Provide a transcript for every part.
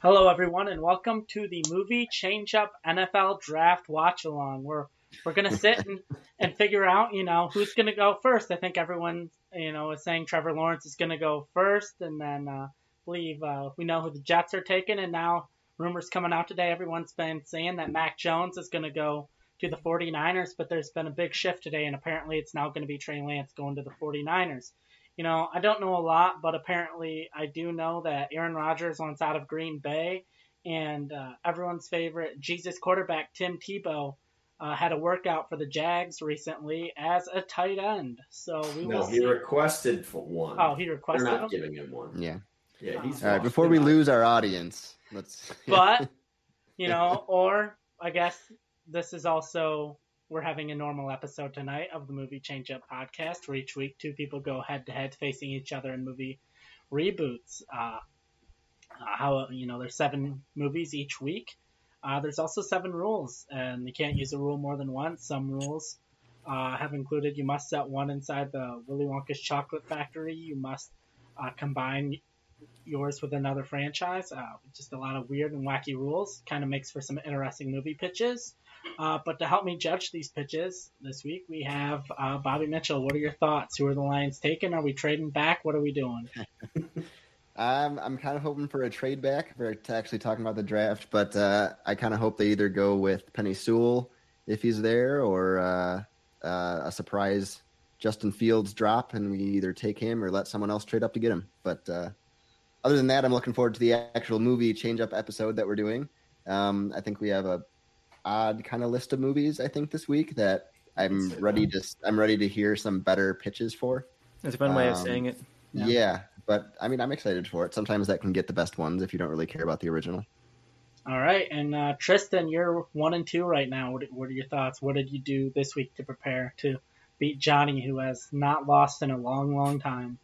Hello, everyone, and welcome to the movie Change Up NFL Draft Watch Along. We're we're gonna sit and, and figure out, you know, who's gonna go first. I think everyone, you know, is saying Trevor Lawrence is gonna go first, and then uh, believe uh, we know who the Jets are taking, and now rumors coming out today. Everyone's been saying that Mac Jones is gonna go to the 49ers, but there's been a big shift today, and apparently it's now going to be Trey Lance going to the 49ers. You know, I don't know a lot, but apparently I do know that Aaron Rodgers wants out of Green Bay, and uh, everyone's favorite Jesus quarterback Tim Tebow uh, had a workout for the Jags recently as a tight end. So we no, will he see. requested for one. oh, he requested. They're requested not him, giving him one. Yeah. Yeah, he's All right. Before it. we lose our audience, let's. but you know, or I guess this is also we're having a normal episode tonight of the movie change up podcast where each week two people go head to head facing each other in movie reboots uh, uh, how you know there's seven movies each week uh, there's also seven rules and you can't use a rule more than once some rules uh, have included you must set one inside the willy wonka's chocolate factory you must uh, combine yours with another franchise. Uh, just a lot of weird and wacky rules. Kind of makes for some interesting movie pitches. Uh, but to help me judge these pitches this week, we have uh, Bobby Mitchell. What are your thoughts? Who are the Lions taking? Are we trading back? What are we doing? I'm I'm kind of hoping for a trade back. We're actually talking about the draft, but uh, I kind of hope they either go with Penei Sewell if he's there, or uh, uh, a surprise Justin Fields drop, and we either take him or let someone else trade up to get him. But uh, other than that, I'm looking forward to the actual movie change up episode that we're doing. Um, I think we have a odd kind of list of movies. I think this week that I'm say ready to I'm ready to hear some better pitches for. That's a fun way of Um, saying it. Yeah. Yeah. but I mean, I'm excited for it. Sometimes that can get the best ones if you don't really care about the original. All right, and uh, Tristan, you're one and two right now. What, what are your thoughts? What did you do this week to prepare to beat Johnny, who has not lost in a long, long time?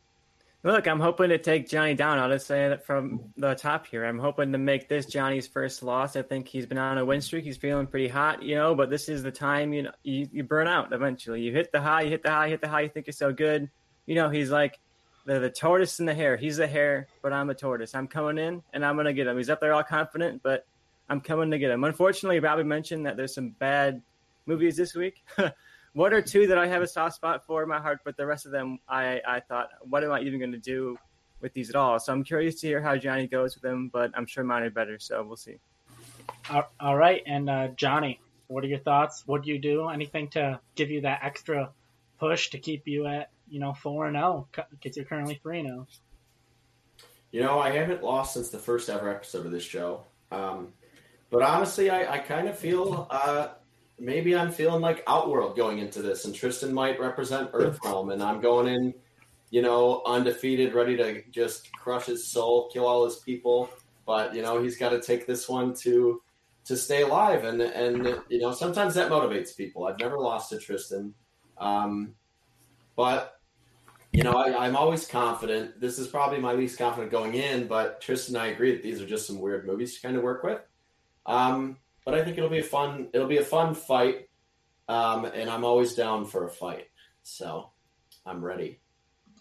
Look, I'm hoping to take Johnny down. I'll just say that from the top here. I'm hoping to make this Johnny's first loss. I think he's been on a win streak. He's feeling pretty hot, you know. But this is the time, you know, you, you burn out eventually. You hit the high, you hit the high, hit the high. You think you're so good, you know. He's like the the tortoise and the hare. He's the hare, but I'm the tortoise. I'm coming in and I'm gonna get him. He's up there all confident, but I'm coming to get him. Unfortunately, Bobby mentioned that there's some bad movies this week. one or two that I have a soft spot for in my heart, but the rest of them, I, I thought, what am I even going to do with these at all? So I'm curious to hear how Johnny goes with them, but I'm sure mine are better, so we'll see. All- all right, and uh, Johnny, what are your thoughts? What do you do? Anything to give you that extra push to keep you at you know four and zero because you're currently three and oh? zero. You know, I haven't lost since the first ever episode of this show. Um, but honestly, I, I kind of feel uh, maybe I'm feeling like Outworld going into this, and Tristan might represent Earthrealm, and I'm going in, you know, undefeated, ready to just crush his soul, kill all his people. But you know, he's got to take this one to to stay alive, and and you know, sometimes that motivates people. I've never lost to Tristan, um, but you know, I, I'm always confident. This is probably my least confident going in, but Tristan and I agree that these are just some weird movies to kind of work with. Um, but I think it'll be a fun. It'll be a fun fight, um, and I'm always down for a fight. So I'm ready.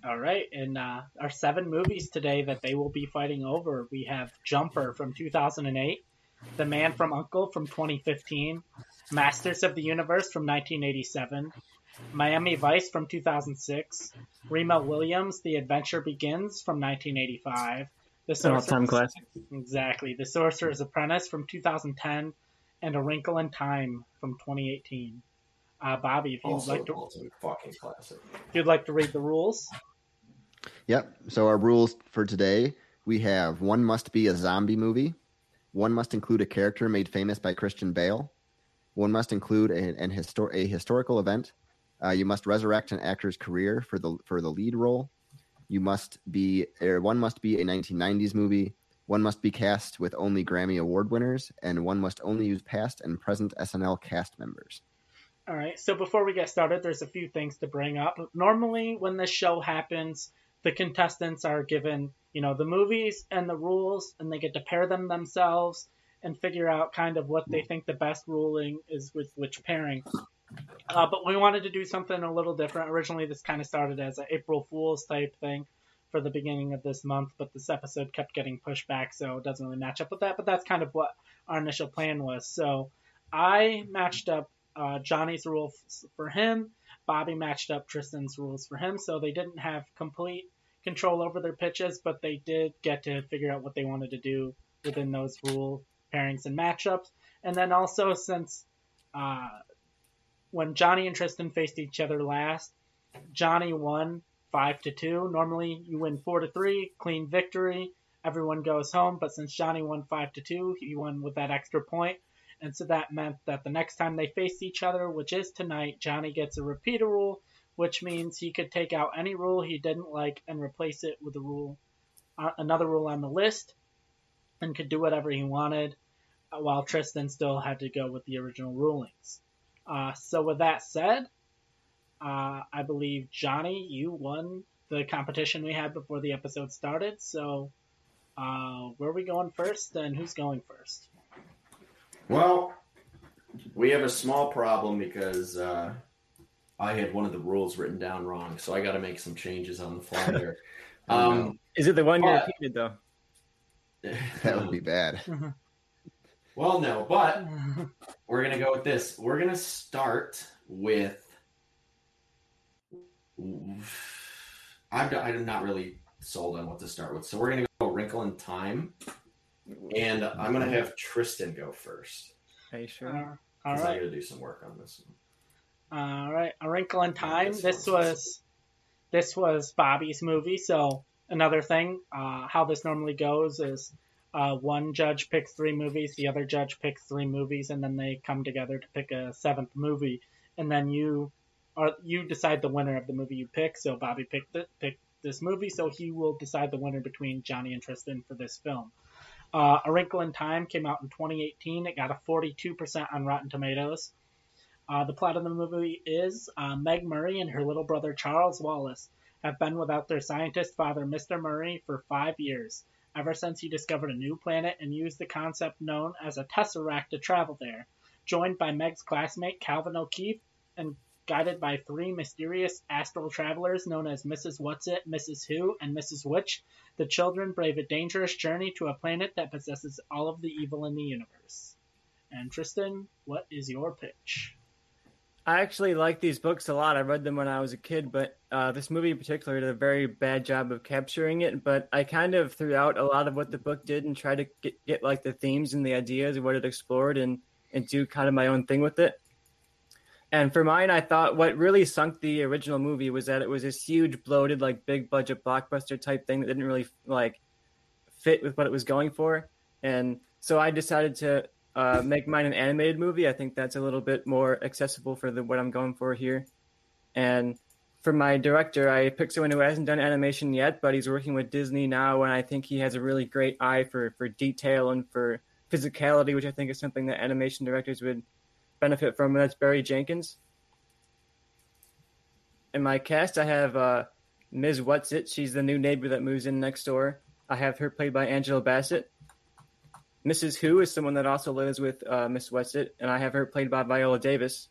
All right, and uh, our seven movies today that they will be fighting over. We have Jumper from 2008, The Man from Uncle from 2015, Masters of the Universe from 1987, Miami Vice from 2006, Remo Williams, The Adventure Begins from 1985, The It's an all-time classic. Exactly, The Sorcerer's Apprentice from 2010, and A Wrinkle in Time from 2018. Uh, Bobby, if you'd Also, like to, ultimate fucking classic. if you'd like to read the rules. Yep. So our rules for today we have one must be a zombie movie, one must include a character made famous by Christian Bale, one must include a, an histor- a historical event. Uh, you must resurrect an actor's career for the for the lead role. You must be or one must be a 1990s movie. One must be cast with only Grammy Award winners, and one must only use past and present SNL cast members. All right. So before we get started, there's a few things to bring up. Normally, when this show happens, the contestants are given, you know, the movies and the rules, and they get to pair them themselves and figure out kind of what they think the best ruling is with which pairing. Uh, but we wanted to do something a little different. Originally, this kind of started as an April Fool's type thing, for the beginning of this month, but this episode kept getting pushed back, so it doesn't really match up with that. But that's kind of what our initial plan was. So I matched up uh, Johnny's rules for him. Bobby matched up Tristan's rules for him, so they didn't have complete control over their pitches, but they did get to figure out what they wanted to do within those rule pairings and matchups. And then also, since uh, when Johnny and Tristan faced each other last, Johnny won five to two. Normally, you win four to three, clean victory. Everyone goes home, but since Johnny won five to two, he won with that extra. And so that meant that the next time they faced each other, which is tonight, Johnny gets a repeater rule, which means he could take out any rule he didn't like and replace it with a rule, uh, another rule on the list, and could do whatever he wanted, while Tristan still had to go with the original rulings. Uh, so with that said, uh, I believe Johnny, you won the competition we had before the episode started. So uh, where are we going first, and who's going first? Well, we have a small problem because uh, I had one of the rules written down wrong, so I got to make some changes on the fly there. Um, Is it the one you repeated though? That would be bad. well, no, but we're gonna go with this. We're gonna start with. I'm, I'm not really sold on what to start with, so we're gonna go Wrinkle in Time, and I'm gonna have Tristan go first. Are you sure? Uh, all 'cause I right. gotta do some work on this one. All right, A Wrinkle in Time. this This one's- was this was Bobby's movie. So another thing, uh, how this normally goes is uh, one judge picks three movies, the other judge picks three movies, and then they come together to pick a seventh movie, and then you or you decide the winner of the movie you pick. So Bobby picked it, picked this movie, so he will decide the winner between Johnny and Tristan for this film. Uh, a Wrinkle in Time came out in 2018. It got a 42% on Rotten Tomatoes. Uh, the plot of the movie is uh, Meg Murray and her little brother Charles Wallace have been without their scientist father, Mr. Murray, for five years, ever since he discovered a new planet and used the concept known as a tesseract to travel there. Joined by Meg's classmate Calvin O'Keefe and guided by three mysterious astral travelers known as Mrs. What's It, Mrs. Who, and Mrs. Which, the children brave a dangerous journey to a planet that possesses all of the evil in the universe. And Tristan, what is your pitch? I actually like these books a lot. I read them when I was a kid, but uh, this movie in particular did a very bad job of capturing it. But I kind of threw out a lot of what the book did and tried to get, get like the themes and the ideas of what it explored and and do kind of my own thing with it. And for mine, I thought what really sunk the original movie was that it was this huge, bloated, like big budget blockbuster type thing that didn't really like fit with what it was going for. And so I decided to uh, make mine an animated movie. I think that's a little bit more accessible for the what I'm going for here. And for my director, I picked someone who hasn't done animation yet, but he's working with Disney now, and I think he has a really great eye for for detail and for physicality, which I think is something that animation directors would benefit from. And that's Barry Jenkins. In my cast, I have uh, Ms. What's It. She's the new neighbor that moves in next door. I have her played by Angela Bassett. Mrs. Who is someone that also lives with uh, Miss Whatsit, and I have her played by Viola Davis.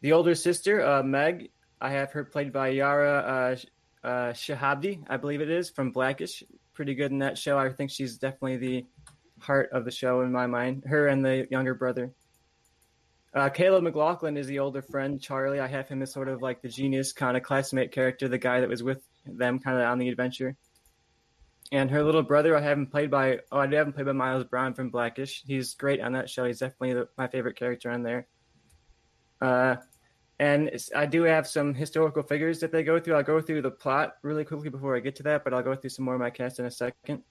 The older sister, uh, Meg, I have her played by Yara uh, uh, Shahabdi, I believe it is, from Blackish. Pretty good in that show. I think she's definitely the heart of the show in my mind. Her and the younger brother. Uh, Caleb McLaughlin is the older friend, Charlie. I have him as sort of like the genius kind of classmate character, the guy that was with them kind of on the adventure. And her little brother, I have him played by, oh, I have him played by Miles Brown from Blackish. He's great on that show. He's definitely the, my favorite character on there. Uh, and I do have some historical figures that they go through. I'll go through the plot really quickly before I get to that, but I'll go through some more of my cast in a second.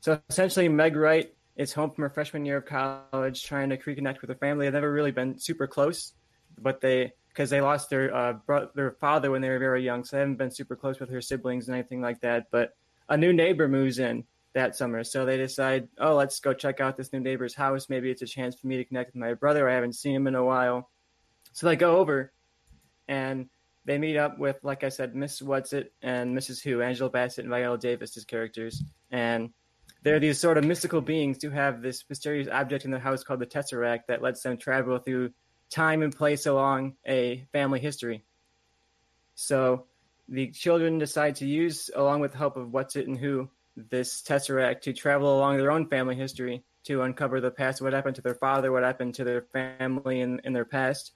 So essentially, Meg Wright is home from her freshman year of college, trying to reconnect with her family. They've never really been super close, but they because they lost their uh, bro- their father when they were very young, so they haven't been super close with her siblings and anything like that. But a new neighbor moves in that summer, so they decide, oh, let's go check out this new neighbor's house. Maybe it's a chance for me to connect with my brother. I haven't seen him in a while, so they go over, and they meet up with, like I said, Miss Whatsit and Mrs. Who, Angela Bassett and Viola Davis as characters, and they're these sort of mystical beings who have this mysterious object in their house called the Tesseract that lets them travel through time and place along a family history. So the children decide to use, along with the help of What's It and Who, this tesseract to travel along their own family history to uncover the past, what happened to their father, what happened to their family in, in their past.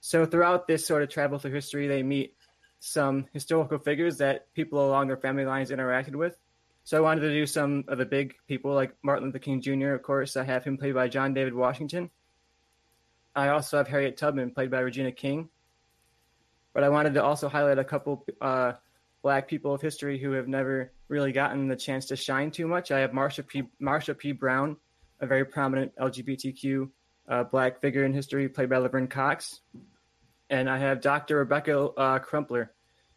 So throughout this sort of travel through history, they meet some historical figures that people along their family lines interacted with. So I wanted to do some of the big people like Martin Luther King Jr. Of course, I have him played by John David Washington. I also have Harriet Tubman played by Regina King. But I wanted to also highlight a couple uh, black people of history who have never really gotten the chance to shine too much. I have Marsha P. Marsha P. Brown, a very prominent LGBTQ uh, black figure in history, played by Laverne Cox. And I have Dr. Rebecca uh, Crumpler,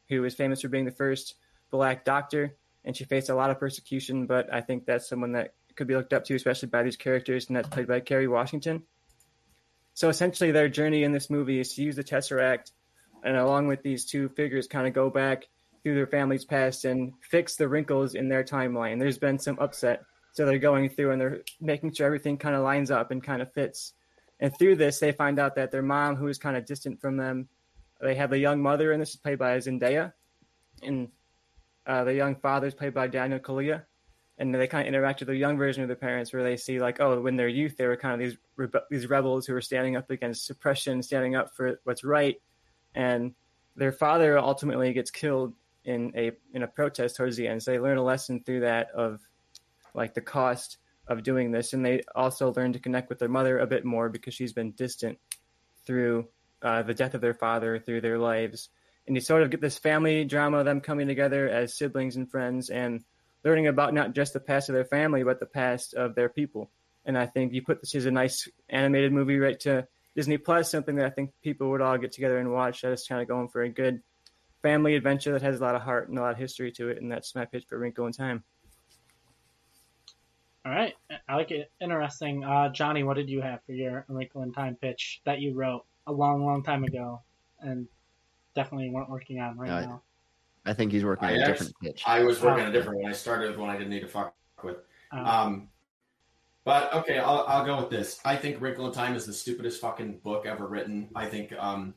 who is famous for being the first black doctor, and she faced a lot of persecution, but I think that's someone that could be looked up to, especially by these characters, and that's played by Kerry Washington. So essentially, their journey in this movie is to use the Tesseract, and along with these two figures, kind of go back through their family's past and fix the wrinkles in their timeline. There's been some upset, so they're going through and they're making sure everything kind of lines up and kind of fits. And through this, they find out that their mom, who is kind of distant from them, they have a young mother, and this is played by Zendaya, and uh, the young fathers played by Daniel Kaluuya, and they kind of interact with the young version of their parents, where they see like, oh, when they're youth, they were kind of these rebe- these rebels who were standing up against suppression, standing up for what's right, and their father ultimately gets killed in a in a protest towards the end. So they learn a lesson through that of like the cost of doing this, and they also learn to connect with their mother a bit more because she's been distant through uh, the death of their father, through their lives, and you sort of get this family drama, of them coming together as siblings and friends, and learning about not just the past of their family, but the past of their people. And I think you put this as a nice animated movie right to Disney Plus, something that I think people would all get together and watch. that is kind of going for a good family adventure that has a lot of heart and a lot of history to it, and that's my pitch for Wrinkle in Time. All right, I like it. Interesting. Uh, Johnny, what did you have for your Wrinkle in Time pitch that you wrote a long, long time ago, and definitely weren't working on right uh, now? I think he's working I on a different pitch. I was working on a different one. I started with one I didn't need to fuck with. Oh. Um, but okay, I'll, I'll go with this. I think Wrinkle in Time is the stupidest fucking book ever written. I think um,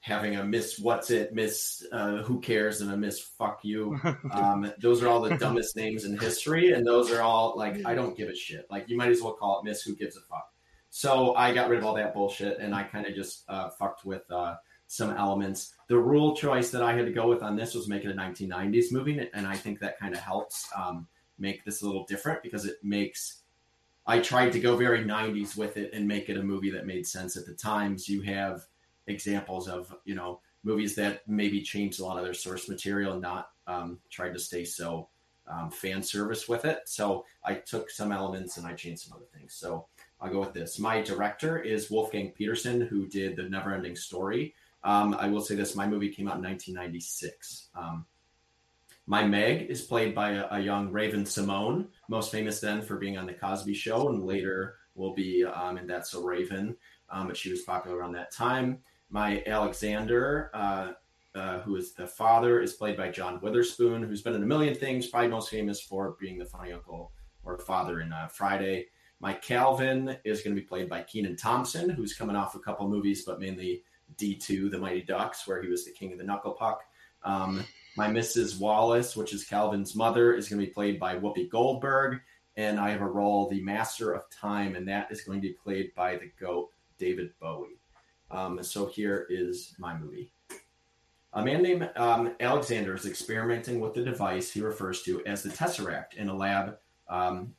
having a Miss What's It, Miss uh, Who Cares, and a Miss Fuck You. Um, those are all the dumbest names in history, and those are all like I don't give a shit. Like you might as well call it Miss Who Gives a Fuck. So I got rid of all that bullshit, and I kind of just uh, fucked with uh, some elements. The rule choice that I had to go with on this was make it a 1990s movie, and I think that kind of helps um, make this a little different because it makes. I tried to go very 90s with it and make it a movie that made sense at the times. You have examples of you know movies that maybe changed a lot of their source material and not um, tried to stay so um, fan service with it. So I took some elements and I changed some other things. So I'll go with this. My director is Wolfgang Petersen, who did The Neverending Story. Um, I will say this: my movie came out in 1996. Um, my Meg is played by a, a, young Raven-Symoné, most famous then for being on the Cosby Show, and later will be um, in That's a Raven. Um, but she was popular around that time. My Alexander, uh, uh, who is the father, is played by John Witherspoon, who's been in a million things, probably most famous for being the funny uncle or father in uh, Friday. My Calvin is going to be played by Kenan Thompson, who's coming off a couple movies, but mainly D2, The Mighty Ducks, where he was the king of the knuckle puck. Um, my Mrs. Wallace, which is Calvin's mother, is going to be played by Whoopi Goldberg. And I have a role, the Master of Time, and that is going to be played by the GOAT, David Bowie. Um, so here is my movie. A man named um, Alexander is experimenting with the device he refers to as the Tesseract in a lab, um,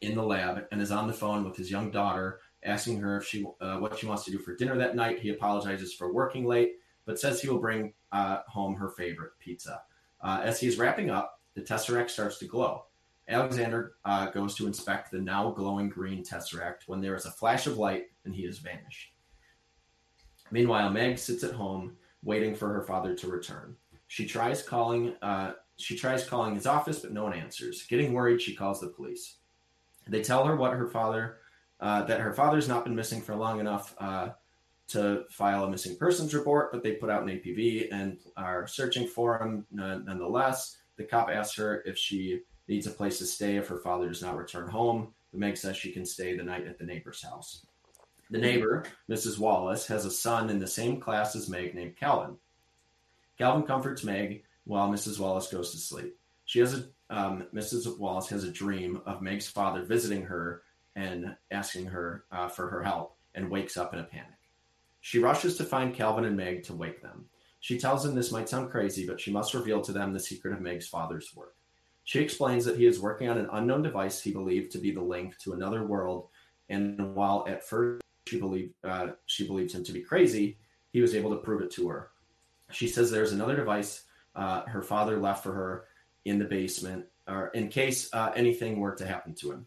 in the lab, and is on the phone with his young daughter, asking her if she uh, what she wants to do for dinner that night. He apologizes for working late, but says he will bring uh, home her favorite pizza. Uh, as he is wrapping up, the Tesseract starts to glow. Alexander uh, goes to inspect the now glowing green Tesseract when there is a flash of light and he is vanished. Meanwhile, Meg sits at home waiting for her father to return. She tries calling. Uh, she tries calling his office, but no one answers. Getting worried, she calls the police. They tell her what her father, uh, that her father's not been missing for long enough uh, to file a missing persons report, but they put out an APB and are searching for him nonetheless. The cop asks her if she needs a place to stay if her father does not return home. But Meg says she can stay the night at the neighbor's house. The neighbor, Mrs. Wallace, has a son in the same class as Meg named Calvin. Calvin comforts Meg while Mrs. Wallace goes to sleep. She has a um, Mrs. Wallace has a dream of Meg's father visiting her and asking her uh, for her help, and wakes up in a panic. She rushes to find Calvin and Meg to wake them. She tells them this might sound crazy, but she must reveal to them the secret of Meg's father's work. She explains that he is working on an unknown device he believed to be the link to another world, and while at first she believed uh, she believed him to be crazy, he was able to prove it to her. She says there's another device uh, her father left for her in the basement, or in case uh, anything were to happen to him.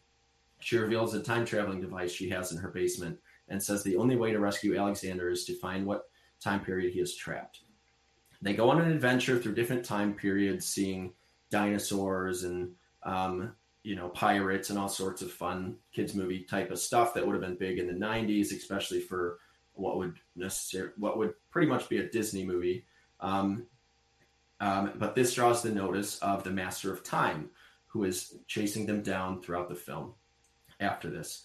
She reveals a time traveling device she has in her basement and says the only way to rescue Alexander is to find what time period he is trapped. They go on an adventure through different time periods, seeing dinosaurs and um, you know pirates and all sorts of fun kids movie type of stuff that would have been big in the 90s especially for what would necessary what would pretty much be a disney movie um, um, but this draws the notice of the master of time who is chasing them down throughout the film after this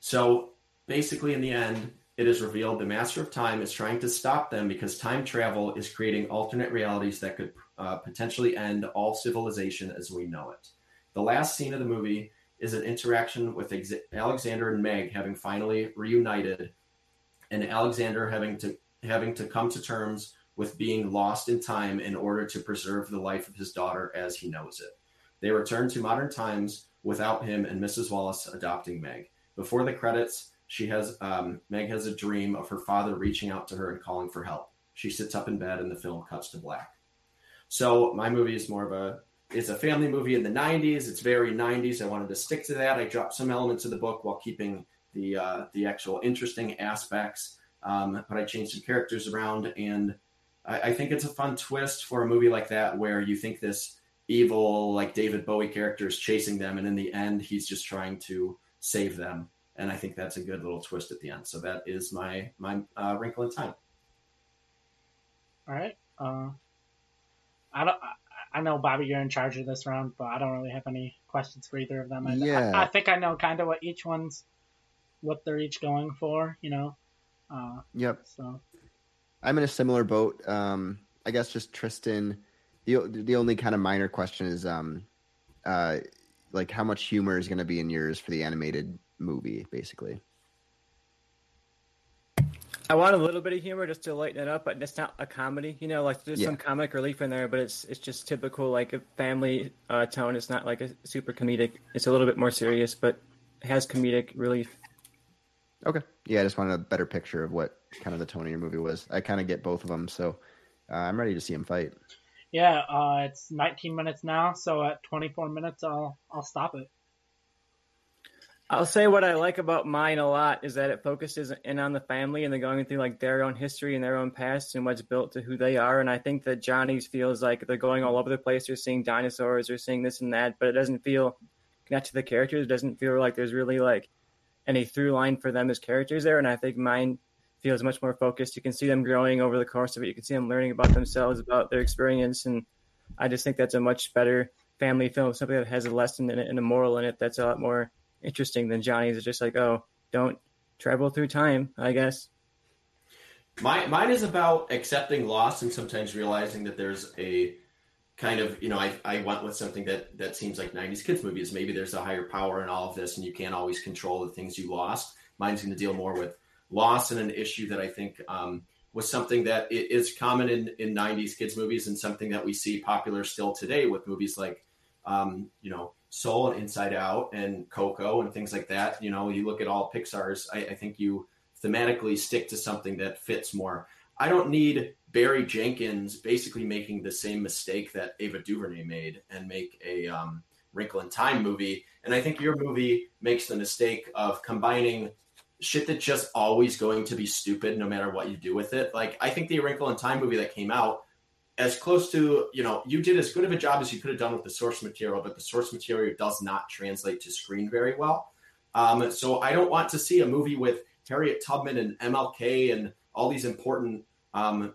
so basically in the end it is revealed the master of time is trying to stop them because time travel is creating alternate realities that could uh, potentially end all civilization as we know it the last scene of the movie is an interaction with Ex- Alexander and Meg having finally reunited, and Alexander having to having to come to terms with being lost in time in order to preserve the life of his daughter as he knows it. They return to modern times without him and Mrs. Wallace adopting Meg. Before the credits, she has um, Meg has a dream of her father reaching out to her and calling for help. She sits up in bed, and the film cuts to black. So my movie is more of a it's a family movie in the 90s. It's very 90s. I wanted to stick to that. I dropped some elements of the book while keeping the uh, the actual interesting aspects, um, but I changed some characters around, and I, I, think it's a fun twist for a movie like that where you think this evil like David Bowie character is chasing them, and in the end, he's just trying to save them. And I think that's a good little twist at the end. So that is my my uh, Wrinkle in Time. All right. Uh, I don't. I know Bobby, you're in charge of this round, but I don't really have any questions for either of them. I, yeah. I, I think I know kind of what each one's, what they're each going for. You know. Uh, yep. So. I'm in a similar boat. Um, I guess just Tristan. The the only kind of minor question is, um, uh, like how much humor is going to be in yours for the animated movie, basically. I want a little bit of humor just to lighten it up, but it's not a comedy. You know, like there's yeah. some comic relief in there, but it's it's just typical like a family uh, tone. It's not like a super comedic. It's a little bit more serious, but has comedic relief. Okay, yeah, I just wanted a better picture of what kind of the tone of your movie was. I kind of get both of them, so uh, I'm ready to see him fight. Yeah, uh, it's 19 minutes now, so at 24 minutes, I'll I'll stop it. I'll say what I like about mine a lot is that it focuses in on the family and they're going through like their own history and their own past and what's built to who they are. And I think that Johnny's feels like they're going all over the place. They're seeing dinosaurs, they're seeing this and that, but it doesn't feel connected to the characters. It doesn't feel like there's really like any through line for them as characters there. And I think mine feels much more focused. You can see them growing over the course of it. You can see them learning about themselves, about their experience. And I just think that's a much better family film, something that has a lesson in it and a moral in it that's a lot more interesting than Johnny's. It's just like, oh, don't travel through time, I guess. My, mine is about accepting loss and sometimes realizing that there's a kind of, you know, I, I went with something that, that seems like 90s kids movies. Maybe there's a higher power in all of this and you can't always control the things you lost. Mine's going to deal more with loss and an issue that I think um, was something that is common in, in 90s kids movies and something that we see popular still today with movies like, um, you know, Soul and Inside Out and Coco and things like that. You know, you look at all Pixar's, I, I think you thematically stick to something that fits more. I don't need Barry Jenkins basically making the same mistake that Ava DuVernay made and make a um, Wrinkle in Time movie. And I think your movie makes the mistake of combining shit that's just always going to be stupid no matter what you do with it. Like I think the Wrinkle in Time movie that came out as close to you know you did as good of a job as you could have done with the source material but the source material does not translate to screen very well. Um, so i don't want to see a movie with harriet tubman and mlk and all these important um,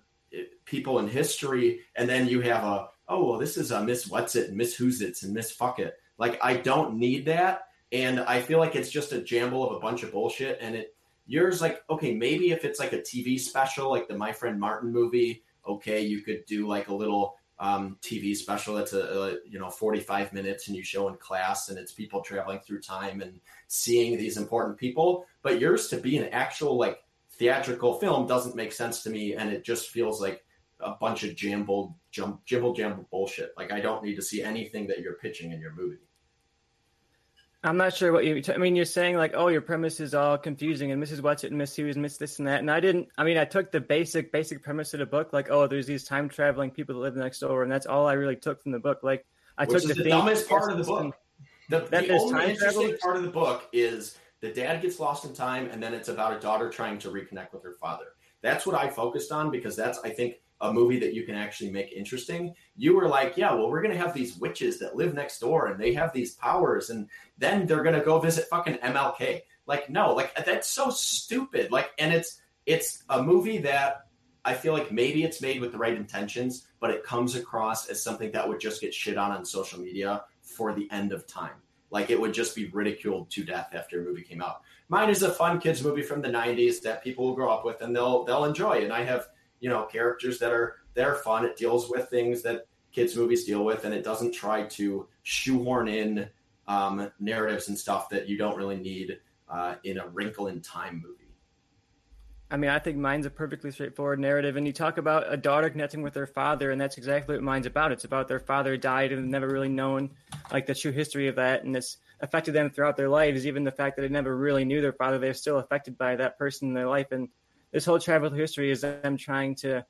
people in history and then you have a oh well this is a miss what's it miss who's it and miss fuck it. Like i don't need that and i feel like it's just a jumble of a bunch of bullshit and it yours like okay maybe if it's like a tv special like the my friend martin movie okay, you could do like a little um, TV special that's a, a, you know 45 minutes and you show in class and it's people traveling through time and seeing these important people. But yours to be an actual like theatrical film doesn't make sense to me, and it just feels like a bunch of jumbled, jump, jibble jumble bullshit. Like I don't need to see anything that you're pitching in your movie. I'm not sure what you. T- I mean, you're saying like, oh, your premise is all confusing, and Mrs. What's it, and Miss Hughes, Miss this and that. And I didn't. I mean, I took the basic, basic premise of the book, like, oh, there's these time traveling people that live next door, and that's all I really took from the book. Like, I Which took the, the dumbest part of the book. The, the only time interesting travel? part of the book is the dad gets lost in time, and then it's about a daughter trying to reconnect with her father. That's what I focused on because that's I think a movie that you can actually make interesting. You were like, yeah, well, we're gonna have these witches that live next door, and they have these powers, and then they're gonna go visit fucking MLK. Like, no, like that's so stupid. Like, and it's it's a movie that I feel like maybe it's made with the right intentions, but it comes across as something that would just get shit on on social media for the end of time. Like it would just be ridiculed to death after a movie came out. Mine is a fun kids movie from the '90s that people will grow up with and they'll they'll enjoy. And I have you know characters that are that are fun. It deals with things that kids movies deal with, and it doesn't try to shoehorn in um, narratives and stuff that you don't really need uh, in a Wrinkle in Time movie. I mean, I think mine's a perfectly straightforward narrative. And you talk about a daughter connecting with her father, and that's exactly what mine's about. It's about their father died and never really known like the true history of that, and it's affected them throughout their lives. Even the fact that they never really knew their father, they're still affected by that person in their life. And this whole travel history is them trying to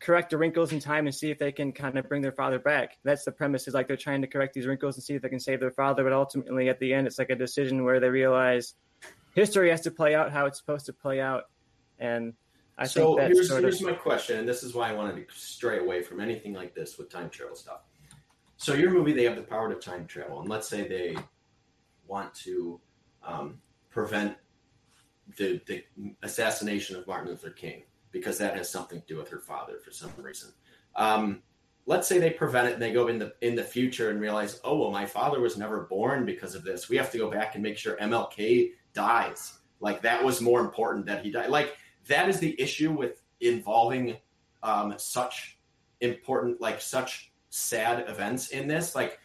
correct the wrinkles in time and see if they can kind of bring their father back. That's the premise. Is like they're trying to correct these wrinkles and see if they can save their father. But ultimately, at the end, it's like a decision where they realize history has to play out how it's supposed to play out and I so think that's here's, sort here's of, my question, and this is why I wanted to stray away from anything like this with time travel stuff. So your movie, they have the power to time travel, and let's say they want to um, prevent the, the assassination of Martin Luther King because that has something to do with her father for some reason. Um, let's say they prevent it and they go in the in the future and realize, oh well, my father was never born because of this. We have to go back and make sure MLK dies. Like that was more important that he died. Like that is the issue with involving um, such important, like such sad events in this. Like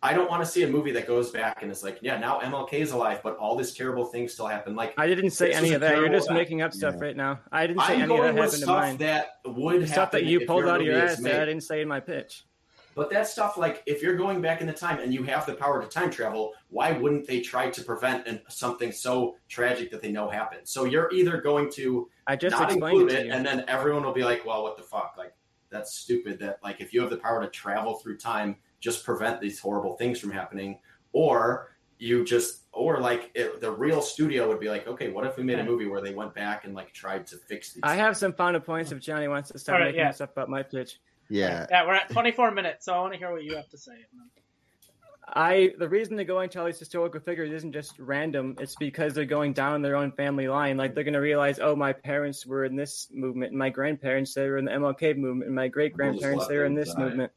I don't want to see a movie that goes back and is like, yeah, now MLK is alive, but all this terrible things still happen. Like I didn't say any of that. You're just that- making up stuff Yeah. right now. I didn't say I'm any of that with happened to stuff mine. that would The stuff that you pulled out of your ass that I didn't say in my pitch. But that stuff, like if you're going back in the time and you have the power to time travel, why wouldn't they try to prevent an, something so tragic that they know happened? So you're either going to I just not explained include it it, and then everyone will be like, "Well, what the fuck? Like that's stupid." That like if you have the power to travel through time, just prevent these horrible things from happening, or you just or like it, the real studio would be like, "Okay, what if we made a movie where they went back and like tried to fix these?" I have some final points if Johnny wants to start All right, making yeah. stuff about my pitch. Yeah. Yeah, we're at 24 minutes, so I want to hear what you have to say. I the reason they're going to all these historical figures isn't just random. It's because they're going down their own family line. Like they're going to realize, oh, my parents were in this movement, and my grandparents they were in the MLK movement, and my great grandparents they were in this left inside. movement.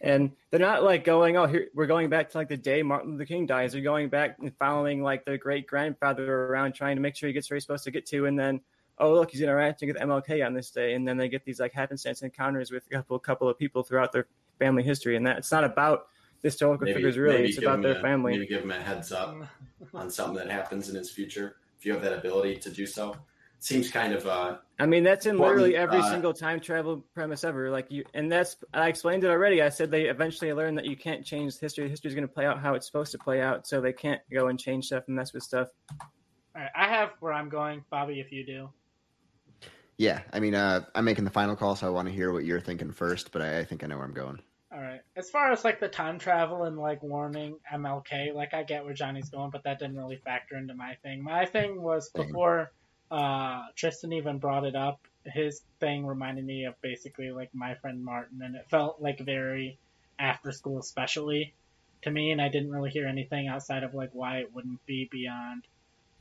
And they're not like going, oh, here we're going back to like the day Martin Luther King dies. They're going back and following like their great grandfather around, trying to make sure he gets where he's supposed to get to, and then oh look, he's interacting with MLK on this day, and then they get these like happenstance encounters with a couple couple of people throughout their family history, and that it's not about the historical maybe, figures really, it's about their a- family. Maybe give them a heads up on something that happens in his future if you have that ability to do so. Seems kind of uh, I mean, that's in Well, literally every uh, single time travel premise ever. Like you, and that's I explained it already. I said they eventually learn that you can't change history. History's going to play out how it's supposed to play out, so they can't go and change stuff and mess with stuff. All right, I have where I'm going, Bobby. If you do, Yeah. I mean, uh, I'm making the final call, so I want to hear what you're thinking first, but I, I think I know where I'm going. all right. As far as like the time travel and like warning MLK, like I get where Johnny's going, but that didn't really factor into my thing. My thing was Same. before uh, Tristan even brought it up. His thing reminded me of basically like my friend Martin, and it felt like very after school, especially to me. And I didn't really hear anything outside of like why it wouldn't be beyond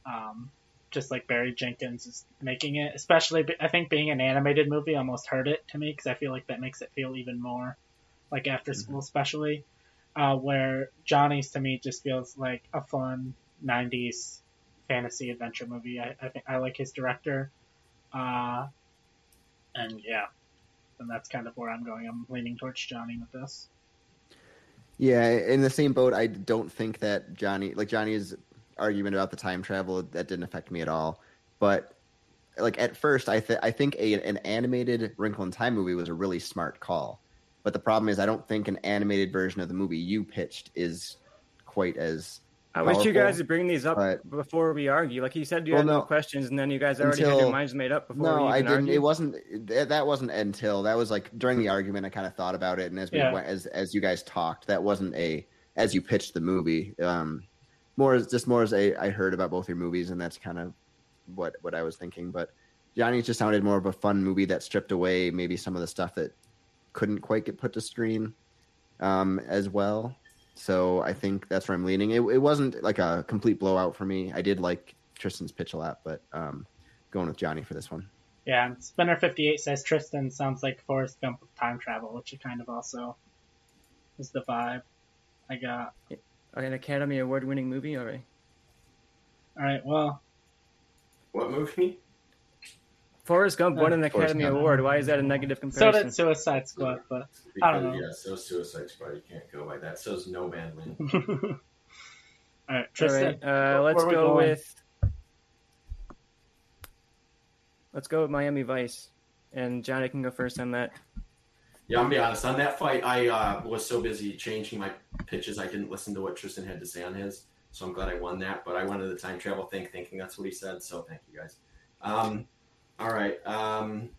um, just like Barry Jenkins is making it. Especially, I think being an animated movie almost hurt it to me because I feel like that makes it feel even more like after school, especially. Uh, where Johnny's to me just feels like a fun '90s fantasy adventure movie. I, I think I like his director, uh, and yeah, and that's kind of where I'm going. I'm leaning towards Johnny with this. Yeah, in the same boat. I don't think that Johnny, like Johnny's argument about the time travel, that didn't affect me at all. But like at first, I th- I think a, an animated Wrinkle in Time movie was a really smart call. But the problem is, I don't think an animated version of the movie you pitched is quite as. I wish you guys would bring these up but- before we argue. Like you said, you Well, had no, no. questions, and then you guys already had your minds made up before. No, we I didn't. argued. It wasn't. That that wasn't until that was like during the argument. I kind of thought about it, and as we Yeah. went, as as you guys talked, that wasn't a as you pitched the movie. Um, more as just more as a I heard about both your movies, and that's kind of what what I was thinking. But Johnny just sounded more of a fun movie that stripped away maybe some of the stuff that couldn't quite get put to screen um, as well. So I think that's where I'm leaning. It, it wasn't like a complete blowout for me. I did like Tristan's pitch a lot, but um, going with Johnny for this one. Yeah, Spinner fifty eight says Tristan sounds like Forrest Gump with time travel, which it kind of also is the vibe I got. an Academy Award winning movie already. All right, well, What movie? Forrest Gump won an Forrest Academy Gump. Award. Why is that a negative comparison? so comparison? did Suicide Squad, but I don't know. yeah, so Suicide Squad. You can't go by that. So's No Man Land. all right, All Tristan. right, uh, let's go with let's go with Miami Vice, and Johnny can go first on that. Yeah, I'm gonna be honest. On that fight, I uh, was so busy changing my pitches, I didn't listen to what Tristan had to say on his. So I'm glad I won that. But I went to the time travel thing thinking that's what he said. So thank you guys. Um, all right. Um,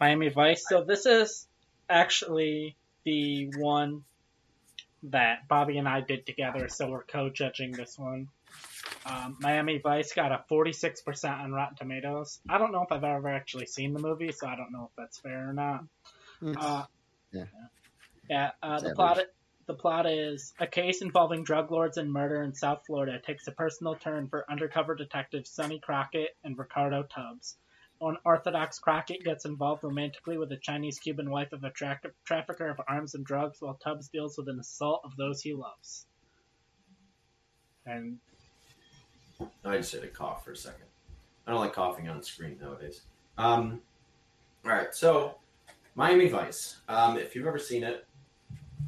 Miami Vice. So this is actually the one that Bobby and I did together. So we're co-judging this one. Um, Miami Vice got a 46% on Rotten Tomatoes. I don't know if I've ever actually seen the movie, so I don't know if that's fair or not. Uh, Yeah. Yeah. Uh, It's the plot. The plot is a case involving drug lords and murder in South Florida takes a personal turn for undercover detectives Sonny Crockett and Ricardo Tubbs. Unorthodox Crockett gets involved romantically with a Chinese Cuban wife of a tra- trafficker of arms and drugs, while Tubbs deals with an assault of those he loves. And I just had to cough for a second. I don't like coughing on screen nowadays. Um, all right, so Miami Vice. Um, if you've ever seen it,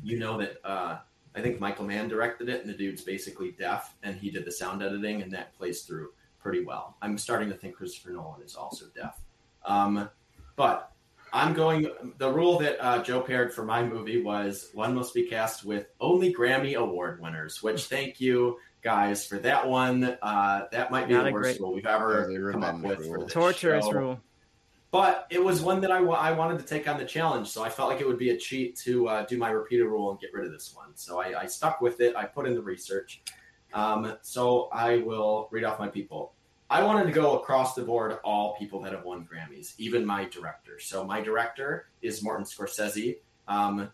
you know that uh, I think Michael Mann directed it, and the dude's basically deaf, and he did the sound editing, and that plays through pretty well. I'm starting to think Christopher Nolan is also deaf. Um, but I'm going. The rule that uh, Joe paired for my movie was one must be cast with only Grammy Award winners. Which thank you guys for that one. Uh, that might be Not the worst great- rule we've ever Yeah, come up with rule. this Torturous show. rule. But it was one that I, I wanted to take on the challenge, so I felt like it would be a cheat to uh, do my repeater rule and get rid of this one. So I, I stuck with it. I put in the research. Um, so I will read off my people. I wanted to go across the board all people that have won Grammys, even my director. So my director is Martin Scorsese. Um,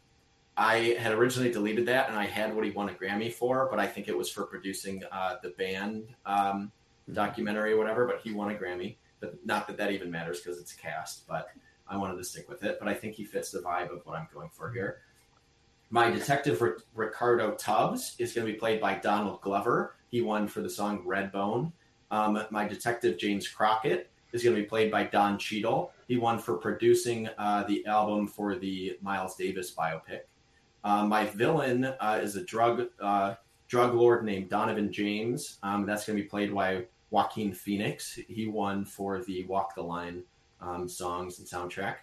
I had originally deleted that, and I had what he won a Grammy for, but I think it was for producing uh, the band um, documentary or whatever. But he won a Grammy. But not that that even matters because it's a cast. But I wanted to stick with it. But I think he fits the vibe of what I'm going for here. My detective Ric- Ricardo Tubbs is going to be played by Donald Glover. He won for the song Redbone. Um, my detective James Crockett is going to be played by Don Cheadle. He won for producing uh, the album for the Miles Davis biopic. Uh, my villain uh, is a drug uh, drug lord named Donovan James. Um, that's going to be played by Joaquin Phoenix. He won for the Walk the Line um, songs and soundtrack.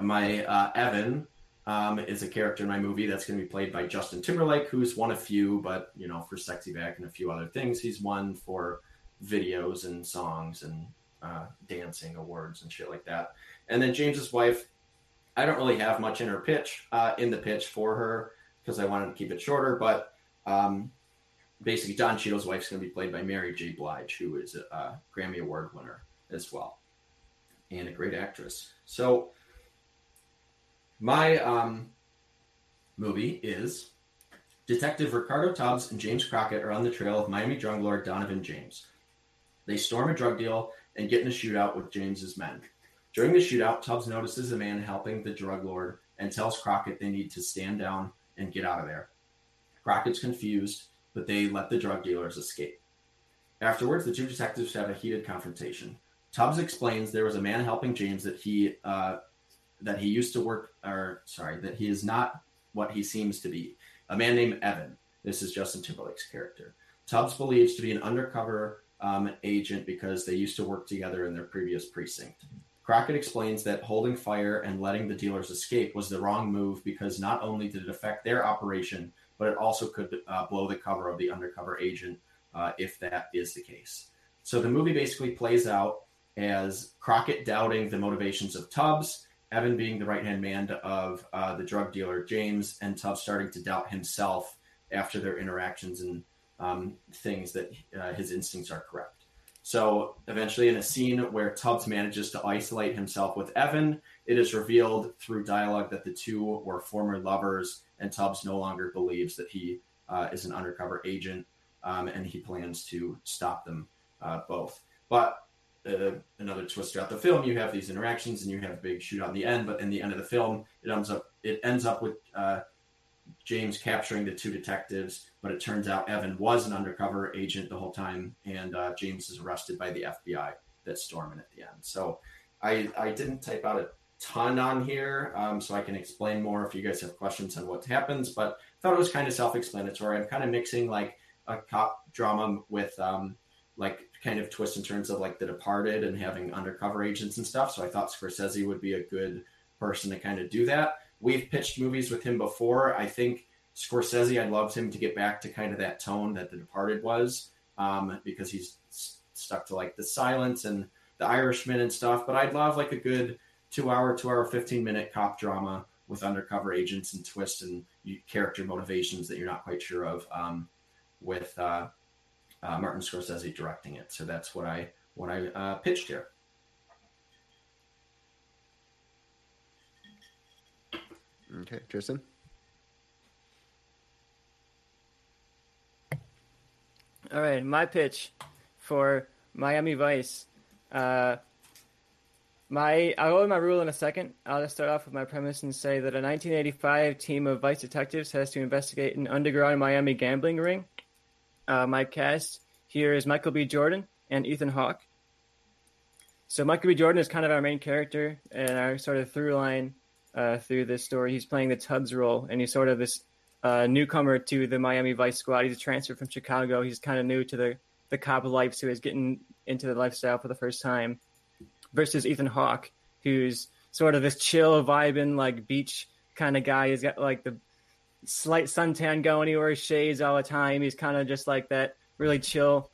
My uh, Evan um, is a character in my movie that's going to be played by Justin Timberlake, who's won a few, but you know, for Sexy Back and a few other things, he's won for videos and songs and uh, dancing awards and shit like that. And then James's wife, I don't really have much in her pitch, uh, in the pitch for her because I wanted to keep it shorter, but um, basically, Don Cheadle's wife's going to be played by Mary J. Blige, who is a, a Grammy Award winner as well, and a great actress. So, my um, movie is Detective Ricardo Tubbs and James Crockett are on the trail of Miami drug lord Donovan James. They storm a drug deal and get in a shootout with James's men. During the shootout, Tubbs notices a man helping the drug lord and tells Crockett they need to stand down and get out of there. Crockett's confused, but they let the drug dealers escape. Afterwards, the two detectives have a heated confrontation. Tubbs explains there was a man helping James that he uh, that he used to work, or sorry, that he is not what he seems to be. A man named Evan. This is Justin Timberlake's character. Tubbs believes to be an undercover um, agent because they used to work together in their previous precinct. Crockett explains that holding fire and letting the dealers escape was the wrong move because not only did it affect their operation, but it also could uh, blow the cover of the undercover agent uh, if that is the case. So the movie basically plays out as Crockett doubting the motivations of Tubbs, Evan being the right hand man of uh, the drug dealer James, and Tubbs starting to doubt himself after their interactions and um, things that uh, his instincts are correct. So eventually, in a scene where Tubbs manages to isolate himself with Evan, it is revealed through dialogue that the two were former lovers, and Tubbs no longer believes that he uh, is an undercover agent, um, and he plans to stop them uh, both. But uh, another twist throughout the film, you have these interactions, and you have a big shootout in the end. But in the end of the film, it ends up it ends up with uh, James capturing the two detectives, but it turns out Evan was an undercover agent the whole time, and uh, James is arrested by the FBI that storm in at the end. So I, I didn't type out a ton on here, um, so I can explain more if you guys have questions on what happens, but I thought it was kind of self explanatory. I'm kind of mixing like a cop drama with um, like kind of twists and turns of like The Departed and having undercover agents and stuff. So I thought Scorsese would be a good person to kind of do that we've pitched movies with him before. I think Scorsese, I'd love him to get back to kind of that tone that The Departed was, um, because he's stuck to like the silence and the Irishman and stuff. But I'd love like a good two hour, two hour, 15 minute cop drama with undercover agents and twists and character motivations that you're not quite sure of um, with uh, uh, Martin Scorsese directing it. So that's what I what I uh, pitched here. Okay, Tristan. All right, my pitch for Miami Vice. Uh, my I'll go with my rule in a second. I'll just start off with my premise and say that a 1985 team of Vice detectives has to investigate an underground Miami gambling ring. Uh, my cast here is Michael B. Jordan and Ethan Hawke. So Michael B. Jordan is kind of our main character and our sort of through line uh, through this story. He's playing the Tubbs role, and he's sort of this uh, newcomer to the Miami Vice squad. He's a transfer from Chicago. He's kind of new to the the cop life, so he's getting into the lifestyle for the first time. Versus Ethan Hawke, who's sort of this chill, vibing, like beach kind of guy. He's got like the slight suntan going. He wears shades all the time. He's kind of just like that really chill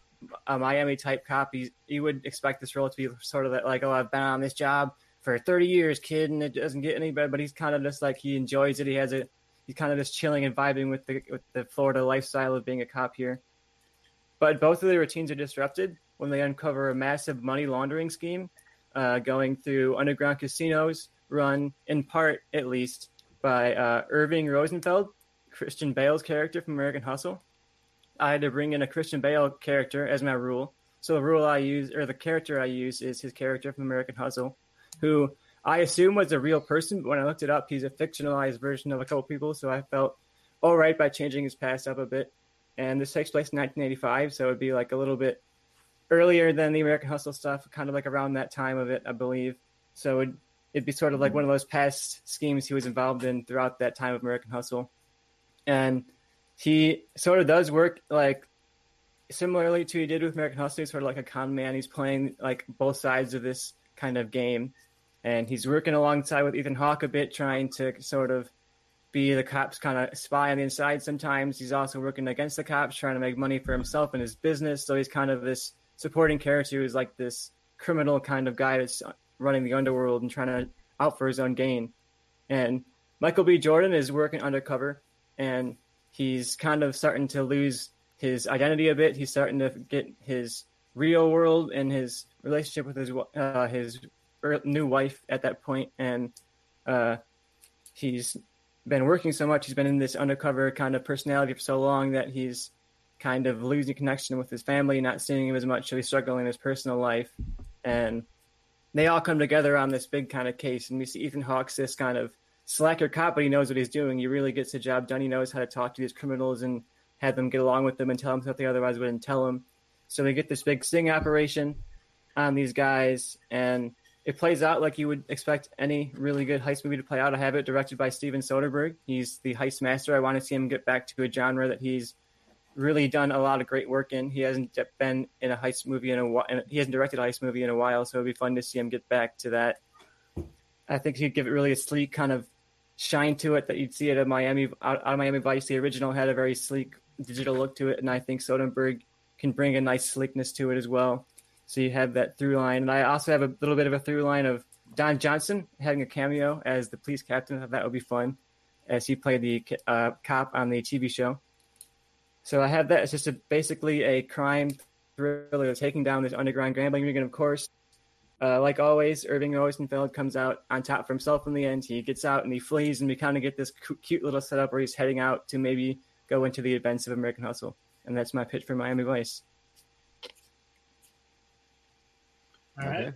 uh, Miami type cop. He's, you would expect this role to be sort of that, like, oh, I've been on this job for 30 years, kid, and it doesn't get any better. But he's kind of just like he enjoys it. He has a he's kind of just chilling and vibing with the with the Florida lifestyle of being a cop here. But both of their routines are disrupted when they uncover a massive money laundering scheme uh, going through underground casinos, run in part at least by uh, Irving Rosenfeld, Christian Bale's character from American Hustle. I had to bring in a Christian Bale character as my rule. So the rule I use, or the character I use, is his character from American Hustle who I assume was a real person, but when I looked it up, he's a fictionalized version of a couple people. So I felt all right by changing his past up a bit. And this takes place in 1985, so it'd be like a little bit earlier than the American Hustle stuff, kind of like around that time of it, I believe. So it'd, it'd be sort of like mm-hmm. one of those past schemes he was involved in throughout that time of American Hustle. And he sort of does work like similarly to he did with American Hustle, he's sort of like a con man. He's playing like both sides of this kind of game and he's working alongside with Ethan Hawke a bit, trying to sort of be the cops kind of spy on the inside. Sometimes he's also working against the cops, trying to make money for himself and his business. So he's kind of this supporting character who's like this criminal kind of guy that's running the underworld and trying to out for his own gain. And Michael B. Jordan is working undercover, and he's kind of starting to lose his identity a bit. He's starting to get his real world and his relationship with his uh, his new wife at that point, and uh, he's been working so much. He's been in this undercover kind of personality for so long that he's kind of losing connection with his family, not seeing him as much. So he's struggling in his personal life, and they all come together on this big kind of case. And we see Ethan Hawke's this kind of slacker cop, but he knows what he's doing. He really gets the job done. He knows how to talk to these criminals and have them get along with them and tell them something otherwise wouldn't tell them. So they get this big sting operation on these guys, and it plays out like you would expect any really good heist movie to play out. I have it directed by Steven Soderbergh. He's the heist master. I want to see him get back to a genre that he's really done a lot of great work in. He hasn't been in a heist movie in a while. He hasn't directed a heist movie in a while, so it'd be fun to see him get back to that. I think he'd give it really a sleek kind of shine to it that you'd see it at Miami out, of Miami Vice. The original had a very sleek digital look to it, and I think Soderbergh can bring a nice sleekness to it as well. So you have that through line, and I also have a little bit of a through line of Don Johnson having a cameo as the police captain. That would be fun, as he played the uh, cop on the TV show. So I have that. It's just a, basically a crime thriller taking down this underground gambling ring, and of course, uh, like always, Irving Rosenfeld comes out on top for himself in the end. He gets out and he flees, and we kind of get this cute little setup where he's heading out to maybe go into the events of American Hustle. And that's my pitch for Miami Vice. All right.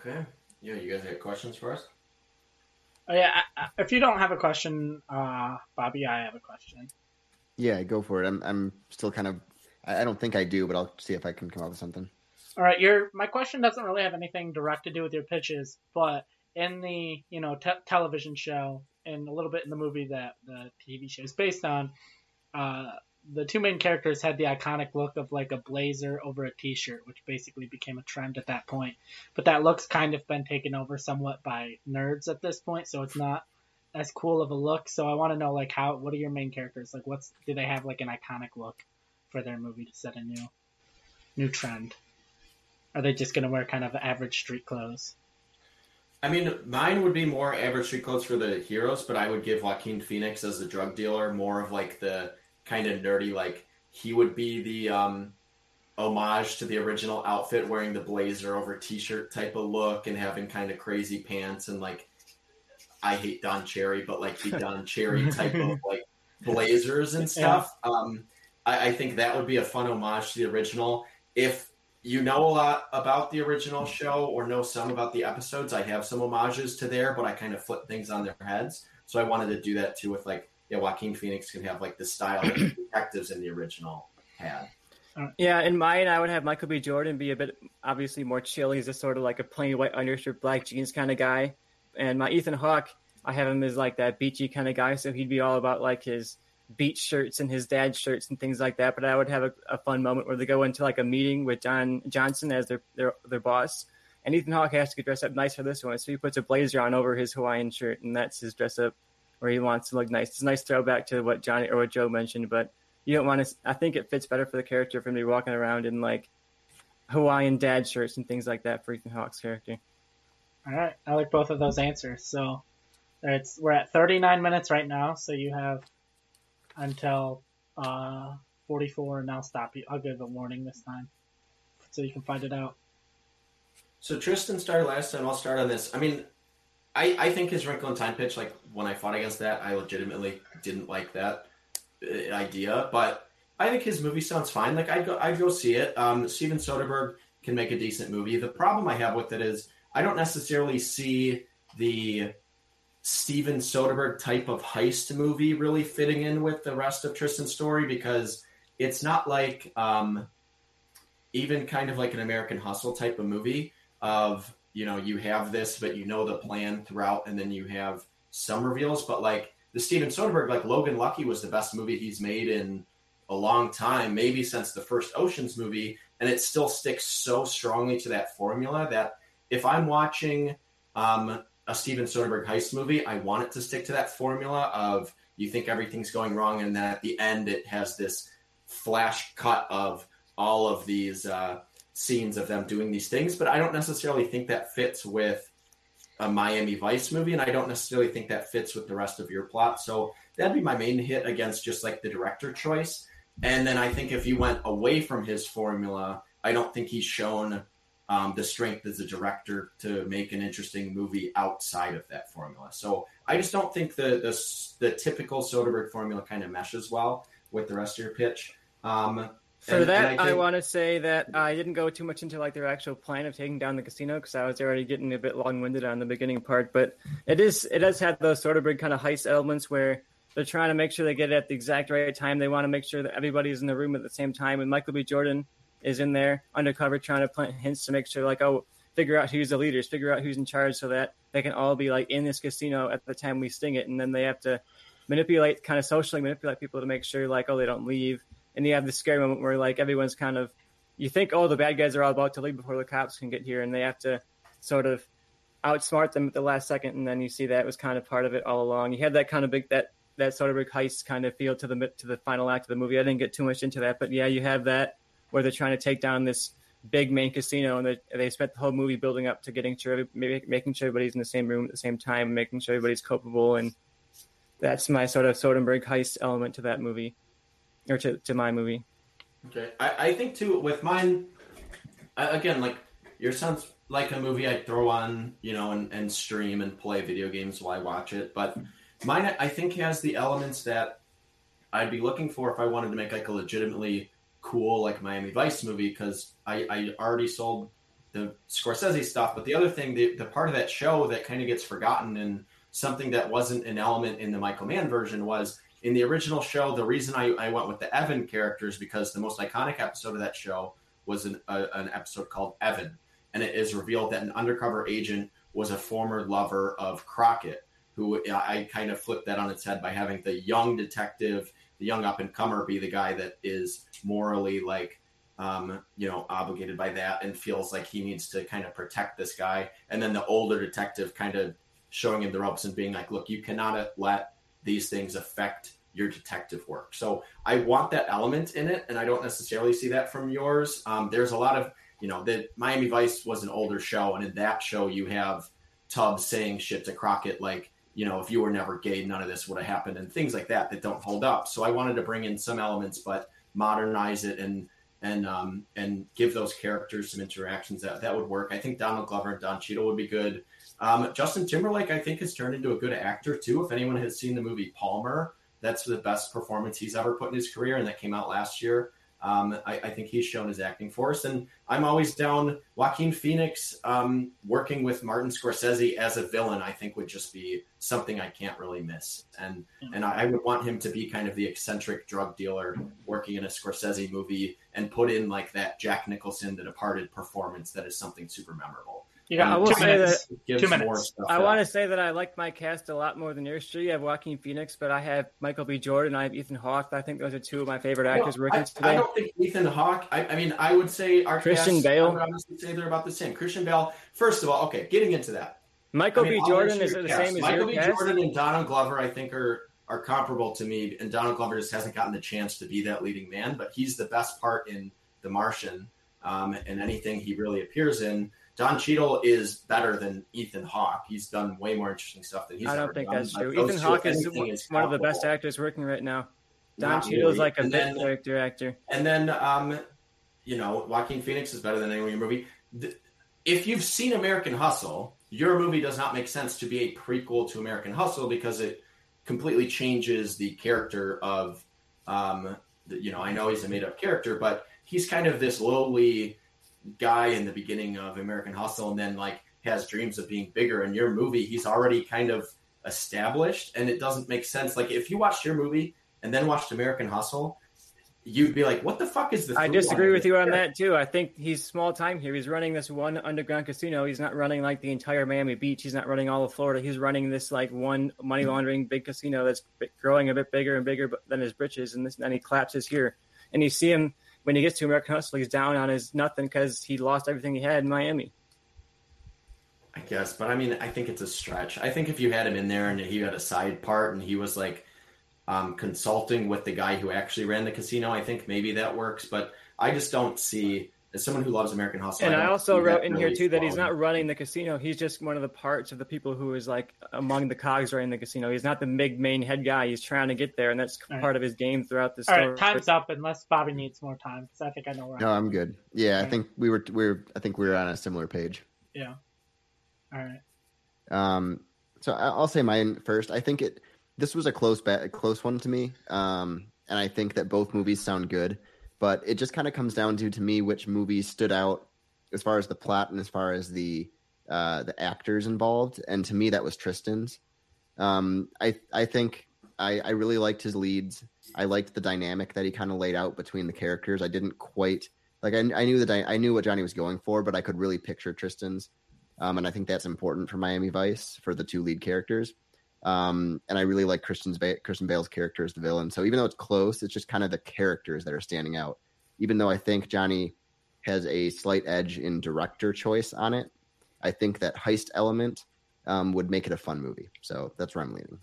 Okay. Yeah, you guys have questions for us? Oh, yeah. I, I, if you don't have a question, uh, Bobby, I have a question. Yeah, go for it. I'm I'm still kind of. I don't think I do, but I'll see if I can come up with something. All right. Your my question doesn't really have anything direct to do with your pitches, but in the you know te- television show and a little bit in the movie that the TV show is based on, uh, the two main characters had the iconic look of like a blazer over a t-shirt, which basically became a trend at that point. But that look's kind of been taken over somewhat by nerds at this point, so it's not as cool of a look. So I want to know like how what are your main characters? Like what's do they have like an iconic look for their movie to set a new new trend? Are they just gonna wear kind of average street clothes? I mean, mine would be more average street clothes for the heroes, but I would give Joaquin Phoenix as the drug dealer more of like the kind of nerdy. Like he would be the um, homage to the original outfit, wearing the blazer over t-shirt type of look and having kind of crazy pants and like I hate Don Cherry, but like the Don Cherry type of like blazers and stuff. Yeah. Um, I, I think that would be a fun homage to the original. If you know a lot about the original show or know some about the episodes, I have some homages to there, but I kind of flip things on their heads. So I wanted to do that too with like yeah, Joaquin Phoenix can have like the style that the detectives in the original had. Uh, yeah, in mine, I would have Michael B. Jordan be a bit obviously more chill. He's just sort of like a plain white undershirt, black jeans kind of guy. And my Ethan Hawke, I have him as like that beachy kind of guy. So he'd be all about like his beach shirts and his dad's shirts and things like that. But I would have a, a fun moment where they go into like a meeting with John Johnson as their their, their boss. And Ethan Hawke has to get dressed up nice for this one. So he puts a blazer on over his Hawaiian shirt, and that's his dress up where he wants to look nice. It's a nice throwback to what Johnny or what Joe mentioned, but you don't want to. I think it fits better for the character for him to be walking around in like Hawaiian dad shirts and things like that for Ethan Hawke's character. All right, I like both of those answers. So it's we're at 39 minutes right now, so you have until uh, 44, and I'll stop you. I'll give a warning this time, so you can find it out. So Tristan started last time. I'll start on this. I mean, I, I think his Wrinkle in Time pitch, like when I fought against that, I legitimately didn't like that uh, idea. But I think his movie sounds fine. Like I'd go, I'd go see it. Um, Steven Soderbergh can make a decent movie. The problem I have with it is I don't necessarily see the Steven Soderbergh type of heist movie really fitting in with the rest of Tristan's story because it's not like um, even kind of like an American Hustle type of movie of you know, you have this, but you know the plan throughout, and then you have some reveals. But like the Steven Soderbergh, like Logan Lucky was the best movie he's made in a long time, maybe since the first Ocean's movie, and it still sticks so strongly to that formula that if I'm watching um, a Steven Soderbergh heist movie, I want it to stick to that formula of you think everything's going wrong, and then at the end it has this flash cut of all of these uh, scenes of them doing these things, but I don't necessarily think that fits with a Miami Vice movie, and I don't necessarily think that fits with the rest of your plot. So that'd be my main hit against just like the director choice. And then I think if you went away from his formula, I don't think he's shown um, the strength as a director to make an interesting movie outside of that formula. So I just don't think the the, the typical Soderbergh formula kind of meshes well with the rest of your pitch. Um, for and, that, and I, think... I, want to say that I didn't go too much into like their actual plan of taking down the casino because I was already getting a bit long-winded on the beginning part. But it is it does have those sort of big kind of heist elements where they're trying to make sure they get it at the exact right time. They want to make sure that everybody's in the room at the same time. And Michael B. Jordan is in there undercover trying to plant hints to make sure like oh figure out who's the leaders, figure out who's in charge, so that they can all be like in this casino at the time we sting it, and then they have to manipulate, kind of socially manipulate people to make sure like oh they don't leave, and you have the scary moment where like everyone's kind of you think oh the bad guys are all about to leave before the cops can get here, and they have to sort of outsmart them at the last second, and then you see that was kind of part of it all along. You had that kind of big that that sort of big heist kind of feel to the to the final act of the movie. I didn't get too much into that, but yeah, you have that where they're trying to take down this big main casino, and they, they spent the whole movie building up to getting sure, maybe making sure everybody's in the same room at the same time, making sure everybody's culpable, and that's my sort of Soderbergh heist element to that movie, or to, to my movie. Okay, I, I think too with mine, again, like your sounds like a movie I'd throw on, you know, and, and stream and play video games while I watch it, but mine I think has the elements that I'd be looking for if I wanted to make like a legitimately cool like Miami Vice movie because I, I already sold the Scorsese stuff. But the other thing, the, the part of that show that kind of gets forgotten and something that wasn't an element in the Michael Mann version was in the original show. The reason I, I went with the Evan characters because the most iconic episode of that show was an, an episode called Evan. And it is revealed that an undercover agent was a former lover of Crockett, who I kind of flipped that on its head by having the young detective the young up and comer be the guy that is morally like um, you know obligated by that and feels like he needs to kind of protect this guy and then the older detective kind of showing him the ropes and being like look you cannot let these things affect your detective work so i want that element in it and i don't necessarily see that from yours um, there's a lot of you know that miami vice was an older show and in that show you have tubbs saying shit to crockett like you know, if you were never gay, none of this would have happened, and things like that that don't hold up. So I wanted to bring in some elements, but modernize it and and um, and give those characters some interactions that that would work. I think Donald Glover and Don Cheadle would be good. Um, Justin Timberlake, I think, has turned into a good actor too. If anyone has seen the movie Palmer, that's the best performance he's ever put in his career, and that came out last year. Um, I, I, think he's shown his acting force, and I'm always down. Joaquin Phoenix um, working with Martin Scorsese as a villain, I think would just be something I can't really miss. And mm-hmm. and I would want him to be kind of the eccentric drug dealer working in a Scorsese movie, and put in like that Jack Nicholson, The Departed performance that is something super memorable. Yeah, I will say minutes. that. Two minutes. I want to say that I like my cast a lot more than yours. Sure, you have Joaquin Phoenix, but I have Michael B. Jordan. I have Ethan Hawke. I think those are two of my favorite actors well, working I, today. I don't think Ethan Hawke. I, I, mean, I would say our Christian cast, Bale. I would honestly say they're about the same. Christian Bale. First of all, okay, getting into that. Michael I mean, B. Jordan is the cast. same as Michael your B. cast? Jordan and Donald Glover. I think are are comparable to me, and Donald Glover just hasn't gotten the chance to be that leading man. But he's the best part in The Martian, um, and anything he really appears in. Don Cheadle is better than Ethan Hawke. He's done way more interesting stuff than he's. Done. I don't think done. that's true. Those Ethan Hawke is anything one of the best actors working right now. Don Not Cheadle is really. like a And bit then- character actor. And then, um, you know, Joaquin Phoenix is better than any movie. If you've seen American Hustle, your movie does not make sense to be a prequel to American Hustle because it completely changes the character of, um, the, you know, I know he's a made up character, but he's kind of this lowly guy in the beginning of American Hustle and then like has dreams of being bigger. In your movie, he's already kind of established and it doesn't make sense. Like if you watched your movie and then watched American Hustle, you'd be like, "What the fuck is this? I disagree with you on that too. I think he's small time here. He's running this one underground casino. He's not running like the entire Miami Beach. He's not running all of Florida. He's running this like one money laundering big casino that's growing a bit bigger and bigger than his britches. And this, then he collapses here. And you see him when he gets to American Hustle. He's down on his nothing because he lost everything he had in Miami. I guess, but I mean, I think it's a stretch. I think if you had him in there and he had a side part and he was like um, consulting with the guy who actually ran the casino, I think maybe that works. But I just don't see as someone who loves American Hustle. And I don't also wrote that in here too that he's not running the casino. He's just one of the parts of the people who is like among the cogs running the casino. He's not the big main head guy. He's trying to get there, and that's All right. part of his game throughout the All story. right, time's up. Unless Bobby needs more time, because I think I know where. No, I'm I'm good. Yeah, I think we were we were I think we were on a similar page. Yeah. All right. Um, so I- I'll say mine first. I think it this was a close bet, a close one to me. Um, and I think that both movies sound good, but it just kind of comes down to to me which movie stood out as far as the plot and as far as the uh, the actors involved. And to me, that was Tristan's. Um, I I think I, I really liked his leads. I liked the dynamic that he kind of laid out between the characters. I didn't quite Like I, I knew that I, I knew what Johnny was going for, but I could really picture Tristan's, um, and I think that's important for Miami Vice for the two lead characters. Um, and I really like Christian's ba- Christian Bale's character as the villain. So even though it's close, it's just kind of the characters that are standing out. Even though I think Johnny has a slight edge in director choice on it, I think that heist element um, would make it a fun movie. So that's where I'm leaning.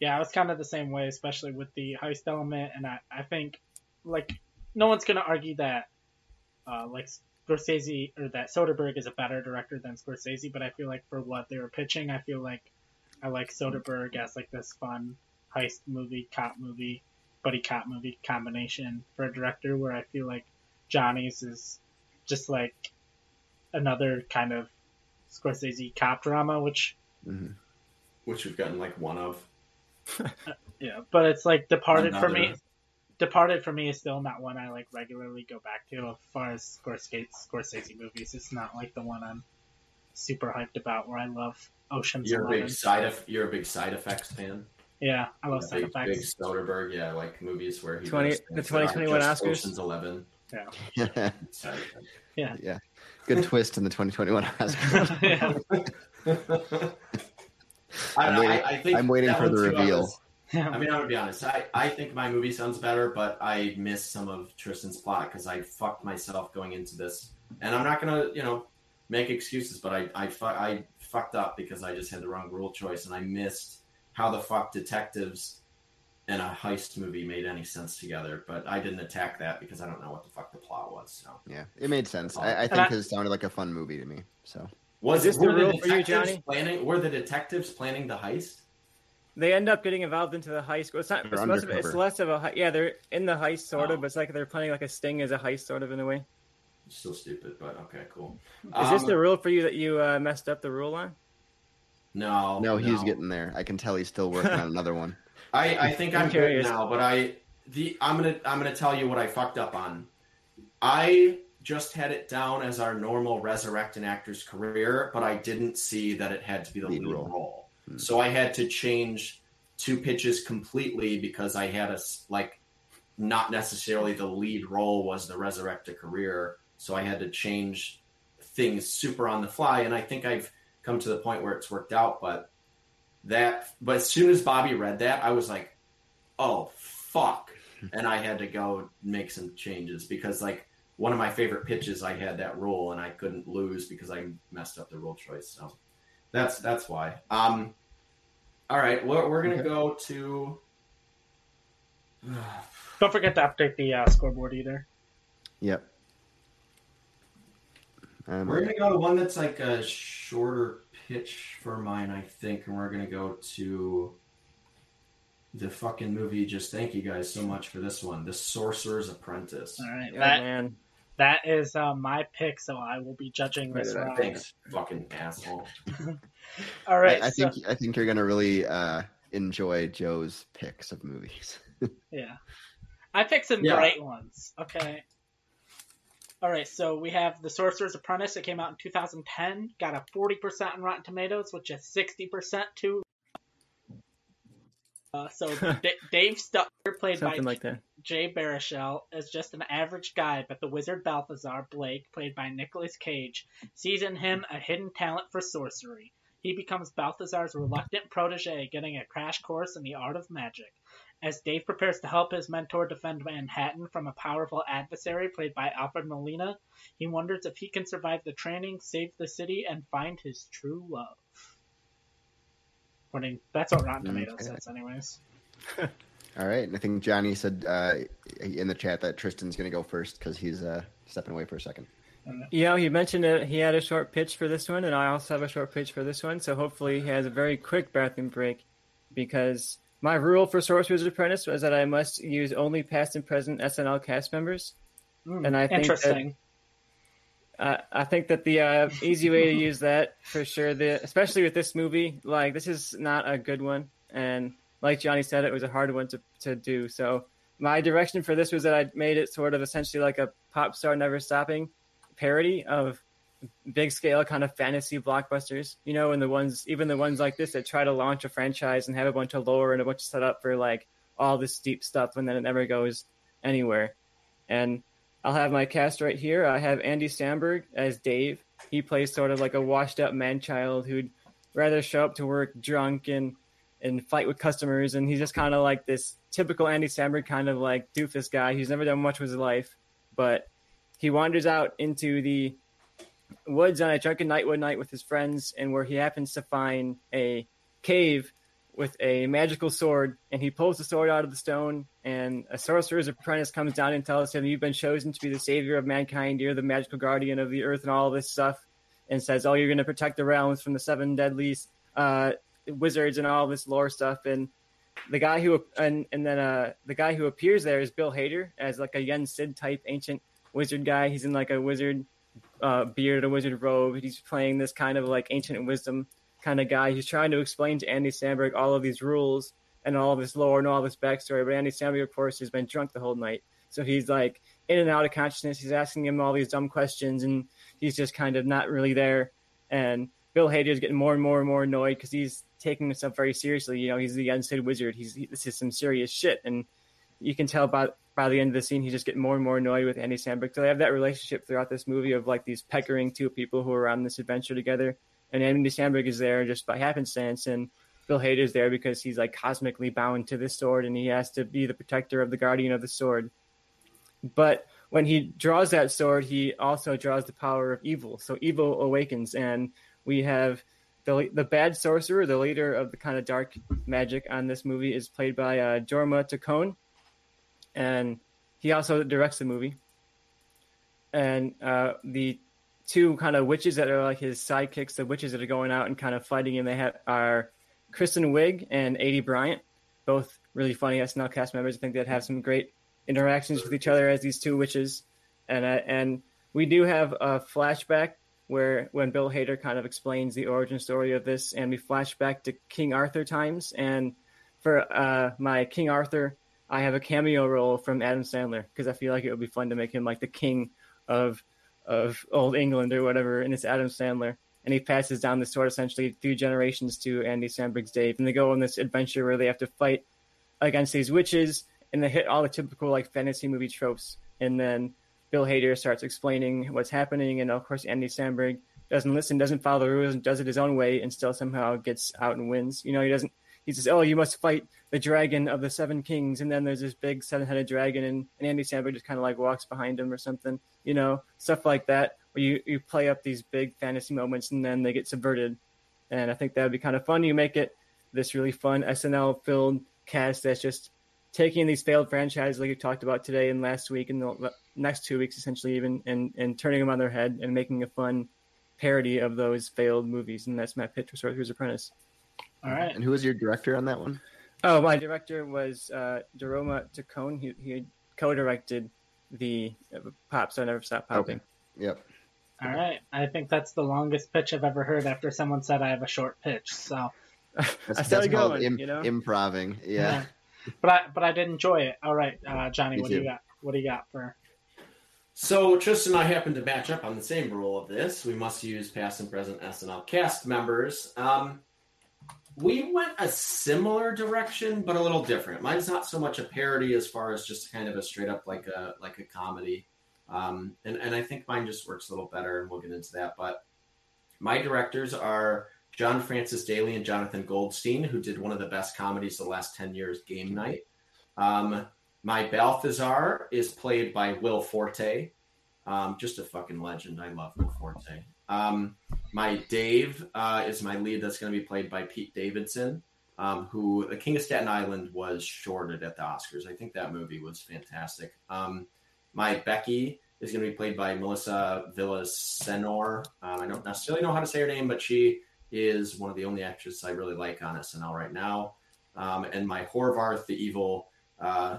Yeah, I was kind of the same way, especially with the heist element, and I, I think like no one's gonna argue that uh, like Scorsese or that Soderbergh is a better director than Scorsese, but I feel like for what they were pitching, I feel like I like Soderbergh as like this fun heist movie, cop movie, buddy cop movie combination for a director, where I feel like Johnny's is just like another kind of Scorsese cop drama, which hmm which we've gotten like one of. yeah, but it's like Departed for me. Departed for me is still not one I like regularly go back to. As far as Scorsese, Scorsese movies, it's not like the one I'm super hyped about. Where I love Ocean's You're a big side of you're a big side effects fan. Yeah, I love side big, big effects. Soderbergh, yeah, like movies where he 20 the things that aren't 2021 Oscars? Ocean's Eleven. yeah, Side good twist in the 2021 Oscars. yeah, I, I'm waiting- I, I think I'm waiting for the reveal. was- I mean, I'm gonna be honest. I, I think my movie sounds better, but I missed some of Tristan's plot because I fucked myself going into this, and I'm not gonna, you know, make excuses. But I I, fu- I fucked up because I just had the wrong rule choice, and I missed how the fuck detectives and a heist movie made any sense together. But I didn't attack that because I don't know what the fuck the plot was. So Yeah, it made sense. Um, I, I think I- it sounded like a fun movie to me. So was Is this the were rule for you, Johnny? Planning were the detectives planning the heist? They end up getting involved into the heist. It's not. It's, less of, it's less of a. hei- Yeah, they're in the heist sort Oh. of, but it's like they're planning like a sting as a heist sort of in a way. Still stupid, but okay, cool. Is this Um, the rule for you that you uh, messed up the rule on? no? no, he's getting there. I can tell he's still working on another one. I, I think I'm I'm, curious. good now, but I the I'm gonna I'm gonna tell you what I fucked up on. I just had it down as our normal resurrect an actor's career, but I didn't see that it had to be the Lead lead, role. role. Hmm. So I had to change two pitches completely because I had a s- like not necessarily the lead role was the resurrect a career. So I had to change things super on the fly, and I think I've come to the point where it's worked out. But that, but as soon as Bobby read that, I was like, "Oh fuck!" and I had to go make some changes because like one of my favorite pitches, I had that rule and I couldn't lose because I messed up the rule choice. So that's that's why. Um, all right, we're, we're gonna Okay. go to. don't forget to update the uh, scoreboard either. Yep. Um, We're gonna go to one that's like a shorter pitch for mine, I think, and we're gonna go to the fucking movie. Just thank you guys so much for this one, The Sorcerer's Apprentice. All right, Oh, that man. that is uh, my pick, so I will be judging this Right, right, round. Thanks, fucking asshole. All right, I, I so- think I think you're gonna really uh, enjoy Joe's picks of movies. Yeah. I picked some Yeah. great ones. Okay. All right, so we have The Sorcerer's Apprentice. It came out in 2010. Got a 40% on Rotten Tomatoes, which is 60% too. Uh, so D- Dave Stutler, played by like that. Jay Baruchel, is just an average guy, but the wizard Balthazar Blake, played by Nicolas Cage, sees in him a hidden talent for sorcery. He becomes Balthazar's reluctant protege, getting a crash course in the art of magic. As Dave prepares to help his mentor defend Manhattan from a powerful adversary played by Alfred Molina, he wonders if he can survive the training, save the city, and find his true love. According, that's what Rotten Tomatoes Okay. says, anyways. All right, and I think Johnny said uh, in the chat that Tristan's gonna go first because he's uh, stepping away for a second. Yeah, he mentioned that he had a short pitch for this one, and I also have a short pitch for this one. So hopefully, he has a very quick bathroom break, because my rule for Sorcerer's Apprentice was that I must use only past and present SNL cast members. Hmm, And I think that- Uh, I think that the uh, easy way to use that for sure, the especially with this movie, like this is not a good one, and like Johnny said, it was a hard one to to do. So my direction for this was that I made it sort of essentially like a pop star never stopping parody of big scale kind of fantasy blockbusters. You know, and the ones even the ones like this that try to launch a franchise and have a bunch of lore and a bunch of setup for like all this deep stuff, and then it never goes anywhere. And I'll have my cast right here. I have Andy Samberg as Dave. He plays sort of like a washed up man child who'd rather show up to work drunk and and fight with customers. And he's just kind of like this typical Andy Samberg kind of like doofus guy. He's never done much with his life, but he wanders out into the woods on a drunken night one night with his friends, and where he happens to find a cave with a magical sword, and he pulls the sword out of the stone, and a sorcerer's apprentice comes down and tells him, "You've been chosen to be the savior of mankind. You're the magical guardian of the earth and all this stuff," and says, "Oh, you're going to protect the realms from the seven deadly uh, wizards and all this lore stuff." And the guy who and and then uh, the guy who appears there is Bill Hader as like a Yen Sid type ancient wizard guy. He's in like a wizard uh, beard, a wizard robe. He's playing this kind of like ancient wisdom kind of guy. He's trying to explain to Andy Samberg all of these rules and all of this lore and all this backstory. But Andy Samberg, of course, has been drunk the whole night. So he's like in and out of consciousness. He's asking him all these dumb questions and he's just kind of not really there. And Bill Hader is getting more and more and more annoyed because he's taking himself very seriously. You know, he's the Yen Sid wizard. He's he, this is some serious shit, and you can tell by by the end of the scene, he's just getting more and more annoyed with Andy Samberg. So they have that relationship throughout this movie of like these peckering two people who are on this adventure together and Andy Samberg is there just by happenstance, and Bill Hader is there because he's like cosmically bound to this sword, and he has to be the protector of the guardian of the sword. But when he draws that sword, he also draws the power of evil. So evil awakens, and we have the the bad sorcerer, the leader of the kind of dark magic on this movie, is played by uh, Jorma Taccone, and he also directs the movie. And uh, the two kind of witches that are like his sidekicks, the witches that are going out and kind of fighting him. They have are Kristen Wiig and Aidy Bryant, both really funny SNL cast members. I think they'd have some great interactions with each other as these two witches, and uh, and we do have a flashback where when Bill Hader kind of explains the origin story of this, and we flash back to King Arthur times. And for uh, my King Arthur, I have a cameo role from Adam Sandler because I feel like it would be fun to make him like the king of of old England or whatever, and it's Adam Sandler. And he passes down the sword essentially through generations to Andy Samberg's Dave. And they go on this adventure where they have to fight against these witches and they hit all the typical like fantasy movie tropes. And then Bill Hader starts explaining what's happening, and of course Andy Samberg doesn't listen, doesn't follow the rules, and does it his own way, and still somehow gets out and wins. You know, he doesn't. He says, "Oh, you must fight the dragon of the seven kings," and then there's this big seven-headed dragon, and, and Andy Samberg just kind of like walks behind him or something you know, stuff like that, where you, you play up these big fantasy moments and then they get subverted. And I think that would be kind of fun. You make it this really fun SNL filled cast that's just taking these failed franchises like you talked about today and last week and the next two weeks essentially even and, and turning them on their head and making a fun parody of those failed movies. And that's Matt Pitch for Sorcerer's Apprentice. All right. And who was your director on that one? Oh, my director was uh, Jorma Taccone. He, he co-directed the pop, so I never stopped popping. Okay. Yep. All right. I think that's the longest pitch I've ever heard after someone said I have a short pitch. So That's, I started that's called going, im- you know? improving. Yeah. But I but I did enjoy it. All right, uh, Johnny, Me what do you got? What do you got for? So Tristan and I happen to match up on the same rule of this. We must use past and present SNL cast members. Um, we went a similar direction, but a little different. Mine's not so much a parody as far as just kind of a straight up like a like a comedy. Um, and, and I think mine just works a little better, and we'll get into that. But my directors are John Francis Daley and Jonathan Goldstein, who did one of the best comedies the last 10 years, Game Night. Um, my Balthazar is played by Will Forte. Um, just a fucking legend. I love Will Forte. Um, my Dave uh, is my lead that's going to be played by Pete Davidson, um, who The King of Staten Island was shorted at the Oscars. I think that movie was fantastic. Um, my Becky is going to be played by Melissa Villasenor. Um, I don't necessarily know how to say her name, but she is one of the only actresses I really like on SNL right now. Um, and my Horvath, the evil uh,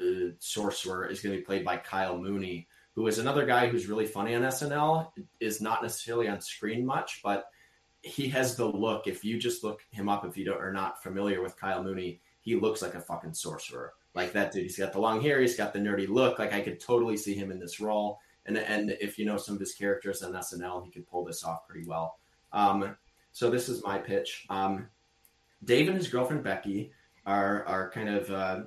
uh, sorcerer, is going to be played by Kyle Mooney, who is another guy who's really funny on SNL. Is not necessarily on screen much, but he has the look. If you just look him up, if you are not familiar with Kyle Mooney, he looks like a fucking sorcerer. Like that dude. He's got the long hair. He's got the nerdy look. Like I could totally see him in this role. And and if you know some of his characters on SNL, he could pull this off pretty well. Um, so this is my pitch. Um, Dave and his girlfriend Becky are are kind of uh,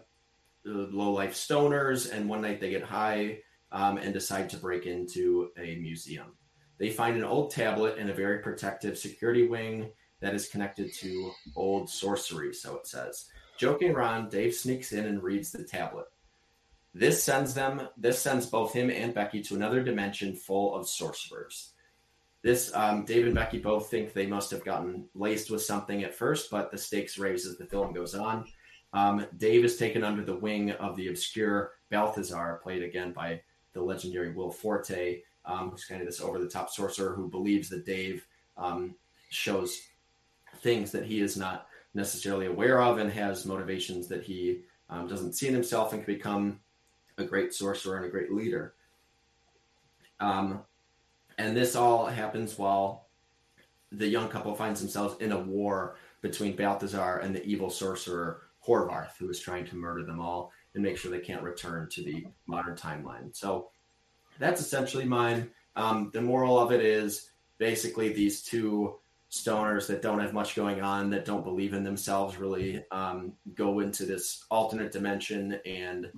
low life stoners, and one night they get high um, and decide to break into a museum. They find an old tablet in a very protective security wing that is connected to old sorcery, so it says. Joking around, Dave sneaks in and reads the tablet. This sends them. This sends both him and Becky to another dimension full of sorcerers. This um, Dave and Becky both think they must have gotten laced with something at first, but the stakes raise as the film goes on. Um, Dave is taken under the wing of the obscure Balthazar, played again by the legendary Will Forte, um, who's kind of this over-the-top sorcerer who believes that Dave um, shows things that he is not necessarily aware of and has motivations that he um, doesn't see in himself and can become a great sorcerer and a great leader. Um, and this all happens while the young couple finds themselves in a war between Balthazar and the evil sorcerer Horvath, who is trying to murder them all and make sure they can't return to the modern timeline. So that's essentially mine. Um, the moral of it is basically these two stoners that don't have much going on, that don't believe in themselves, really um, go into this alternate dimension and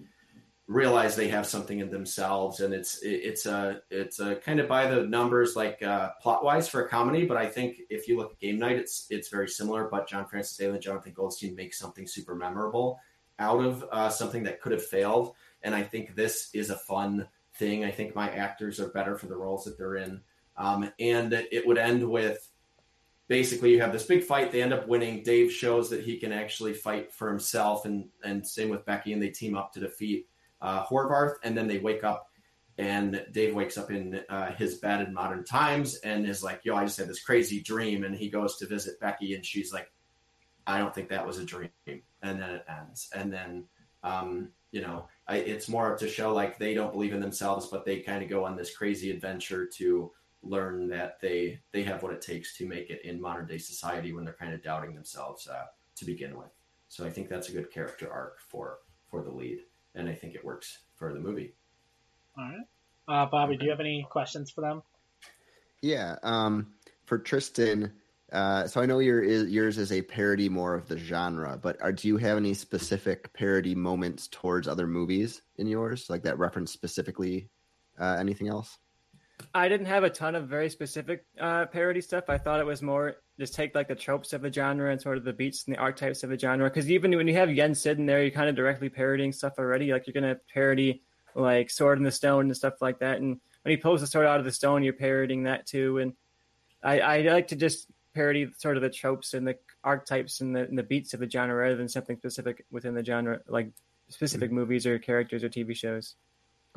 realize they have something in themselves. And it's it's a it's a kind of by the numbers, like uh, plot wise for a comedy. But I think if you look at Game Night, it's it's very similar. But John Francis Daley and Jonathan Goldstein make something super memorable out of uh, something that could have failed. And I think this is a fun thing. I think my actors are better for the roles that they're in. Um, and it would end with basically you have this big fight. They end up winning. Dave shows that he can actually fight for himself, and and same with Becky, and they team up to defeat uh, Horvath. And then they wake up, and Dave wakes up in uh, his bed in modern times and is like, "Yo, I just had this crazy dream." And he goes to visit Becky, and she's like, "I don't think that was a dream." And then it ends, and then. Um, you know, I, it's more to show like they don't believe in themselves, but they kind of go on this crazy adventure to learn that they they have what it takes to make it in modern day society when they're kind of doubting themselves uh, to begin with. So I think that's a good character arc for for the lead, and I think it works for the movie. All right, uh, Bobby, do you have any questions for them? Yeah, um, for Tristan. Uh, so I know your yours is a parody more of the genre, but are, do you have any specific parody moments towards other movies in yours, like that reference specifically uh, anything else? I didn't have a ton of very specific uh, parody stuff. I thought it was more just take like the tropes of the genre and sort of the beats and the archetypes of the genre. Because even when you have Yen Sid in there, you're kind of directly parodying stuff already. Like you're gonna parody like Sword in the Stone and stuff like that. And when he pulls the sword out of the stone, you're parodying that too. And I, I like to just parody sort of the tropes and the archetypes and the, and the beats of the genre rather than something specific within the genre, like specific mm-hmm. movies or characters or TV shows.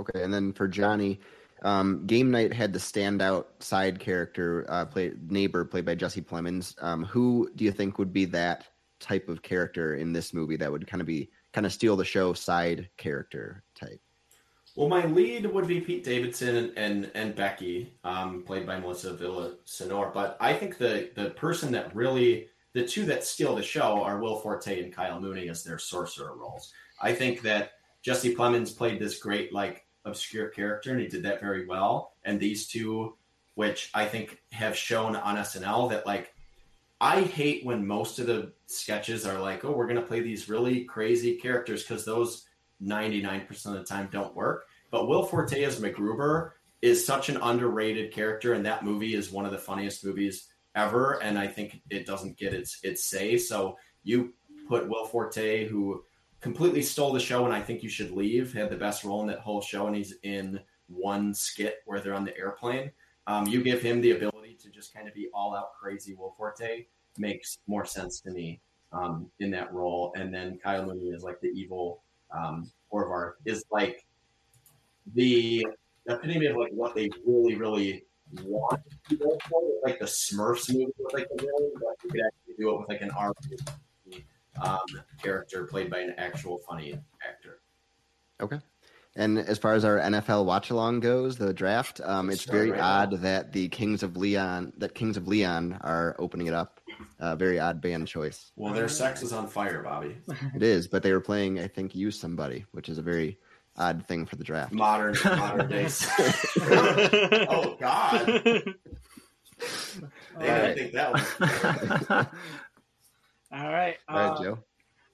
Okay, and then for Johnny, um, Game Night had the standout side character, uh, played neighbor, played by Jesse Plemons. Um, who do you think would be that type of character in this movie that would kind of be kind of steal the show side character type? Well, my lead would be Pete Davidson and and, and Becky, um, played by Melissa Villasenor. But I think the the person that really the two that steal the show are Will Forte and Kyle Mooney as their sorcerer roles. I think that Jesse Plemons played this great like obscure character, and he did that very well. And these two, which I think have shown on SNL that like I hate when most of the sketches are like, oh, we're gonna play these really crazy characters because those 99% of the time don't work. But Will Forte as MacGruber is such an underrated character, and that movie is one of the funniest movies ever. And I think it doesn't get its its say. So you put Will Forte, who completely stole the show and I think you should leave. Had the best role in that whole show, and he's in one skit where they're on the airplane. Um, you give him the ability to just kind of be all out crazy. Will Forte makes more sense to me um, in that role, and then Kyle Mooney is like the evil um, Horvath is like the epitome of like what they really, really want to go for, like the Smurfs movie with like the villain, but you could actually do it with like an R um, character played by an actual funny actor. Okay. And as far as our NFL watch along goes, the draft, um, it's very right odd now. that the Kings of Leon, that Kings of Leon are opening it up. Uh, very odd band choice. Well, their sex is on fire, Bobby. It is, but they were playing, I think, use somebody, which is a very odd thing for the draft. Modern, modern days. oh God. They didn't think that All right. All right, uh, Joe.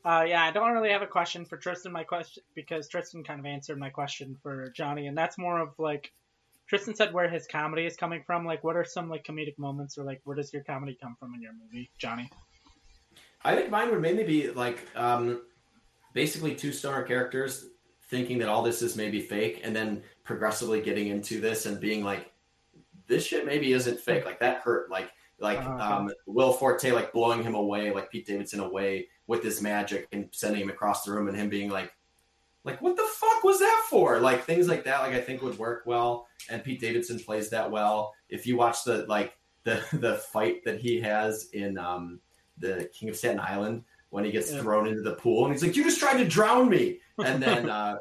Uh, yeah, I don't really have a question for Tristan. My question because Tristan kind of answered my question for Johnny, and that's more of like Tristan said where his comedy is coming from. Like, what are some like comedic moments, or like where does your comedy come from in your movie, Johnny? I think mine would mainly be like um, basically two star characters thinking that all this is maybe fake, and then progressively getting into this and being like, this shit maybe isn't fake. Like that hurt. Like like uh-huh. um, Will Forte like blowing him away, like Pete Davidson away with his magic and sending him across the room, and him being like, like what the fuck was that for? Like things like that. Like I think would work well, and Pete Davidson plays that well. If you watch the like the the fight that he has in um, the King of Staten Island when he gets yeah. thrown into the pool and he's like, "You just tried to drown me," and then uh,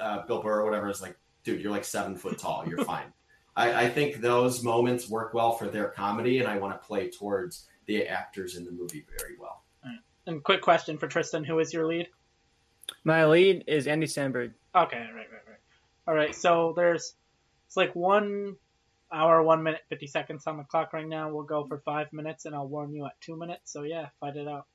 uh, Bill Burr or whatever is like, "Dude, you're like seven foot tall. You're fine." I, I think those moments work well for their comedy, and I want to play towards the actors in the movie very well. And quick question for Tristan: Who is your lead? My lead is Andy Samberg. Okay, right, right, right. All right, so there's it's like one hour, one minute, fifty seconds on the clock right now. We'll go for five minutes, and I'll warn you at two minutes. So yeah, fight it out.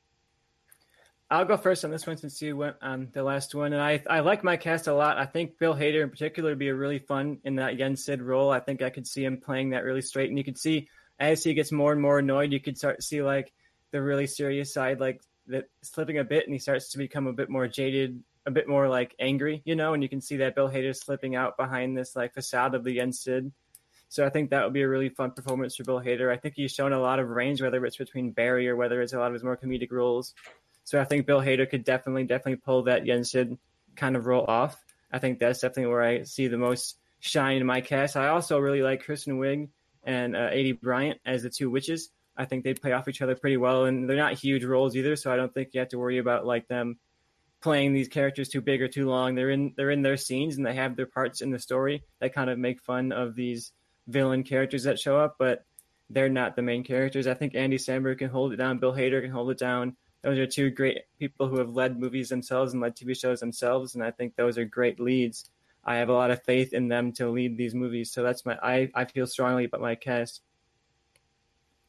I'll go first on this one since you went on the last one. And I, I like my cast a lot. I think Bill Hader in particular would be a really fun in that Yen Sid role. I think I could see him playing that really straight. And you could see as he gets more and more annoyed, you could start to see like the really serious side, like that slipping a bit, and he starts to become a bit more jaded, a bit more like angry, you know. And you can see that Bill Hader slipping out behind this like facade of the Yen Sid. So I think that would be a really fun performance for Bill Hader. I think he's shown a lot of range, whether it's between Barry or whether it's a lot of his more comedic roles. So I think Bill Hader could definitely, definitely pull that Yen Sid kind of role off. I think that's definitely where I see the most shine in my cast. I also really like Kristen Wiig and uh, Aidy Bryant as the two witches. I think they play off each other pretty well, and they're not huge roles either. So I don't think you have to worry about like them playing these characters too big or too long. They're in they're in their scenes and they have their parts in the story that kind of make fun of these villain characters that show up, but they're not the main characters. I think Andy Samberg can hold it down. Bill Hader can hold it down those are two great people who have led movies themselves and led TV shows themselves, and I think those are great leads. I have a lot of faith in them to lead these movies, so that's my I, I feel strongly about my cast.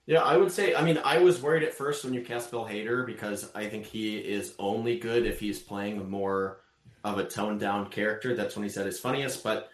Yeah, I would say. I mean, I was worried at first when you cast Bill Hader because I think he is only good if he's playing more of a toned down character. That's when he said his funniest. But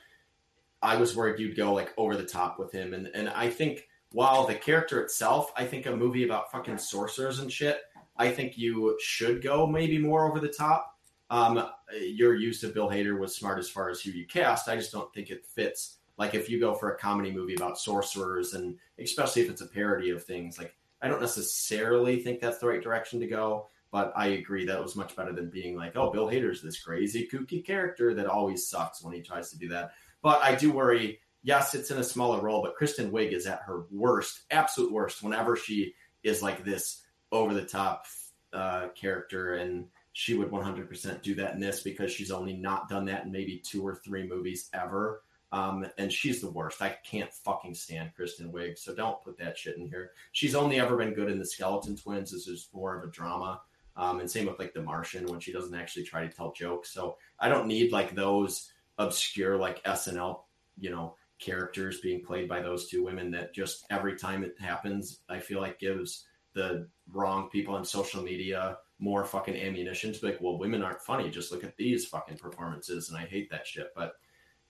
I was worried you'd go like over the top with him, and and I think while the character itself, I think a movie about fucking sorcerers and shit I think you should go maybe more over the top. Um, your use of Bill Hader was smart as far as who you cast. I just don't think it fits. Like if you go for a comedy movie about sorcerers, and especially if it's a parody of things, like I don't necessarily think that's the right direction to go. But I agree that was much better than being like, oh, Bill Hader's this crazy kooky character that always sucks when he tries to do that. But I do worry. Yes, it's in a smaller role, but Kristen Wiig is at her worst, absolute worst, whenever she is like this over the top uh, character, and she would 100% do that in this because she's only not done that in maybe two or three movies ever. Um, and she's the worst. I can't fucking stand Kristen Wiig, so don't put that shit in here. She's only ever been good in the Skeleton Twins. This is more of a drama. Um, and same with like The Martian when she doesn't actually try to tell jokes. So I don't need like those obscure like SNL, you know, characters being played by those two women that just every time it happens, I feel like gives the wrong people on social media more fucking ammunition to be like, well, women aren't funny. Just look at these fucking performances, and I hate that shit. But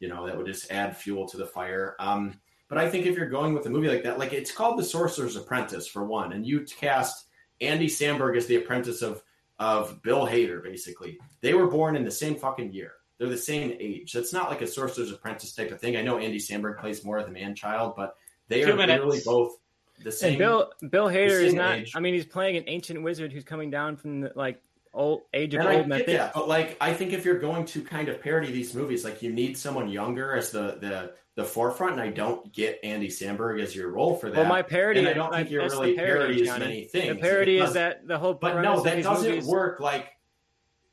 you know, that would just add fuel to the fire. Um, but I think if you're going with a movie like that, like it's called The Sorcerer's Apprentice for one, and you cast Andy Samberg as the apprentice of of Bill Hader. Basically, they were born in the same fucking year. They're the same age. that's not like a Sorcerer's Apprentice type of thing. I know Andy Samberg plays more of the man child, but they Two are minutes. literally both the same. And Bill Bill Hader is not. Age. I mean, he's playing an ancient wizard who's coming down from the, like old age of and old. I get that, but like I think if you're going to kind of parody these movies, like you need someone younger as the the the forefront, and I don't get Andy Samberg as your role for that. Well, my parody, and I don't think you're really parody, as many things. The parody because, is that the whole. But no, that doesn't movies... work. Like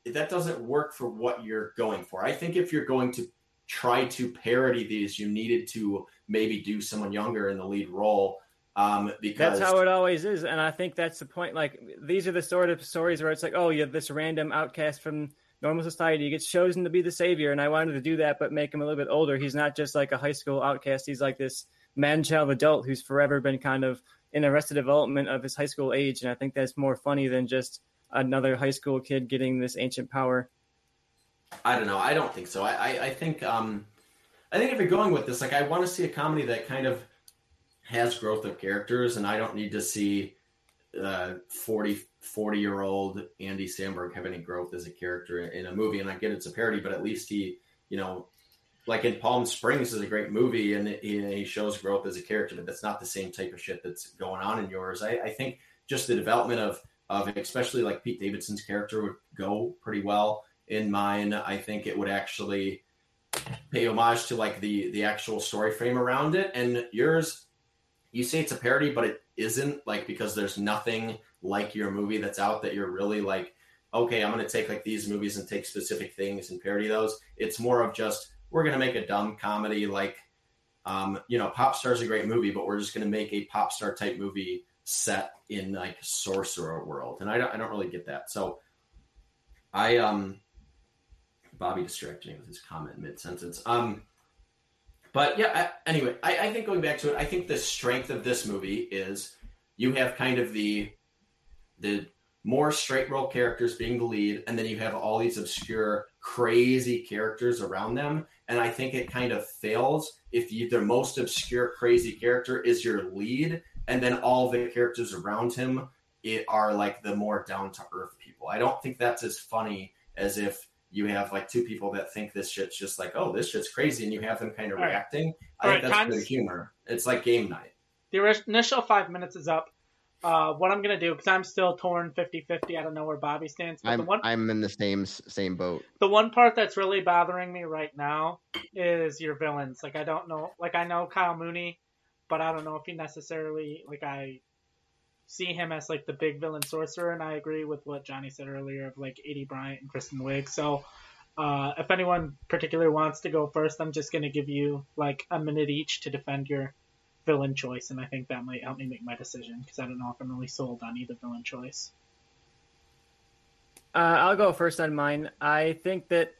that doesn't work for what you're going for. I think if you're going to try to parody these, you needed to maybe do someone younger in the lead role um, because that's how it always is, and I think that's the point. Like these are the sort of stories where it's like, oh, you have this random outcast from normal society he gets chosen to be the savior, and I wanted to do that, but make him a little bit older. He's not just like a high school outcast. He's like this man-child adult who's forever been kind of in arrested development of his high school age, and I think that's more funny than just another high school kid getting this ancient power. I don't know. I don't think so. I, I, I think um, I think if you're going with this, like I want to see a comedy that kind of has growth of characters, and I don't need to see uh, 40, 40 year old Andy Samberg have any growth as a character in a movie. And I get it's a parody, but at least he, you know, like in Palm Springs is a great movie and he, shows growth as a character, but that's not the same type of shit that's going on in yours. I, I think just the development of of especially like Pete Davidson's character would go pretty well in mine. I think it would actually pay homage to like the the actual story frame around it. And yours, you say it's a parody, but it isn't like because there's nothing like your movie that's out that you're really like, okay, I'm gonna take like these movies and take specific things and parody those. It's more of just we're gonna make a dumb comedy like um, you know, Pop Star's a great movie, but we're just gonna make a pop star type movie set in like sorcerer world. And I don't I don't really get that. So I um Bobby distracting me with his comment mid sentence. Um, but yeah, I, anyway, I, I, think going back to it, I think the strength of this movie is you have kind of the the more straight role characters being the lead, and then you have all these obscure, crazy characters around them. And I think it kind of fails if you, the most obscure, crazy character is your lead, and then all the characters around him it are like the more down to earth people. I don't think that's as funny as if you have like two people that think this shit's just like, oh, this shit's crazy, and you have them kind of All reacting. Right. I All think right, that's good humor. It's like game night. The initial five minutes is up. Uh, what I'm gonna do because I'm still torn 50-50. I don't know where Bobby stands. But I'm, the one, I'm in the same same boat. The one part that's really bothering me right now is your villains. Like I don't know. Like I know Kyle Mooney, but I don't know if he necessarily like I see him as like the big villain sorcerer, and I agree with what Johnny said earlier of like Aidy Bryant and Kristen Wiig. So uh, if anyone particular wants to go first, I'm just gonna give you like a minute each to defend your villain choice, and I think that might help me make my decision because I don't know if I'm really sold on either villain choice. Uh, I'll go first on mine. I think that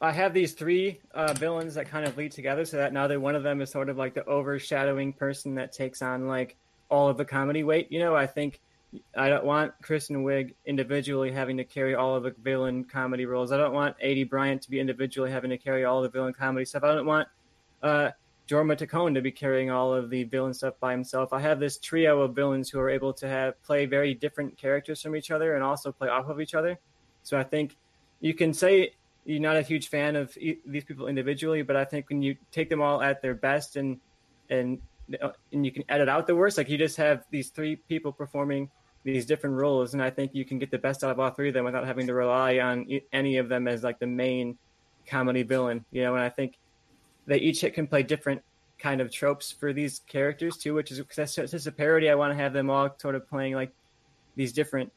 I have these three uh, villains that kind of lead together, so that now that one of them is sort of like the overshadowing person that takes on like all of the comedy weight. You know, I think I don't want Kristen Wiig individually having to carry all of the villain comedy roles. I don't want Aidy Bryant to be individually having to carry all the villain comedy stuff. I don't want uh, Jorma Taccone to be carrying all of the villain stuff by himself. I have this trio of villains who are able to have play very different characters from each other and also play off of each other. So I think you can say you're not a huge fan of these people individually, but I think when you take them all at their best and and and you can edit out the worst. Like you just have these three people performing these different roles, and I think you can get the best out of all three of them without having to rely on any of them as like the main comedy villain. You know, and I think they each hit can play different kind of tropes for these characters too, which is because it's a parody. I want to have them all sort of playing like these different,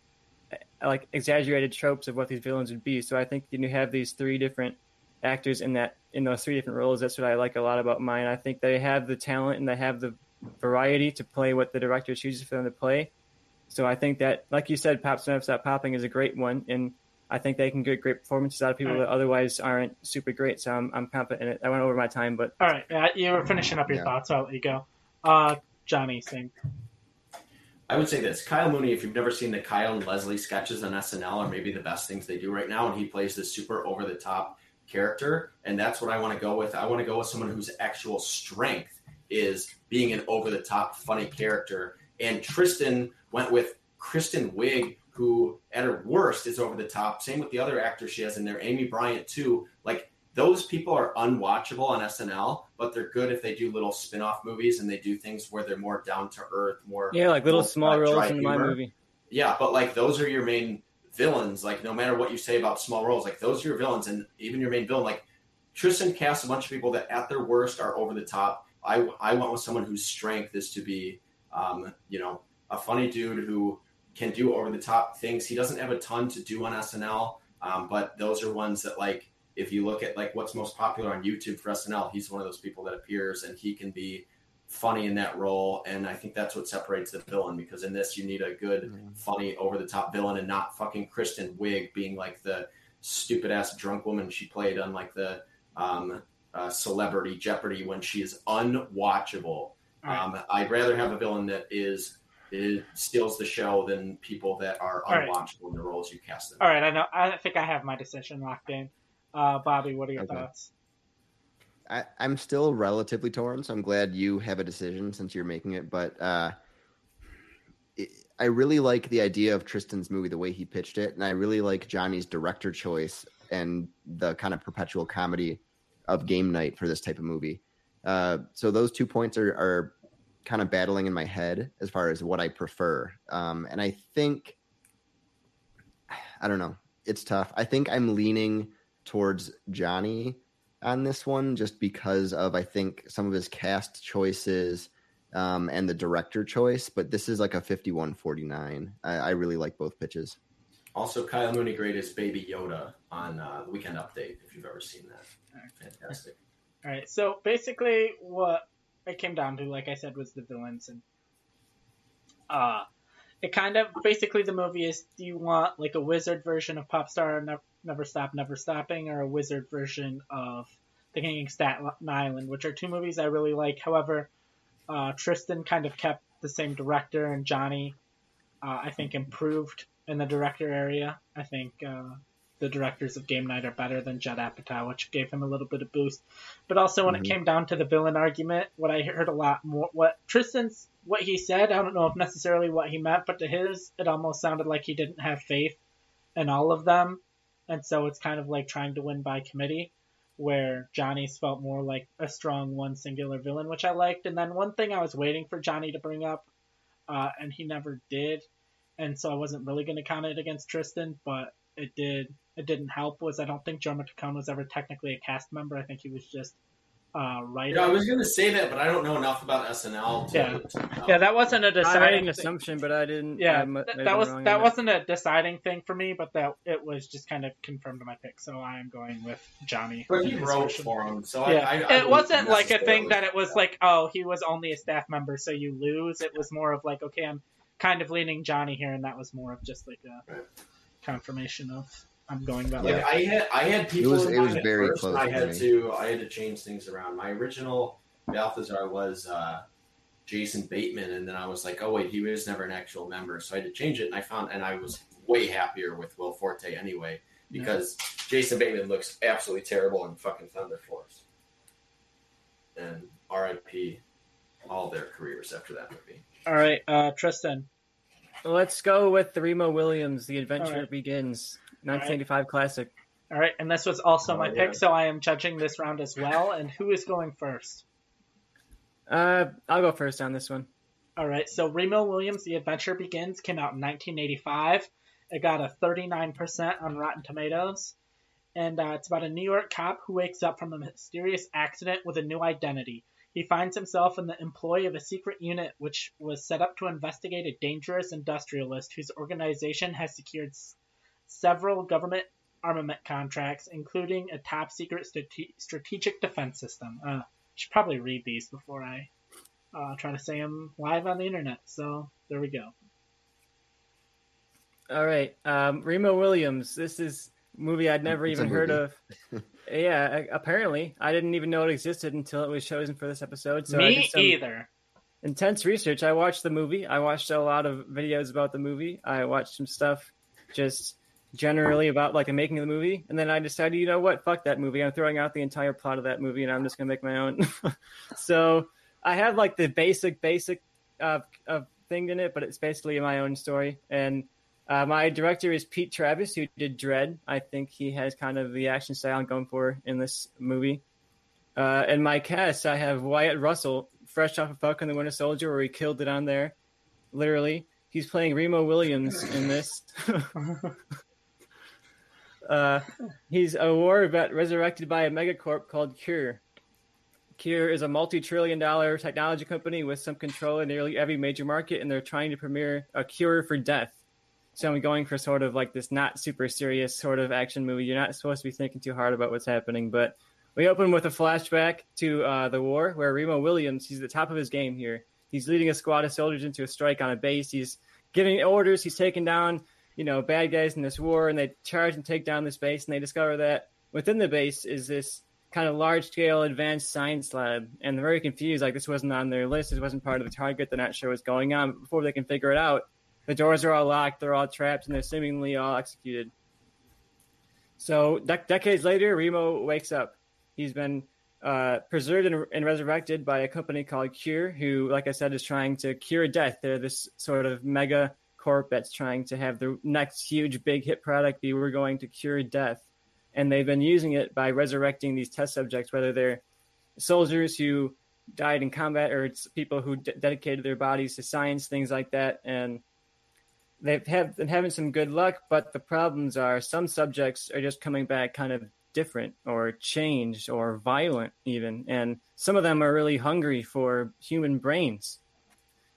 like exaggerated tropes of what these villains would be. So I think you have these three different actors in that in those three different roles. That's what I like a lot about mine. I think they have the talent and they have the variety to play what the director chooses for them to play. So I think that, like you said, Pop Never Stop Popping is a great one, and I think they can get great performances out of people right. that otherwise aren't super great. So I'm, I'm confident in it. I went over my time, but all right, yeah, you were finishing up your yeah. thoughts. So I'll let you go. Uh, Johnny, sing. I would say this Kyle Mooney, if you've never seen the Kyle and Leslie sketches on SNL, are maybe the best things they do right now. And he plays this super over the top character, and that's what I want to go with. I want to go with someone whose actual strength is being an over the top funny character. And Tristan went with Kristen Wiig, who at her worst is over the top. Same with the other actor she has in there, Amy Bryant too. Like those people are unwatchable on SNL, but they're good if they do little spin-off movies and they do things where they're more down to earth, more yeah, like little small roles in my movie. Yeah, but like those are your main villains, like no matter what you say about small roles, like those are your villains, and even your main villain, like Tristan casts a bunch of people that at their worst are over the top. I I went with someone whose strength is to be, um, you know, a funny dude who can do over the top things. He doesn't have a ton to do on SNL, um, but those are ones that like if you look at like what's most popular on YouTube for SNL, he's one of those people that appears and he can be funny in that role, and I think that's what separates the villain because in this you need a good, mm-hmm. funny, over the top villain, and not fucking Kristen Wiig being like the stupid ass drunk woman she played on like the um, uh, Celebrity Jeopardy when she is unwatchable. Right. Um, I'd rather have a villain that is it steals the show than people that are All right. unwatchable in the roles you cast them. All right, I know. I think I have my decision locked in. Uh, Bobby, what are your Okay. thoughts? I, I'm still relatively torn, so I'm glad you have a decision since you're making it. But uh, it, I really like the idea of Tristan's movie, the way he pitched it, and I really like Johnny's director choice and the kind of perpetual comedy of game night for this type of movie. Uh, so those two points are, are kind of battling in my head as far as what I prefer. Um, and I think, I don't know, it's tough. I think I'm leaning towards Johnny on this one just because of I think some of his cast choices um, and the director choice. But this is like a 51-49. I, I really like both pitches. Also, Kyle Mooney Great is Baby Yoda on uh, Weekend Update. If you've ever seen that, fantastic. All right, so basically, what it came down to, like I said, was the villains, and uh, it kind of basically the movie is: do you want like a wizard version of Popstar Never, Stop, Never Stopping, or a wizard version of The King of Staten Island, which are two movies I really like. However, uh, Tristan kind of kept the same director, and Johnny, uh, I think, improved in the director area. I think. Uh, the directors of Game Night are better than Judd Apatow, which gave him a little bit of boost. But also when Mhm. it came down to the villain argument, what I heard a lot more, what Tristan's, what he said, I don't know if necessarily what he meant, but to his, it almost sounded like he didn't have faith in all of them. And so it's kind of like trying to win by committee, where Johnny's felt more like a strong one singular villain, which I liked. And then one thing I was waiting for Johnny to bring up, uh, and he never did. And so I wasn't really going to count it against Tristan, but it did it didn't help was I don't think Jorma Taccone was ever technically a cast member. I think he was just uh, writer. Yeah, I was going to say that, but I don't know enough about SNL. To, Yeah. to know. yeah, that wasn't a I made deciding. assumption, but I didn't. Yeah, I mu- that, might that was wrong on that wasn't a deciding thing for me, but that it was just kind of confirmed my pick. So I am going with Johnny. But he wrote version. for him, so Yeah, I, I, I it wasn't like a thing that it was like, oh, he was only a staff member, so you lose. It was more of like, okay, I'm kind of leaning Johnny here, and that was more of just like a Right. confirmation of I'm going that Like way. I had, I had people. It was- in it was mind at very first, close and I had me. to, I had to change things around. My original Balthazar was uh, Jason Bateman, and then I was like, oh wait, he was never an actual member, so I had to change it. And I found, and I was way happier with Will Forte anyway, because Jason Bateman looks absolutely terrible in fucking Thunder Force. And R.I.P. all their careers after that movie. All right, uh, Tristan. Let's go with the Remo Williams. The Adventure All right. Begins, 1985 classic. All right, and this was also Oh, my yeah. pick, so I am judging this round as well. And who is going first? Uh, I'll go first on this one. All right, so Remo Williams, The Adventure Begins, came out in 1985. It got a 39% on Rotten Tomatoes. And uh, it's about a New York cop who wakes up from a mysterious accident with a new identity. He finds himself in the employ of a secret unit which was set up to investigate a dangerous industrialist whose organization has secured s- several government armament contracts, including a top secret strate- strategic defense system. Uh, I should probably read these before I uh, try to say them live on the internet. So there we go. All right, um, Remo Williams. This is a movie I'd never It's even heard of. yeah, apparently I didn't even know it existed until it was chosen for this episode. So Me did some either. intense research. I watched the movie. I watched a lot of videos about the movie. I watched some stuff just generally about like the making of the movie, and then I decided, you know what, fuck that movie. I'm throwing out the entire plot of that movie, and I'm just gonna make my own. so I have like the basic, basic uh, of thing in it, but it's basically my own story. And uh, my director is Pete Travis, who did Dredd. I think he has kind of the action style I'm going for in this movie. Uh, and my cast, I have Wyatt Russell, fresh off of Falcon the Winter Soldier, where he killed it on there. Literally, he's playing Remo Williams in this. uh, he's a war vet resurrected by a megacorp called Cure. Cure is a multi-trillion-dollar technology company with some control in nearly every major market, and they're trying to premiere a cure for death. So I'm going for sort of like this not super serious sort of action movie. You're not supposed to be thinking too hard about what's happening, but we open with a flashback to uh, the war where Remo Williams, he's at the top of his game here. He's leading a squad of soldiers into a strike on a base. He's giving orders. He's taking down, you know, bad guys in this war, and they charge and take down this base. And they discover that within the base is this kind of large scale advanced science lab, and they're very confused. Like this wasn't on their list, this wasn't part of the target. They're not sure what's going on. But before they can figure it out, the doors are all locked, they're all trapped, and they're seemingly all executed. So de- decades later, Remo wakes up. He's been uh, preserved and, and, resurrected by a company called Cure, who, like I said, is trying to cure death. They're this sort of mega corp that's trying to have the next huge big hit product be we're going to cure death. And they've been using it by resurrecting these test subjects, whether they're soldiers who died in combat or it's people who de- dedicated their bodies to science, things like that. And they've have, been having some good luck, but the problems are some subjects are just coming back kind of different or changed or violent even and some of them are really hungry for human brains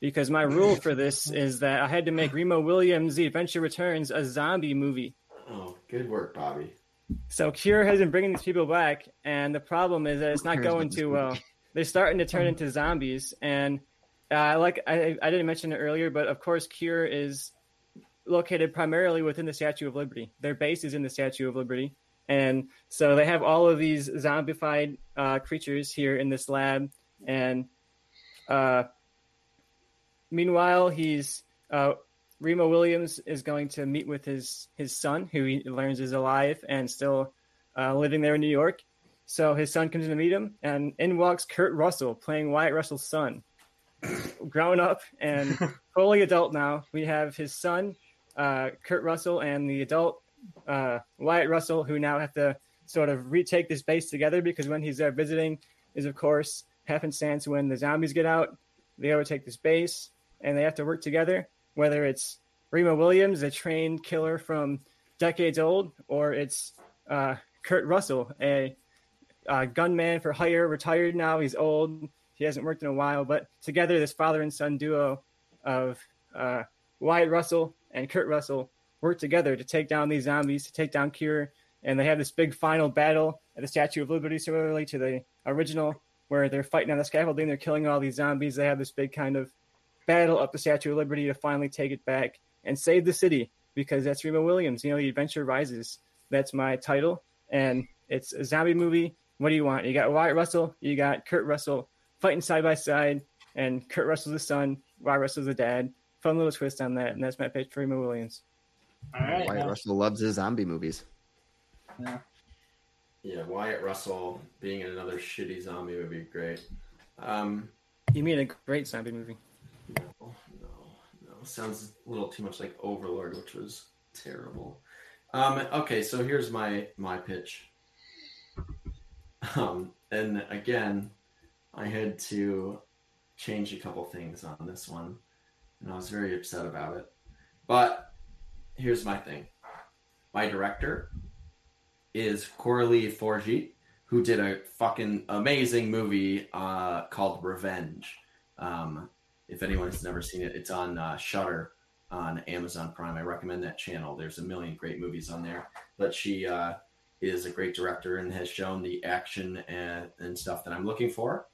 because my rule for this is that i had to make remo williams the adventure returns a zombie movie. Oh good work bobby. So cure has been bringing these people back and the problem is that it's not going too well. they're starting to turn into zombies and uh, like I, I didn't mention it earlier but of course cure is located primarily within the statue of liberty. Their base is in the statue of liberty and so they have all of these zombified uh, creatures here in this lab. And uh, meanwhile, he's uh, Remo Williams is going to meet with his his son, who he learns is alive and still uh, living there in New York. So his son comes in to meet him, and in walks Kurt Russell, playing Wyatt Russell's son. Grown up and fully adult now, we have his son, uh, Kurt Russell, and the adult uh, Wyatt Russell, who now have to sort of retake this base together because when he's there visiting, is of course happenstance when the zombies get out, they overtake this base and they have to work together. Whether it's Remo Williams, a trained killer from decades old, or it's uh, Kurt Russell, a, a gunman for hire, retired now. He's old. He hasn't worked in a while, but together, this father and son duo of uh, Wyatt Russell and Kurt Russell work together to take down these zombies, to take down Cure, and they have this big final battle at the Statue of Liberty, similarly to the original, where they're fighting on the scaffolding, they're killing all these zombies. They have this big kind of battle up the Statue of Liberty to finally take it back and save the city because that's Remo Williams. You know, the adventure rises. That's my title, and it's a zombie movie. What do you want? You got Wyatt Russell, you got Kurt Russell fighting side by side, and Kurt Russell's the son, Wyatt Russell's the dad. Fun little twist on that, and that's my pitch for Remo Williams. All right. Wyatt Russell loves his zombie movies. Yeah. Yeah, Wyatt Russell being in another shitty zombie would be great. Um, you mean a great zombie movie? Sounds a little too much like Overlord, which was terrible. Um, okay, so here's my my pitch. Um, and again, I had to change a couple things on this one, and I was very upset about it. But here's my thing. My director is Coralie Fargeat, who did a fucking amazing movie uh, called Revenge. Um, if anyone has never seen it, it's on uh, Shudder on Amazon Prime. I recommend that channel. There's a million great movies on there. But she uh, is a great director and has shown the action and, and stuff that I'm looking for.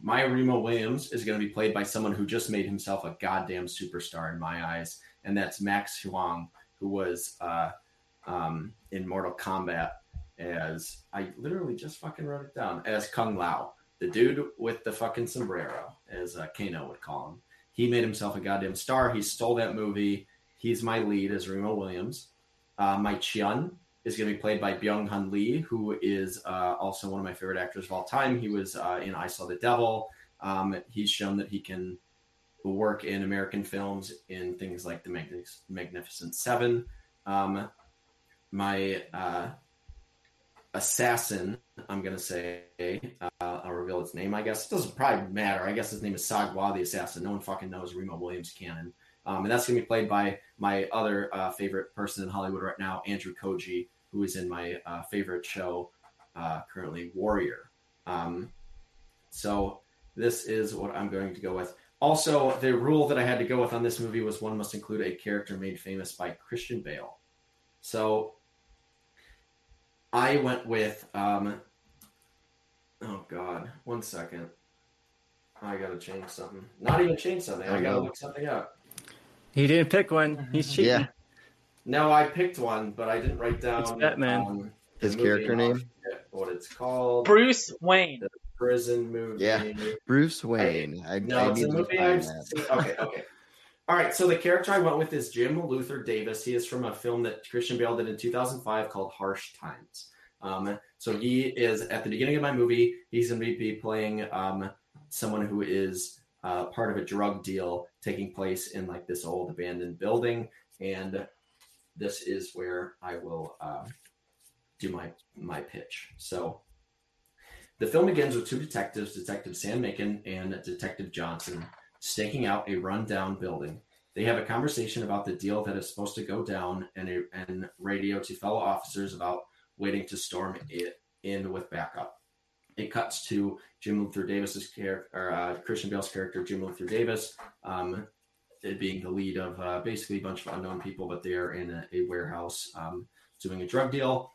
My Remo Williams is going to be played by someone who just made himself a goddamn superstar in my eyes and that's Max Huang, who was uh, um, in Mortal Kombat as I literally just fucking wrote it down as Kung Lao, the dude with the fucking sombrero, as uh, Kano would call him. He made himself a goddamn star. He stole that movie. He's my lead as Remo Williams. Uh, my Chiun is going to be played by Byung Hun Lee, who is uh, also one of my favorite actors of all time. He was uh, in I Saw the Devil. Um, he's shown that he can work in American films in things like The Magnificent Seven. Um, my uh, assassin, I'm going to say, uh, I'll reveal its name, I guess. It doesn't probably matter. I guess his name is Sagwa the Assassin. No one fucking knows Remo Williams canon. Um, and that's going to be played by my other uh, favorite person in Hollywood right now, Andrew Koji, who is in my uh, favorite show uh, currently, Warrior. Um, so this is what I'm going to go with. Also, the rule that I had to go with on this movie was one must include a character made famous by Christian Bale. So I went with, um, oh God, one second. I gotta change something. Not even change something. I gotta look something up. He didn't pick one. He's cheating. Yeah. No, I picked one, but I didn't write down. It's Batman. Um, His character name? What it's called? Bruce Wayne. The Prison movie. Yeah. Bruce Wayne. I, No, I it's a movie I've seen. Okay, okay. All right, so the character I went with is Jim Luther Davis. He is from a film that Christian Bale did in 2005 called Harsh Times. Um, so he is at the beginning of my movie. He's going to be playing um, someone who is uh, part of a drug deal taking place in like this old abandoned building, and this is where I will uh, do my my pitch. So the film begins with two detectives, Detective Sam Macon and Detective Johnson, staking out a rundown building. They have a conversation about the deal that is supposed to go down and, a, and radio to fellow officers about waiting to storm it in with backup. It cuts to Jim Luther Davis's character, or uh, Christian Bale's character, Jim Luther Davis, um, being the lead of uh, basically a bunch of unknown people, but they are in a, a warehouse um, doing a drug deal.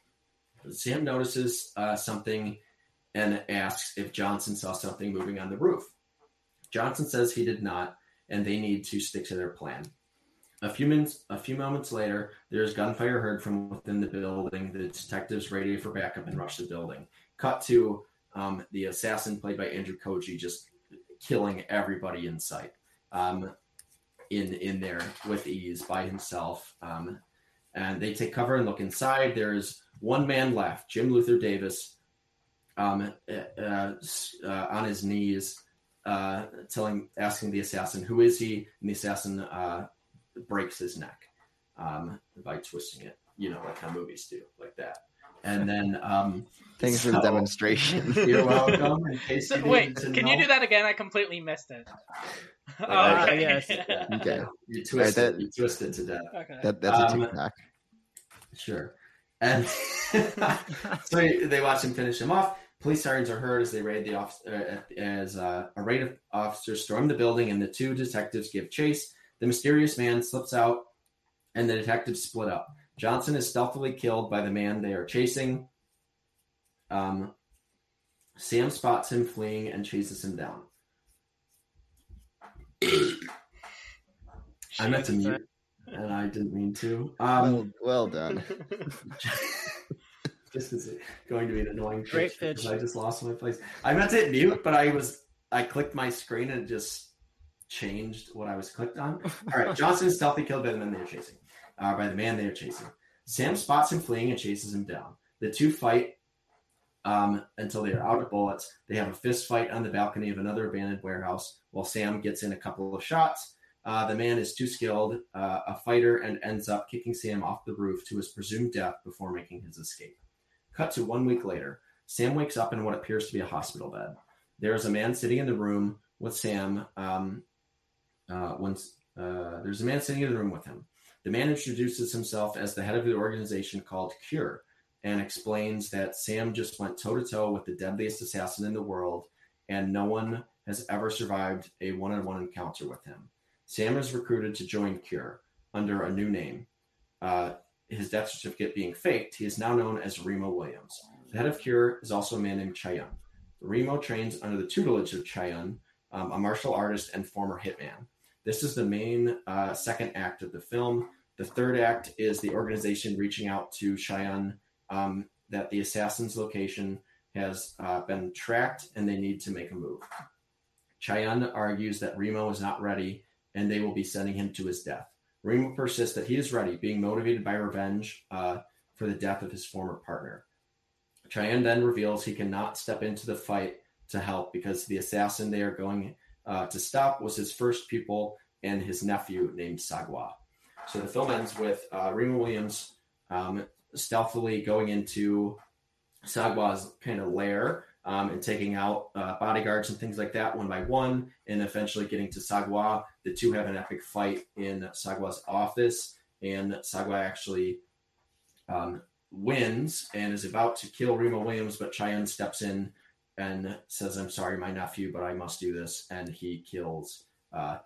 Sam notices uh, something and asks if Johnson saw something moving on the roof. Johnson says he did not, and they need to stick to their plan. A few minutes, a few moments later, there is gunfire heard from within the building. The detectives radio for backup and rush the building. Cut to um, the assassin, played by Andrew Koji, just killing everybody in sight. Um, in in there with ease by himself. Um, and they take cover and look inside. There's one man left, Jim Luther Davis, um, uh, uh, uh, on his knees, uh, telling, asking the assassin, "Who is he?" And the assassin uh, breaks his neck um, by twisting it. You know, like how movies do, like that. And then, um, Thanks for the demonstration. You're welcome. In case So, you wait, can know. you do that again? I completely missed it. Ah, okay. yes. Okay. You twisted, that- you twisted to death. okay. That, that's a Um, TikTok. Sure. And so they watch him finish him off. Police sirens are heard as they raid the office, uh, as uh, a raid of officers storm the building, and the two detectives give chase. The mysterious man slips out, and the detectives split up. Johnson is stealthily killed by the man they are chasing. Um, Sam spots him fleeing and chases him down. I meant to mute, and I didn't mean to. Um, well, well done. this is going to be an annoying Great pitch. I just lost my place. I meant to hit mute, but I was I clicked my screen and it just changed what I was clicked on. All right, Johnson is stealthy killed by the man they are chasing. Uh, by the man they are chasing. Sam spots him fleeing and chases him down. The two fight um, until they are out of bullets. They have a fist fight on the balcony of another abandoned warehouse while Sam gets in a couple of shots. Uh, the man is too skilled, uh, a fighter, and ends up kicking Sam off the roof to his presumed death before making his escape. Cut to one week later. Sam wakes up in what appears to be a hospital bed. There is a man sitting in the room with Sam. Um, uh, once uh, there's a man sitting in the room with him. The man introduces himself as the head of the organization called Cure and explains that Sam just went toe to toe with the deadliest assassin in the world, and no one has ever survived a one on one encounter with him. Sam is recruited to join Cure under a new name. Uh, his death certificate being faked, he is now known as Remo Williams. The head of Cure is also a man named Cheyenne. Remo trains under the tutelage of Cheyenne, um, a martial artist and former hitman. This is the main uh, second act of the film. The third act is the organization reaching out to Cheyenne um, that the assassin's location has uh, been tracked and they need to make a move. Cheyenne argues that Remo is not ready and they will be sending him to his death. Remo persists that he is ready, being motivated by revenge uh, for the death of his former partner. Cheyenne then reveals he cannot step into the fight to help because the assassin they are going uh, to stop was his first pupil and his nephew named Sagwa. So the film ends with uh, Williams um, stealthily going into Sagwa's kind of lair um, and taking out uh, bodyguards and things like that one by one, and eventually getting to Sagwa. The two have an epic fight in Sagwa's office, and Sagwa actually um, wins and is about to kill Remo Williams, but Cheyenne steps in and says, "I'm sorry, my nephew, but I must do this," and he kills uh,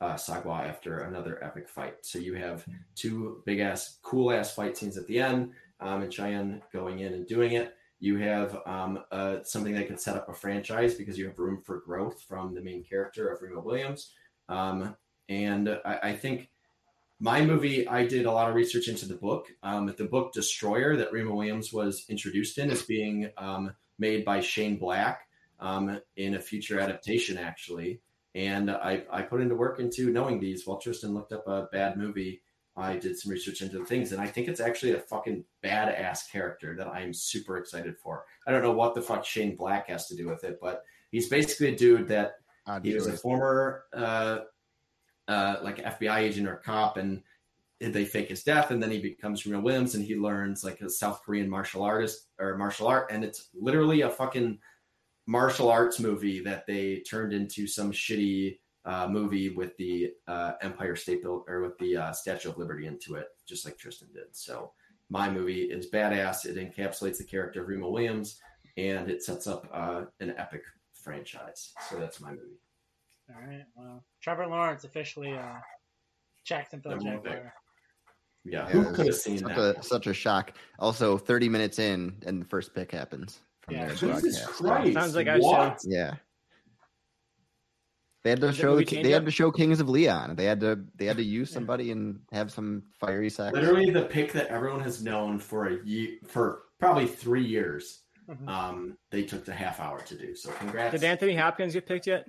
uh, Sagwa after another epic fight. So you have two big ass, cool ass fight scenes at the end, um, and Cheyenne going in and doing it. You have um, uh, something that could set up a franchise because you have room for growth from the main character of Remo Williams, um, and I, I think my movie, I did a lot of research into the book. Um, the book Destroyer that Remo Williams was introduced in is being um, made by Shane Black um, in a future adaptation, actually. And I, I put into work into knowing these while Tristan looked up a bad movie. I did some research into the things, and I think it's actually a fucking badass character that I am super excited for. I don't know what the fuck Shane Black has to do with it, but he's basically a dude that Odd he was a former uh, uh, like FBI agent or cop, and they fake his death, and then he becomes Remo Williams, and he learns like a South Korean martial artist or martial art, and it's literally a fucking martial arts movie that they turned into some shitty uh, movie with the uh, Empire State Build or with the uh, Statue of Liberty into it, just like Tristan did. So my movie is badass. It encapsulates the character of Remo Williams, and it sets up uh, an epic franchise. So that's my movie. All right. Well, Trevor Lawrence officially uh, Jacksonville Number one Jaguar. Yeah, Yeah, who could have seen such that? a such a shock. Also, 30 minutes in, and the first pick happens from Yeah. their Jesus broadcast. Christ! Sounds like I what? Yeah. They had to Was show movie they change had to show Kings of Leon. They had to they had to use somebody and have some fiery sex. Literally the pick that everyone has known for a year, for probably three years. Mhm. Um, they took the half hour to do. So congrats. Did Anthony Hopkins get picked yet?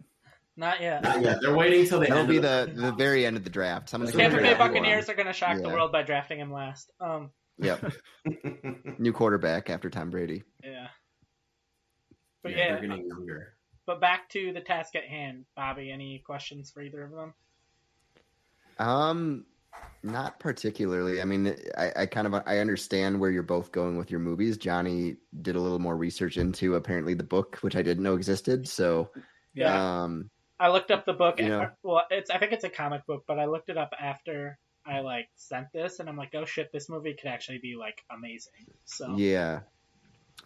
Not yet. Not yet. They're waiting till the That'll end. be of the the very end of the draft. Someone's The Tampa Tampa Bay Buccaneers are going to shock the world by drafting him last. Um, Yep, new quarterback after Tom Brady. yeah. But yeah, yeah, they're getting younger. but back to the task at hand. Bobby, any questions for either of them? Um, not particularly. I mean, I, I kind of I understand where you're both going with your movies. Johnny did a little more research into apparently the book, which I didn't know existed. So, Yeah. um, I looked up the book. You and- know. well, it's I think it's a comic book, but I looked it up after I like sent this, and I'm like, oh shit, this movie could actually be like amazing. So yeah,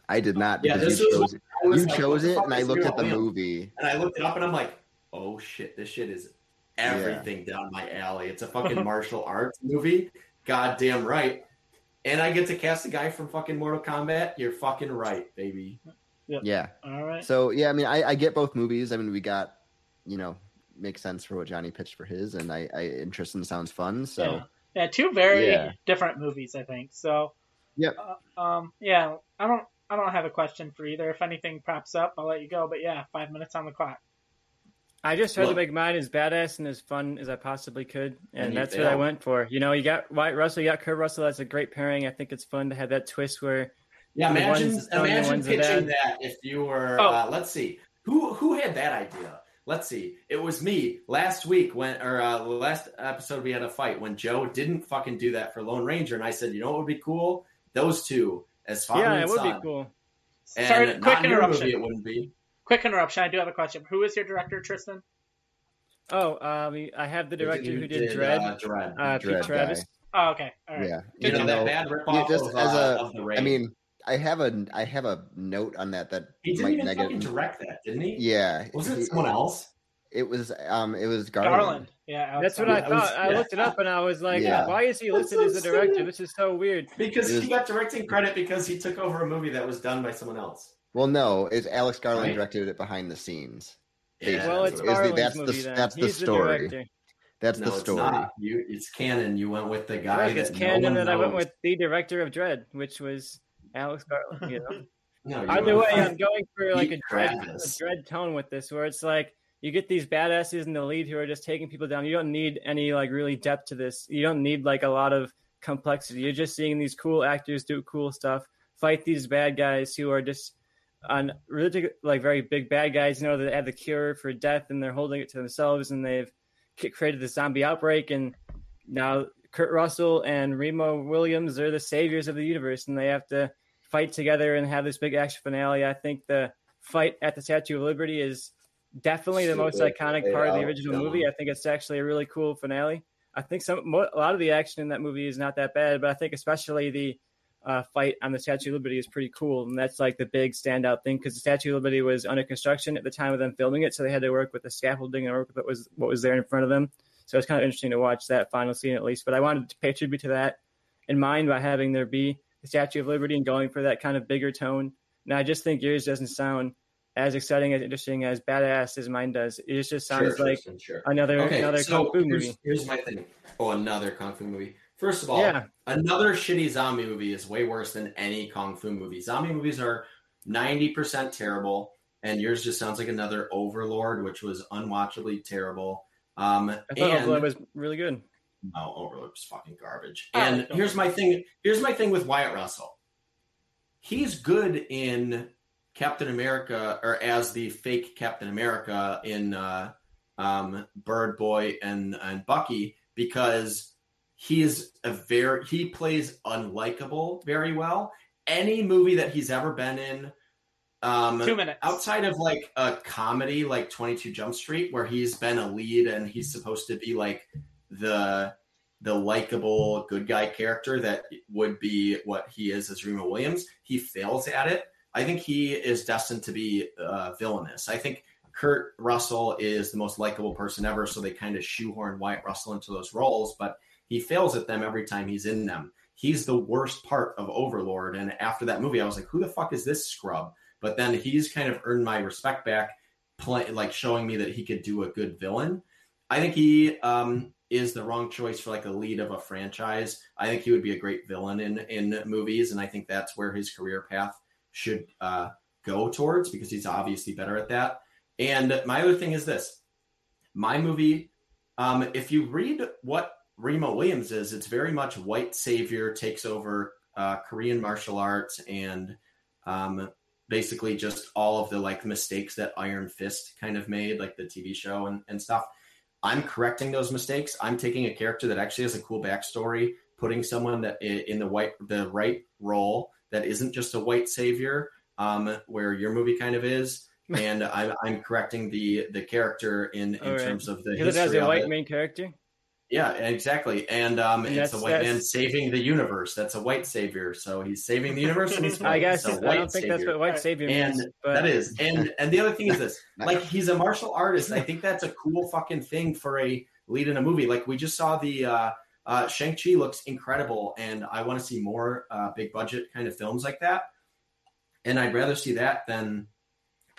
I did not Yeah, because this you was- chose it. I was You like, chose it, and I looked at the movie. And I looked it up, and I'm like, oh shit, this shit is everything down my alley. It's a fucking martial arts movie. Goddamn right. And I get to cast a guy from fucking Mortal Kombat. You're fucking right, baby. Yeah. all right. So yeah, I mean, I, I get both movies. I mean, we got, you know, makes sense for what Johnny pitched for his, and I, I and sounds fun. So Yeah. Yeah, two very Yeah. different movies, I think. So, yeah, uh, um, yeah, I don't, I don't have a question for either. If anything pops up, I'll let you go. But yeah, five minutes on the clock. I just tried Look. to make mine as badass and as fun as I possibly could, and, And you that's what I went for. You know, you got Wyatt Russell, you got Kurt Russell. That's a great pairing. I think it's fun to have that twist where Yeah, imagine ones- imagine ones pitching that if you were. Oh. Uh, let's see, who who had that idea? Let's see. It was me last week when, or uh, last episode we had a fight when Joe didn't fucking do that for Lone Ranger, and I said, you know what would be cool? Those two as father yeah, and it would be cool. And Sorry, quick interruption. Movie, it wouldn't be. Quick interruption. I do have a question. Who is your director, Tristan? Oh, um, I have the director who did Dredd, Uh, Dredd. uh, Dredd Pete Travis. Oh, okay. All right. yeah, you know even that though- bad yeah, ripoff just of, as uh, a- of the Raid. I mean, I have a I have a note on that that he didn't might even negative. fucking direct that, didn't he? Yeah, Wasn't he- it someone else? It was um, it was Garland. Garland. Yeah, Alex That's what I That thought. was- I yeah. looked it up and I was like, Yeah. why is he That's listed as the director? sad. This is so weird. Because was- he got directing credit because he took over a movie that was done by someone else. Well, no, it's Alex Garland Right. directed it behind the scenes. Yeah, well, that's it's what it was. Garland. Garland's that's the- then. that's the He's story. the. That's no, the it's story. not. You, it's canon. You went with the guy Right, that it's no canon one that I went with the director of Dredd, which was Alex Garland. You know? No, you Either way, I'm going for like a dread, a dread tone with this, where it's like you get these badasses in the lead who are just taking people down. You don't need any like really depth to this. You don't need like a lot of complexity. You're just seeing these cool actors do cool stuff, fight these bad guys who are just on really like very big bad guys. You know that have the cure for death and they're holding it to themselves, and they've created the zombie outbreak, and now Kurt Russell and Remo Williams are the saviors of the universe, and they have to fight together and have this big action finale. I think the fight at the Statue of Liberty is definitely the most iconic part of the original movie. I think it's actually a really cool finale. I think some a lot of the action in that movie is not that bad, but I think especially the uh, fight on the Statue of Liberty is pretty cool, and that's like the big standout thing because the Statue of Liberty was under construction at the time of them filming it, so they had to work with the scaffolding and work with what was what was there in front of them. So it's kind of interesting to watch that final scene at least. But I wanted to pay tribute to that in mind by having there be the Statue of Liberty and going for that kind of bigger tone. And I just think yours doesn't sound as exciting as interesting as badass as mine does. It just sounds Sure, like Tristan, sure. another Okay, another so kung fu here's, movie. here's my thing. Oh, another kung fu movie. First of all, Yeah. another shitty zombie movie is way worse than any kung fu movie. Zombie movies are ninety percent terrible, and yours just sounds like another Overlord, which was unwatchably terrible. Um, I thought and Overlord was really good. no, Overlord was fucking garbage. I And here's my thing. Here's my thing with Wyatt Russell. He's good in Captain America, or as the fake Captain America in uh, um, Bird Boy and and Bucky, because he's a very he plays unlikable very well. Any movie that he's ever been in, um, Two minutes. outside of like a comedy like 22 jump street where he's been a lead and he's supposed to be like the the likable good guy character that would be what he is as Remo Williams he fails at it i think he is destined to be uh, villainous i think kurt russell is the most likable person ever so they kind of shoehorn wyatt russell into those roles but he fails at them every time he's in them he's the worst part of overlord and after that movie i was like who the fuck is this scrub but then he's kind of earned my respect back, play, like showing me that he could do a good villain. I think he um, is the wrong choice for like a lead of a franchise. I think he would be a great villain in in movies, and I think that's where his career path should uh, go towards because he's obviously better at that. And my other thing is this: my movie. Um, if you read what Remo Williams is, it's very much white savior takes over uh, Korean martial arts and um, basically just all of the like mistakes that Iron Fist kind of made, like the TV show and, and stuff. I'm correcting those mistakes. I'm taking a character that actually has a cool backstory, putting someone that in the white the right role that isn't just a white savior, um, where your movie kind of is. And I'm, I'm correcting the the character in, in right. terms of the Because it has a white main character. Yeah, exactly. And um, And it's a white man saving the universe. That's a white savior. So he's saving the universe and he's white. I guess It's a I white don't think that's savior. what white Right. savior And means. But that is. And and the other thing is this. Like he's a martial artist. I think that's a cool fucking thing for a lead in a movie. Like we just saw the uh uh Shang-Chi looks incredible and I want to see more uh big budget kind of films like that. And I'd rather see that than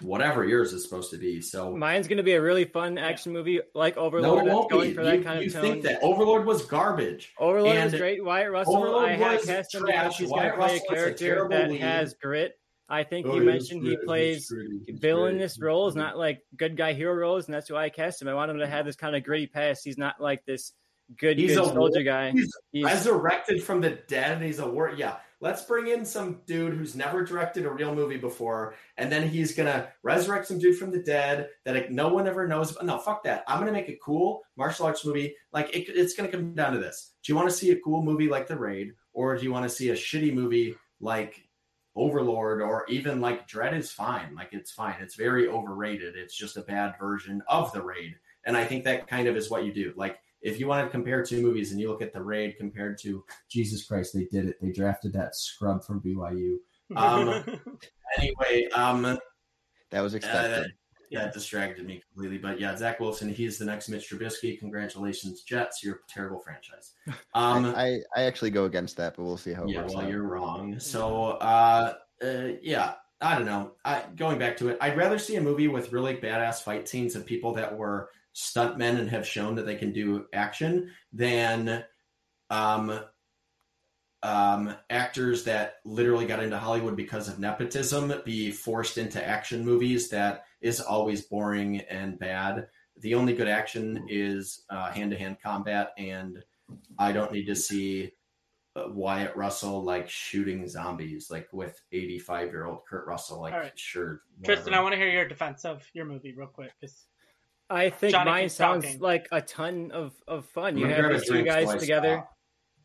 whatever yours is supposed to be. So mine's going to be a really fun action movie like no, Overlord. it won't going be. for that You, kind you of tone. think that Overlord was garbage. Overlord And great. Wyatt Russell, Overlord I had cast him trash. he's going to play a a character terrible that lead. has grit. I think Oh, you mentioned he plays He's great. He's villainous roles, not like good guy hero roles, and that's why I cast him. I want him to have this kind of gritty past. He's not like this good, He's good a soldier guy. He's He's resurrected from the dead and he's a war yeah let's bring in some dude who's never directed a real movie before and then he's gonna resurrect some dude from the dead that like, no one ever knows about. no fuck that. I'm gonna make a cool martial arts movie. Like it, it's gonna come down to this. Do you want to see a cool movie like the raid or do you want to see a shitty movie like overlord or even like Dredd is fine. Like it's fine. It's very overrated. It's just a bad version of the raid. And i think that kind of is what you do. Like if you want to compare two movies and you look at the raid compared to Jesus Christ, they did it. They drafted that scrub from BYU. Um, Anyway, um, That was uh, expected. that, that distracted me completely. But yeah, Zach Wilson, he's the next Mitch Trubisky. Congratulations, Jets. You're a terrible franchise. Um, I, I actually go against that, but we'll see how it yeah, works well, out. you're wrong. So, uh, uh, yeah, I don't know. I, going back to it, I'd rather see a movie with really badass fight scenes of people that were stuntmen and have shown that they can do action than um, um, actors that literally got into Hollywood because of nepotism be forced into action movies that is always boring and bad. The only good action is hand to hand combat, and I don't need to see uh, Wyatt Russell like shooting zombies like with 85 year old Kurt Russell. Like, right. sure. Tristan, I want to hear your defense of your movie real quick. 'cause- I think Johnny mine sounds talking. like a ton of, of fun. I'm You gonna have grab these two guys together, stop.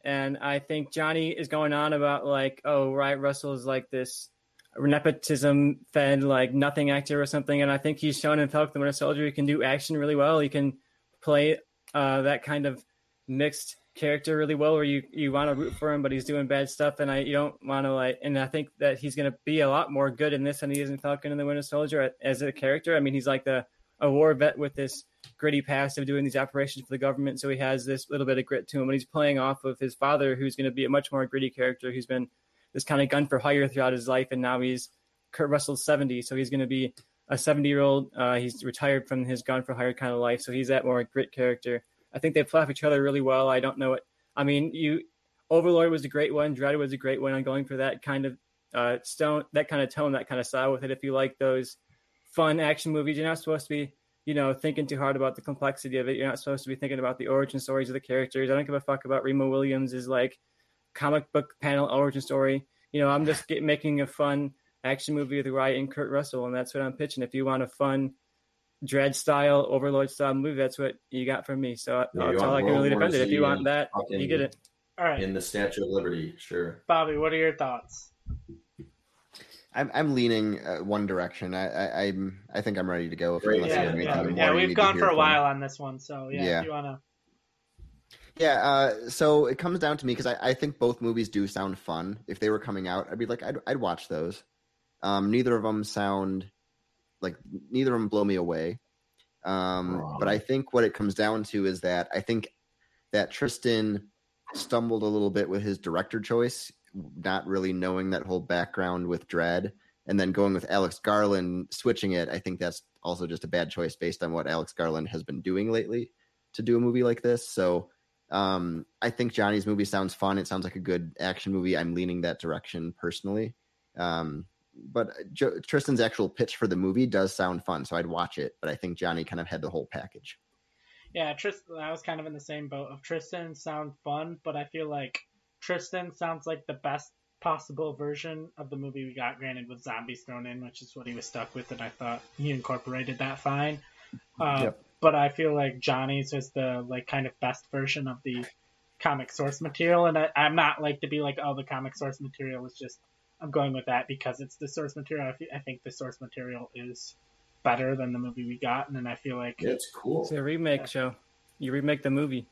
and I think Johnny is going on about like, oh, Wyatt Russell is like this nepotism fed like nothing actor or something, and I think he's shown in Falcon the Winter Soldier he can do action really well. He can play uh, that kind of mixed character really well, where you you want to root for him, but he's doing bad stuff, and I you don't want to like. And I think that he's going to be a lot more good in this than he is in Falcon and the Winter Soldier as a character. I mean, he's like the a war vet with this gritty past of doing these operations for the government, so he has this little bit of grit to him, and he's playing off of his father, who's going to be a much more gritty character, who's been this kind of gun for hire throughout his life, and now he's Kurt Russell's seventy, so he's going to be a 70 year old. Uh, he's retired from his gun for hire kind of life, so he's that more grit character. I think they play off each other really well. I don't know what I mean. You Overlord was a great one. Dredd was a great one. I'm going for that kind of uh, stone, that kind of tone, that kind of style with it. If you like those fun action movies, you're not supposed to be, you know, thinking too hard about the complexity of it. You're not supposed to be thinking about the origin stories of the characters. I don't give a fuck about Remo Williams' is like comic book panel origin story. You know, I'm just get, making a fun action movie with Wyatt and Kurt Russell, and that's what I'm pitching. If you want a fun Dredd style, Overlord style movie, that's what you got from me. So No, that's all I can really War defend it. If you want that, you get it. All right, in the Statue of Liberty. Sure. Bobby, what are your thoughts? I'm I'm leaning uh, one direction. I, I I'm I think I'm ready to go. If Great. unless you Yeah, yeah, yeah. We've gone for a from. while on this one, so yeah. Yeah. If you wanna, Yeah, uh, so it comes down to me because I, I think both movies do sound fun. If they were coming out, I'd be like, I'd, I'd watch those. Um, neither of them sound like neither of them blow me away. Um, Wrong. but I think what it comes down to is that I think that Tristan stumbled a little bit with his director choice, not really knowing that whole background with Dredd, and then going with Alex Garland, switching it. I think that's also just a bad choice based on what Alex Garland has been doing lately to do a movie like this. So um, I think Johnny's movie sounds fun. It sounds like a good action movie. I'm leaning that direction personally. Um, but jo- Tristan's actual pitch for the movie does sound fun, so I'd watch it. But I think Johnny kind of had the whole package. yeah, Tristan. I was kind of in the same boat. Of Tristan Sound fun, but I feel like Tristan sounds like the best possible version of the movie we got. Granted, with zombies thrown in, which is what he was stuck with, and I thought he incorporated that fine. Uh, Yep. But I feel like Johnny's is the like kind of best version of the comic source material, and I, I'm not like to be like, oh, the comic source material is just. I'm going with that because it's the source material. I, fe- I think the source material is better than the movie we got, and then I feel like It's cool. It's a remake show. You remake the movie.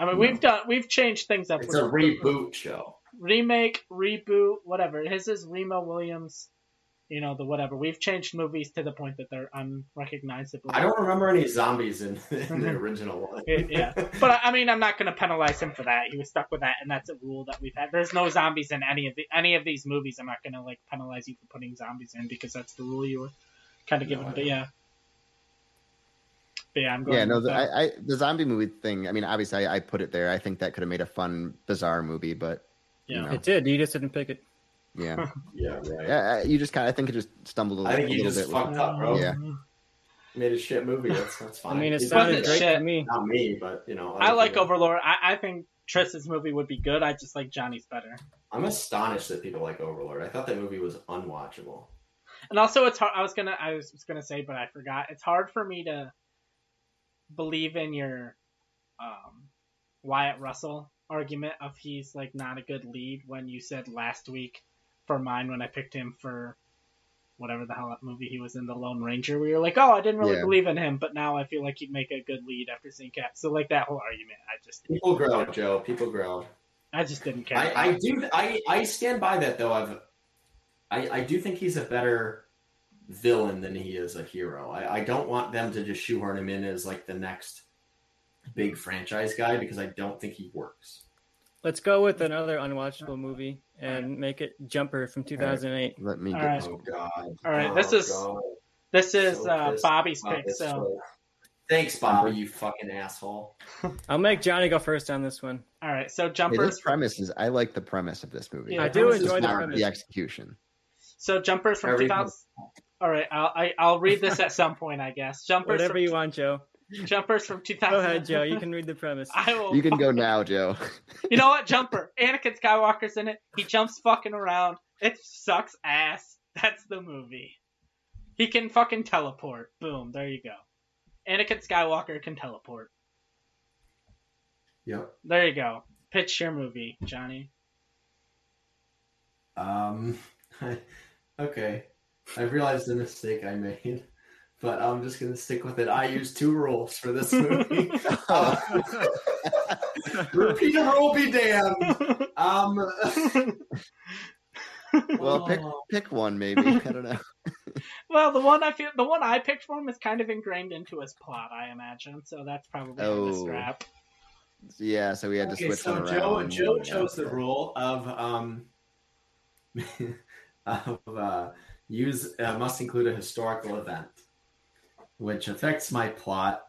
I mean, we've done we've changed things up. It's a reboot show. remake, reboot, whatever. His is Remo Williams, you know the whatever. We've changed movies to the point that they're unrecognizable. I don't remember any zombies in, in the Mhm. original one. Yeah, but I- mean, I'm not going to penalize him for that. He was stuck with that, and that's a rule that we've had. There's no zombies in any of the any of these movies. I'm not going to like penalize you for putting zombies in because that's the rule you were kind of No, given. But yeah, but yeah, I'm going. Yeah, no, the. I, I, the zombie movie thing. I mean, obviously, I, I put it there. I think that could have made a fun, bizarre movie, but yeah. you know. It did. You just didn't pick it. yeah, Yeah, right. yeah. You just kind of, I think it just stumbled a, I little, bit. I think you just bit. with- fucked up, bro. Yeah. Made a shit movie. That's that's I mean, it It's sounded wasn't great shit. to me. not me, but you know. I like people. Overlord. I, I think Tristan's movie would be good. I just like Johnny's better. I'm astonished that people like Overlord. I thought that movie was unwatchable. And also, it's hard. I was gonna, I was gonna say, but I forgot. It's hard for me to believe in your um, Wyatt Russell argument of he's like not a good lead when you said last week for mine when I picked him for whatever the hell that movie he was in, The Lone Ranger. We were like, oh, I didn't really Yeah. believe in him, but now I feel like he'd make a good lead after seeing Cap. So like that whole argument, I just, People grow, Joe. People grow. I just didn't care. I, I do. I, I stand by that though. I've. I, I do think he's a better villain than he is a hero. I, I don't want them to just shoehorn him in as like the next big franchise guy because I don't think he works. Let's go with another unwatchable movie and make it Jumper from 2008. Let me All get right. Oh God! All right, Oh, this is- God. this is So uh, Bobby's about pick, this so show. Thanks, Bobby. You fucking asshole. I'll make Johnny go first on this one. all right. So Hey, jumpers. this premise is. I like the premise of this movie. Yeah, I do enjoy the premise. the execution. So jumpers from Every- 2000. All right, I'll I, I'll read this at some point, I guess. Jumpers Whatever from, you want, Joe. jumpers from 2000. Go ahead, Joe. You can read the premise. I will. You can go now, Joe. You know what? Jumper. Anakin Skywalker's in it. He jumps fucking around. It sucks ass. That's the movie. He can fucking teleport. Boom. There you go. Anakin Skywalker can teleport. Yep. There you go. Pitch your movie, Johnny. Um. okay. I realized the mistake I made, but I'm just gonna stick with it. I used two rules for this movie. Uh, repeat a rule be damned. Um. well, pick oh, pick one, maybe. I don't know. Well, the one I feel the one I picked for him is kind of ingrained into his plot, I imagine. So that's probably on the Oh. strap. Yeah, so we had to Okay, switch so one Joe around. Joe chose the rule of um of uh, use uh, must include a historical event, which affects my plot.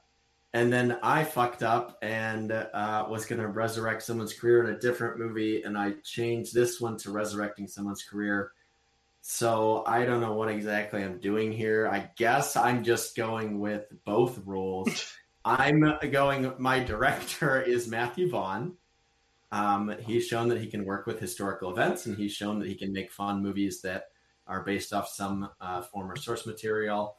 And then I fucked up and uh, was going to resurrect someone's career in a different movie, and I changed this one to resurrecting someone's career. So I don't know what exactly I'm doing here. I guess I'm just going with both rules. I'm going. My director is Matthew Vaughn. Um, he's shown that he can work with historical events, and he's shown that he can make fun movies that are based off some uh, former source material.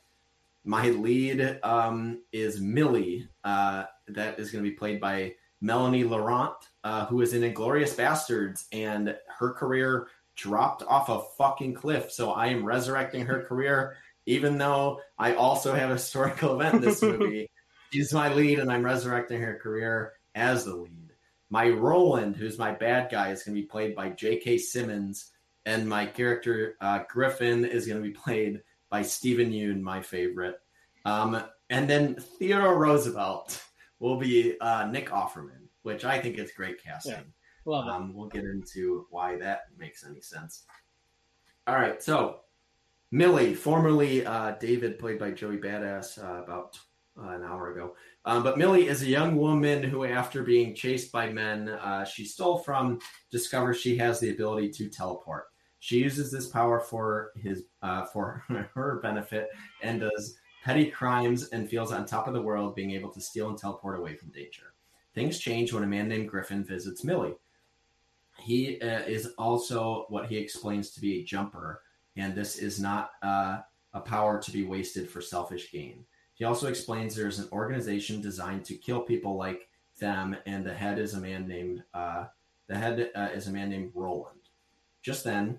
My lead um, is Millie, uh, that is going to be played by Melanie Laurent, uh, who is in Inglourious Basterds, and her career dropped off a fucking cliff. So I am resurrecting her career, even though I also have a historical event in this movie. She's my lead, and I'm resurrecting her career as the lead. My Roland, who's my bad guy, is going to be played by J.K. Simmons, and my character uh, Griffin is going to be played by Steven Yeun, my favorite. Um, and then Theodore Roosevelt will be uh, Nick Offerman, which I think is great casting. Yeah. Um, we'll get into why that makes any sense. All right, so Millie, formerly uh, David, played by Joey Badass, uh, about uh, an hour ago. Um, but Millie is a young woman who, after being chased by men uh, she stole from, discovers she has the ability to teleport. She uses this power for his uh, for her benefit and does petty crimes and feels on top of the world, being able to steal and teleport away from danger. Things change when a man named Griffin visits Millie. He uh, is also what he explains to be a jumper, and this is not uh, a power to be wasted for selfish gain. He also explains there's an organization designed to kill people like them, and the head is a man named uh, the head uh, is a man named Roland. Just then,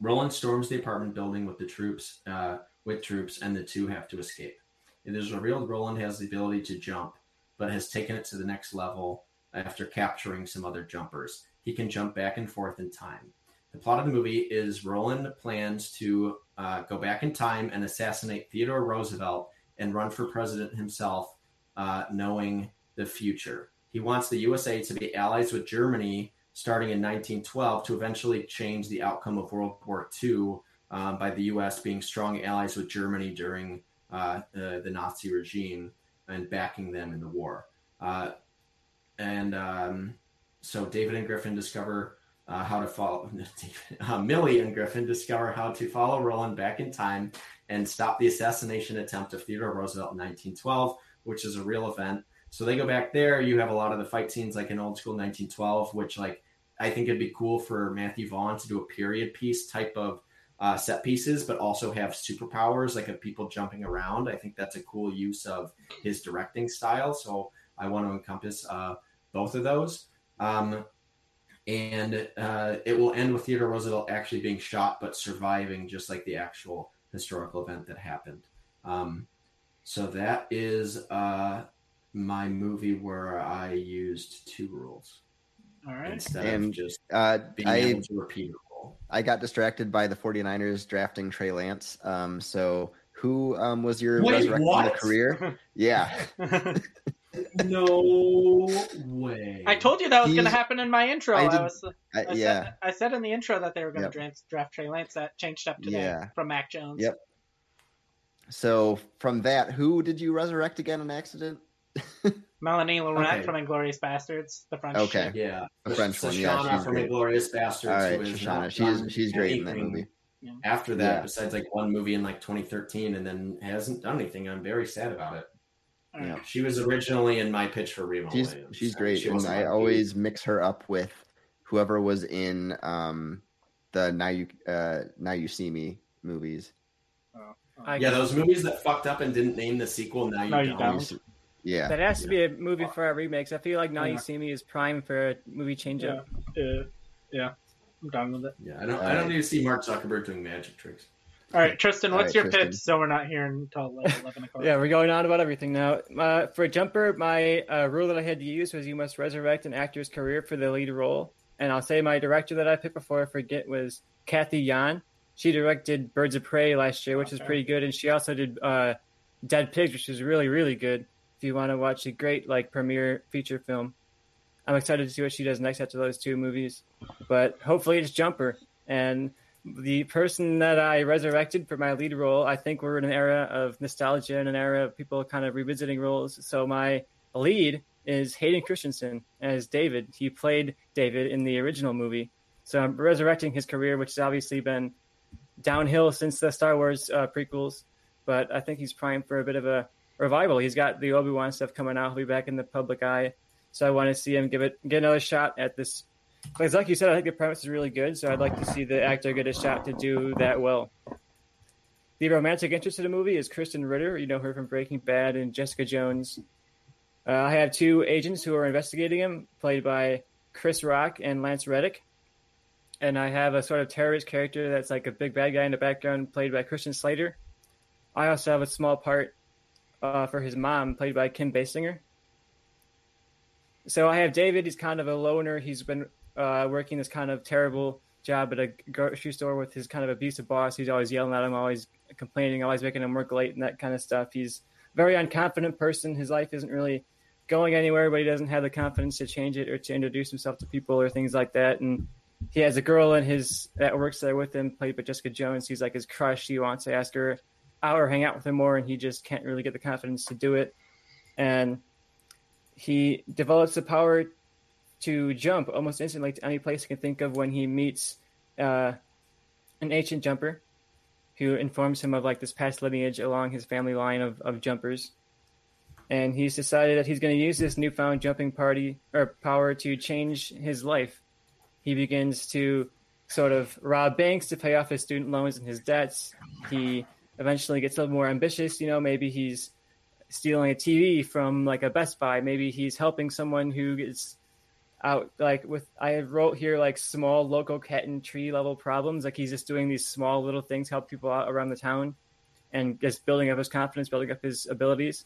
Roland storms the apartment building with the troops, uh, with troops, and the two have to escape. It is revealed Roland has the ability to jump, but has taken it to the next level after capturing some other jumpers. He can jump back and forth in time. The plot of the movie is Roland plans to uh, go back in time and assassinate Theodore Roosevelt and run for president himself, uh, knowing the future. He wants the USA to be allies with Germany starting in 1912 to eventually change the outcome of World War II um, by the U.S. being strong allies with Germany during uh, the, the, Nazi regime and backing them in the war. Uh, and um, so David and Griffin discover uh, how to follow. Uh, Millie and Griffin discover how to follow Roland back in time and stop the assassination attempt of Theodore Roosevelt in 1912, which is a real event. So they go back there. You have a lot of the fight scenes like in old school 1912, which like I think it'd be cool for Matthew Vaughn to do a period piece type of uh, set pieces, but also have superpowers like of people jumping around. I think that's a cool use of his directing style. So I want to encompass uh, both of those. Um, and uh, it will end with Theodore Roosevelt actually being shot but surviving, just like the actual historical event that happened. Um, so that is uh, my movie where I used two rules. All right. Instead and, of just uh, being I, able to repeat. I got distracted by the 49ers drafting Trey Lance. Um, so who um, was your Wait, resurrecting what? the career? Yeah. No way. I told you that was going to happen in my intro. I I, was, I, I yeah. Said, I said in the intro that they were going to Yep. draft, draft Trey Lance. That changed up today Yeah. from Mac Jones. Yep. So from that, who did you resurrect again in accident? Melanie Laurent Okay. from Inglourious Basterds, the French. Okay. chick. Yeah, The French one, yeah, Shosanna she's from great. Inglourious Basterds. All right, who has Shosanna. She's she's great in that anything movie. After that, Yeah. besides like one movie in like 2013, and then hasn't done anything. I'm very sad about it. All right. Yeah. She was originally in my pitch for Remo She's Williams. she's great, she and I on always mix her up with whoever was in um, the now you uh, now you see me movies. I Yeah, those movies that fucked up and didn't name the sequel. Now you No, you don't. don't. You see- Yeah, That has to be a movie for our remakes. I feel like Now Yeah. You See Me is prime for a movie change Yeah. up. Yeah. I'm done with it. Yeah, I don't. All I don't need to see Mark Zuckerberg doing magic tricks. All right, Tristan, what's right, your Tristan. pitch so we're not here until like 11 o'clock? Yeah, we're going on about everything now. Uh, for a jumper, my uh, rule that I had to use was you must resurrect an actor's career for the lead role. And I'll say my director that I picked before I forget was Cathy Yan. She directed Birds of Prey last year, which is pretty good, and she also did uh, Dead Pigs, which is really really good. If you want to watch a great like premiere feature film, I'm excited to see what she does next after those two movies. But hopefully it's Jumper, and the person that I resurrected for my lead role, I think we're in an era of nostalgia and an era of people kind of revisiting roles. So my lead is Hayden Christensen as David. He played David in the original movie. So I'm resurrecting his career, which has obviously been downhill since the Star Wars uh, prequels. But I think he's primed for a bit of a revival. He's got the Obi Wan stuff coming out. He'll be back in the public eye. So I want to see him give it get another shot at this because, like you said, I think the premise is really good. So I'd like to see the actor get a shot to do that well. The romantic interest of the movie is Krysten Ritter. You know her from Breaking Bad and Jessica Jones. Uh, I have two agents who are investigating him, played by Chris Rock and Lance Reddick. And I have a sort of terrorist character that's like a big bad guy in the background, played by Christian Slater. I also have a small part uh, for his mom, played by Kim Basinger. So I have David. He's kind of a loner. He's been uh, working this kind of terrible job at a grocery store with his kind of abusive boss. He's always yelling at him, always complaining, always making him work late and that kind of stuff. He's a very unconfident person. His life isn't really going anywhere, but he doesn't have the confidence to change it or to introduce himself to people or things like that. And he has a girl in his that works there with him, played by Jessica Jones. He's like his crush. He wants to ask her or hang out with him more, and he just can't really get the confidence to do it. And he develops the power to jump almost instantly to any place he can think of when he meets uh, an ancient jumper who informs him of like this past lineage along his family line of, of jumpers. And he's decided that he's going to use this newfound jumping party or power to change his life. He begins to sort of rob banks to pay off his student loans and his debts. He eventually gets a little more ambitious. You know, maybe he's stealing a TV from like a Best Buy. Maybe he's helping someone who is out like with I wrote here like small local cat and tree level problems. Like he's just doing these small little things, help people out around the town, and just building up his confidence, building up his abilities.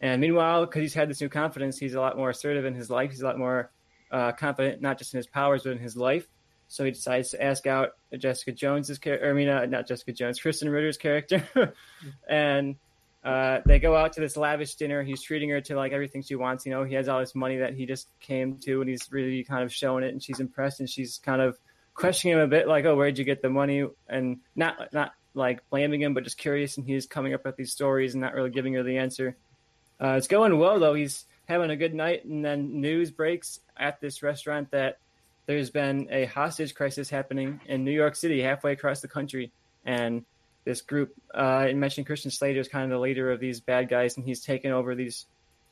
And meanwhile, because he's had this new confidence, he's a lot more assertive in his life. He's a lot more uh, confident, not just in his powers, but in his life. So he decides to ask out Jessica Jones's character. I mean, uh, not Jessica Jones, Krysten Ritter's character, and uh, they go out to this lavish dinner. He's treating her to like everything she wants. You know, he has all this money that he just came to, and he's really kind of showing it, and she's impressed, and she's kind of questioning him a bit, like, "Oh, where'd you get the money?" And not not like blaming him, but just curious, and he's coming up with these stories and not really giving her the answer. Uh, it's going well though. He's having a good night, and then news breaks at this restaurant that there's been a hostage crisis happening in New York City, halfway across the country, and this group. Uh, I mentioned Christian Slater is kind of the leader of these bad guys, and he's taken over these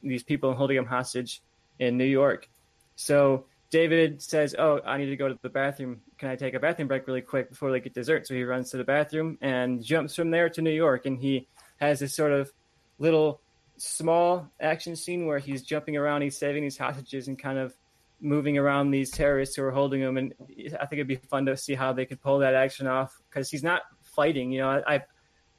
these people and holding them hostage in New York. So David says, "Oh, I need to go to the bathroom. Can I take a bathroom break really quick before they get dessert?" So he runs to the bathroom and jumps from there to New York, and he has this sort of little small action scene where he's jumping around, he's saving these hostages, and kind of moving around these terrorists who are holding him. And I think it'd be fun to see how they could pull that action off because he's not fighting. You know, I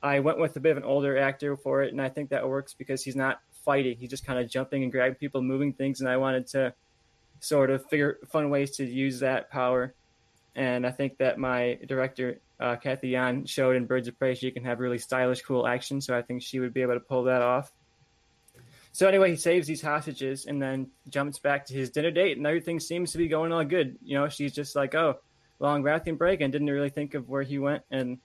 I went with a bit of an older actor for it, and I think that works because he's not fighting. He's just kind of jumping and grabbing people, moving things, and I wanted to sort of figure fun ways to use that power. And I think that my director, uh, Cathy Yan, showed in Birds of Prey she can have really stylish, cool action. So I think she would be able to pull that off. So anyway, he saves these hostages and then jumps back to his dinner date, and everything seems to be going all good. You know, she's just like, "Oh, long bathroom break," and didn't really think of where he went, and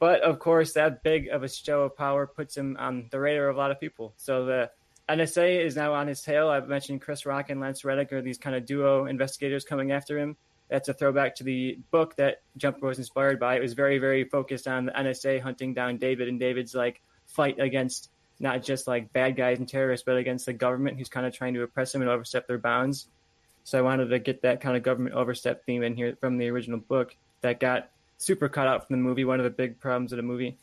but of course, that big of a show of power puts him on the radar of a lot of people. So the NSA is now on his tail. I've mentioned Chris Rock and Lance Reddick are these kind of duo investigators coming after him. That's a throwback to the book that Jump was inspired by. It was very, very focused on the NSA hunting down David and David's like fight against not just like bad guys and terrorists, but against the government who's kind of trying to oppress them and overstep their bounds. So I wanted to get that kind of government overstep theme in here from the original book that got super cut out from the movie. One of the big problems of the movie.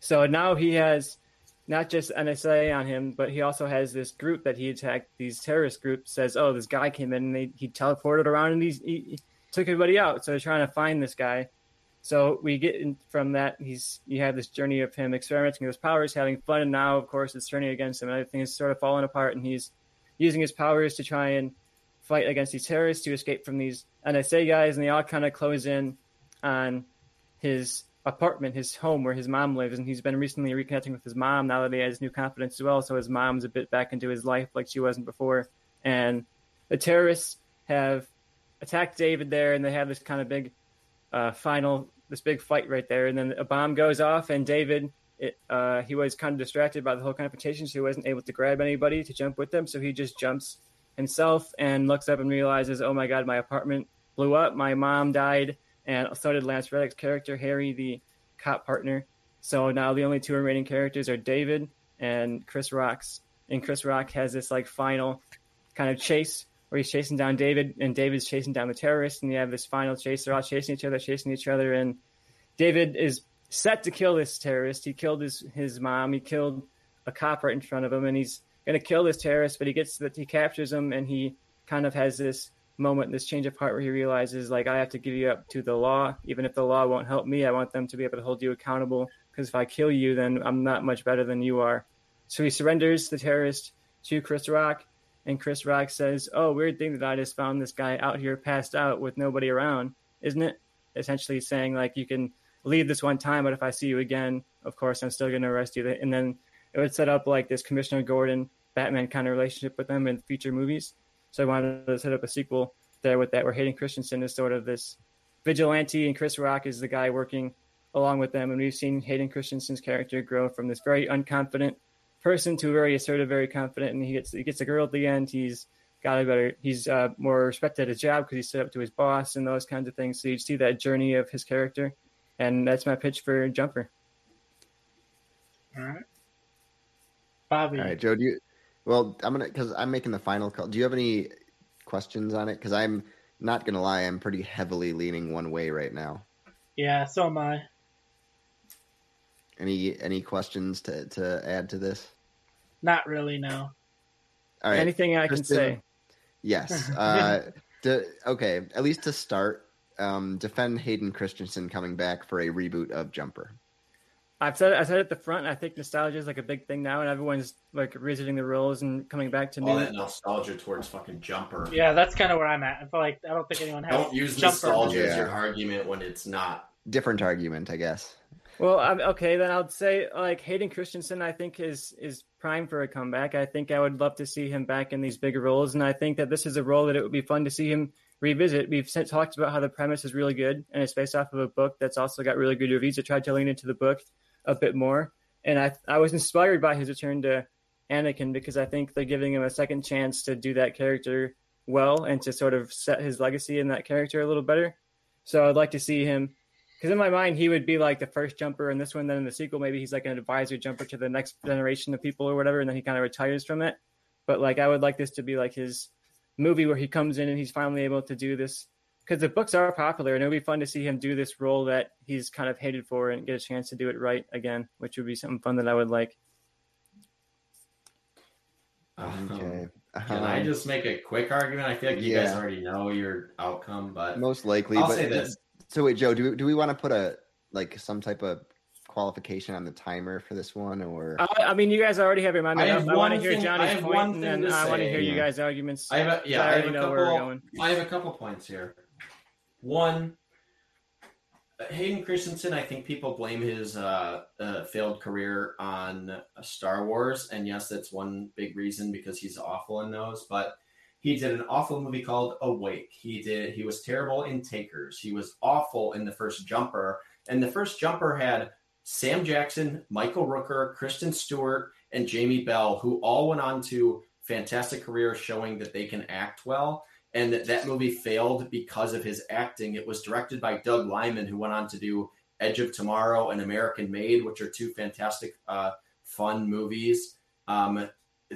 So now he has not just NSA on him, but he also has this group that he attacked. These terrorist groups says, "Oh, this guy came in and they, he teleported around and he, he took everybody out." So they're trying to find this guy. So we get in, from that. He's you have this journey of him experimenting with his powers, having fun, and now of course it's turning against him. Everything is sort of falling apart, and he's using his powers to try and fight against these terrorists to escape from these NSA guys, and they all kind of close in on his apartment, his home where his mom lives, and he's been recently reconnecting with his mom now that he has new confidence as well. So his mom's a bit back into his life like she wasn't before. And the terrorists have attacked David there, and they have this kind of big uh, final this big fight right there, and then a bomb goes off, and David it, uh, he was kind of distracted by the whole confrontation, so he wasn't able to grab anybody to jump with them. So he just jumps himself and looks up and realizes, "Oh my God, my apartment blew up. My mom died, and so did Lance Reddick's character, Harry, the cop partner. So now the only two remaining characters are David and Chris Rock's. And Chris Rock has this like final kind of chase where he's chasing down David, and David's chasing down the terrorists, and you have this final chase. They're all chasing each other, chasing each other, and David is set to kill this terrorist. He killed his his mom. He killed a cop right in front of him, and he's going to kill this terrorist. But he gets that he captures him, and he kind of has this moment, this change of heart, where he realizes like I have to give you up to the law, even if the law won't help me. I want them to be able to hold you accountable because if I kill you, then I'm not much better than you are. So he surrenders the terrorist to Chris Rock, and Chris Rock says, "Oh, weird thing that I just found this guy out here passed out with nobody around, isn't it?" Essentially saying like you can leave this one time, but if I see you again, of course I'm still going to arrest you. And then it would set up like this Commissioner Gordon Batman kind of relationship with them in future movies. So I wanted to set up a sequel there with that, where Hayden Christensen is sort of this vigilante, and Chris Rock is the guy working along with them. And we've seen Hayden Christensen's character grow from this very unconfident person to very assertive, very confident, and he gets he gets a girl at the end. He's got a better, he's uh, more respected at his job because he stood up to his boss and those kinds of things. So you see that journey of his character and that's my pitch for Jumper. All right, Bobby. All right, Joe. Do you? Well, I'm gonna because I'm making the final call. Do you have any questions on it? Because I'm not gonna lie, I'm pretty heavily leaning one way right now. Yeah, so am I. Any any questions to to add to this? Not really. No. All right. Anything I can say? Yes. Uh, to, okay. At least to start, um, defend Hayden Christensen coming back for a reboot of Jumper. I've said I said at the front. I think nostalgia is like a big thing now, and everyone's like revisiting the roles and coming back to All new. that nostalgia towards fucking Jumper. Yeah, that's kind of where I'm at. I feel like I don't think anyone has. Don't use Jumper. nostalgia as your argument when it's not. Different argument, I guess. Well, I'm, okay, then I'll say like Hayden Christensen. I think is is prime for a comeback. I think I would love to see him back in these bigger roles, and I think that this is a role that it would be fun to see him revisit. We've talked about how the premise is really good, and it's based off of a book that's also got really good reviews. I tried to lean into the book a bit more, and I I was inspired by his return to Anakin because I think they're giving him a second chance to do that character well and to sort of set his legacy in that character a little better. So I'd like to see him because in my mind he would be like the first jumper in this one. Then in the sequel, maybe he's like an advisor jumper to the next generation of people or whatever, and then he kind of retires from it. But like I would like this to be like his movie where he comes in and he's finally able to do this because the books are popular and it would be fun to see him do this role that he's kind of hated for and get a chance to do it right again, which would be something fun that I would like. Um, Okay. Can I Um, just make a quick argument? I feel like you guys already know your outcome, but most likely? I'll but say this. So wait, Joe, do we, do we want to put a like some type of qualification on the timer for this one, or I, I mean, you guys already have your mind I made have up. I want to hear thing- I Johnny's have point, one and thing then to I want to say, hear you guys' arguments. I have a yeah, I I have already a know where we're going. I have a couple points here. One, Hayden Christensen. I think people blame his uh, uh, failed career on uh, Star Wars, and yes, that's one big reason because he's awful in those. But he did an awful movie called Awake. He did. He was terrible in Takers. He was awful in the first Jumper, and the first Jumper had Sam Jackson, Michael Rooker, Kristen Stewart, and Jamie Bell, who all went on to fantastic careers showing that they can act well. And that, that movie failed because of his acting. It was directed by Doug Liman, who went on to do Edge of Tomorrow and American Made, which are two fantastic, uh, fun movies. Um,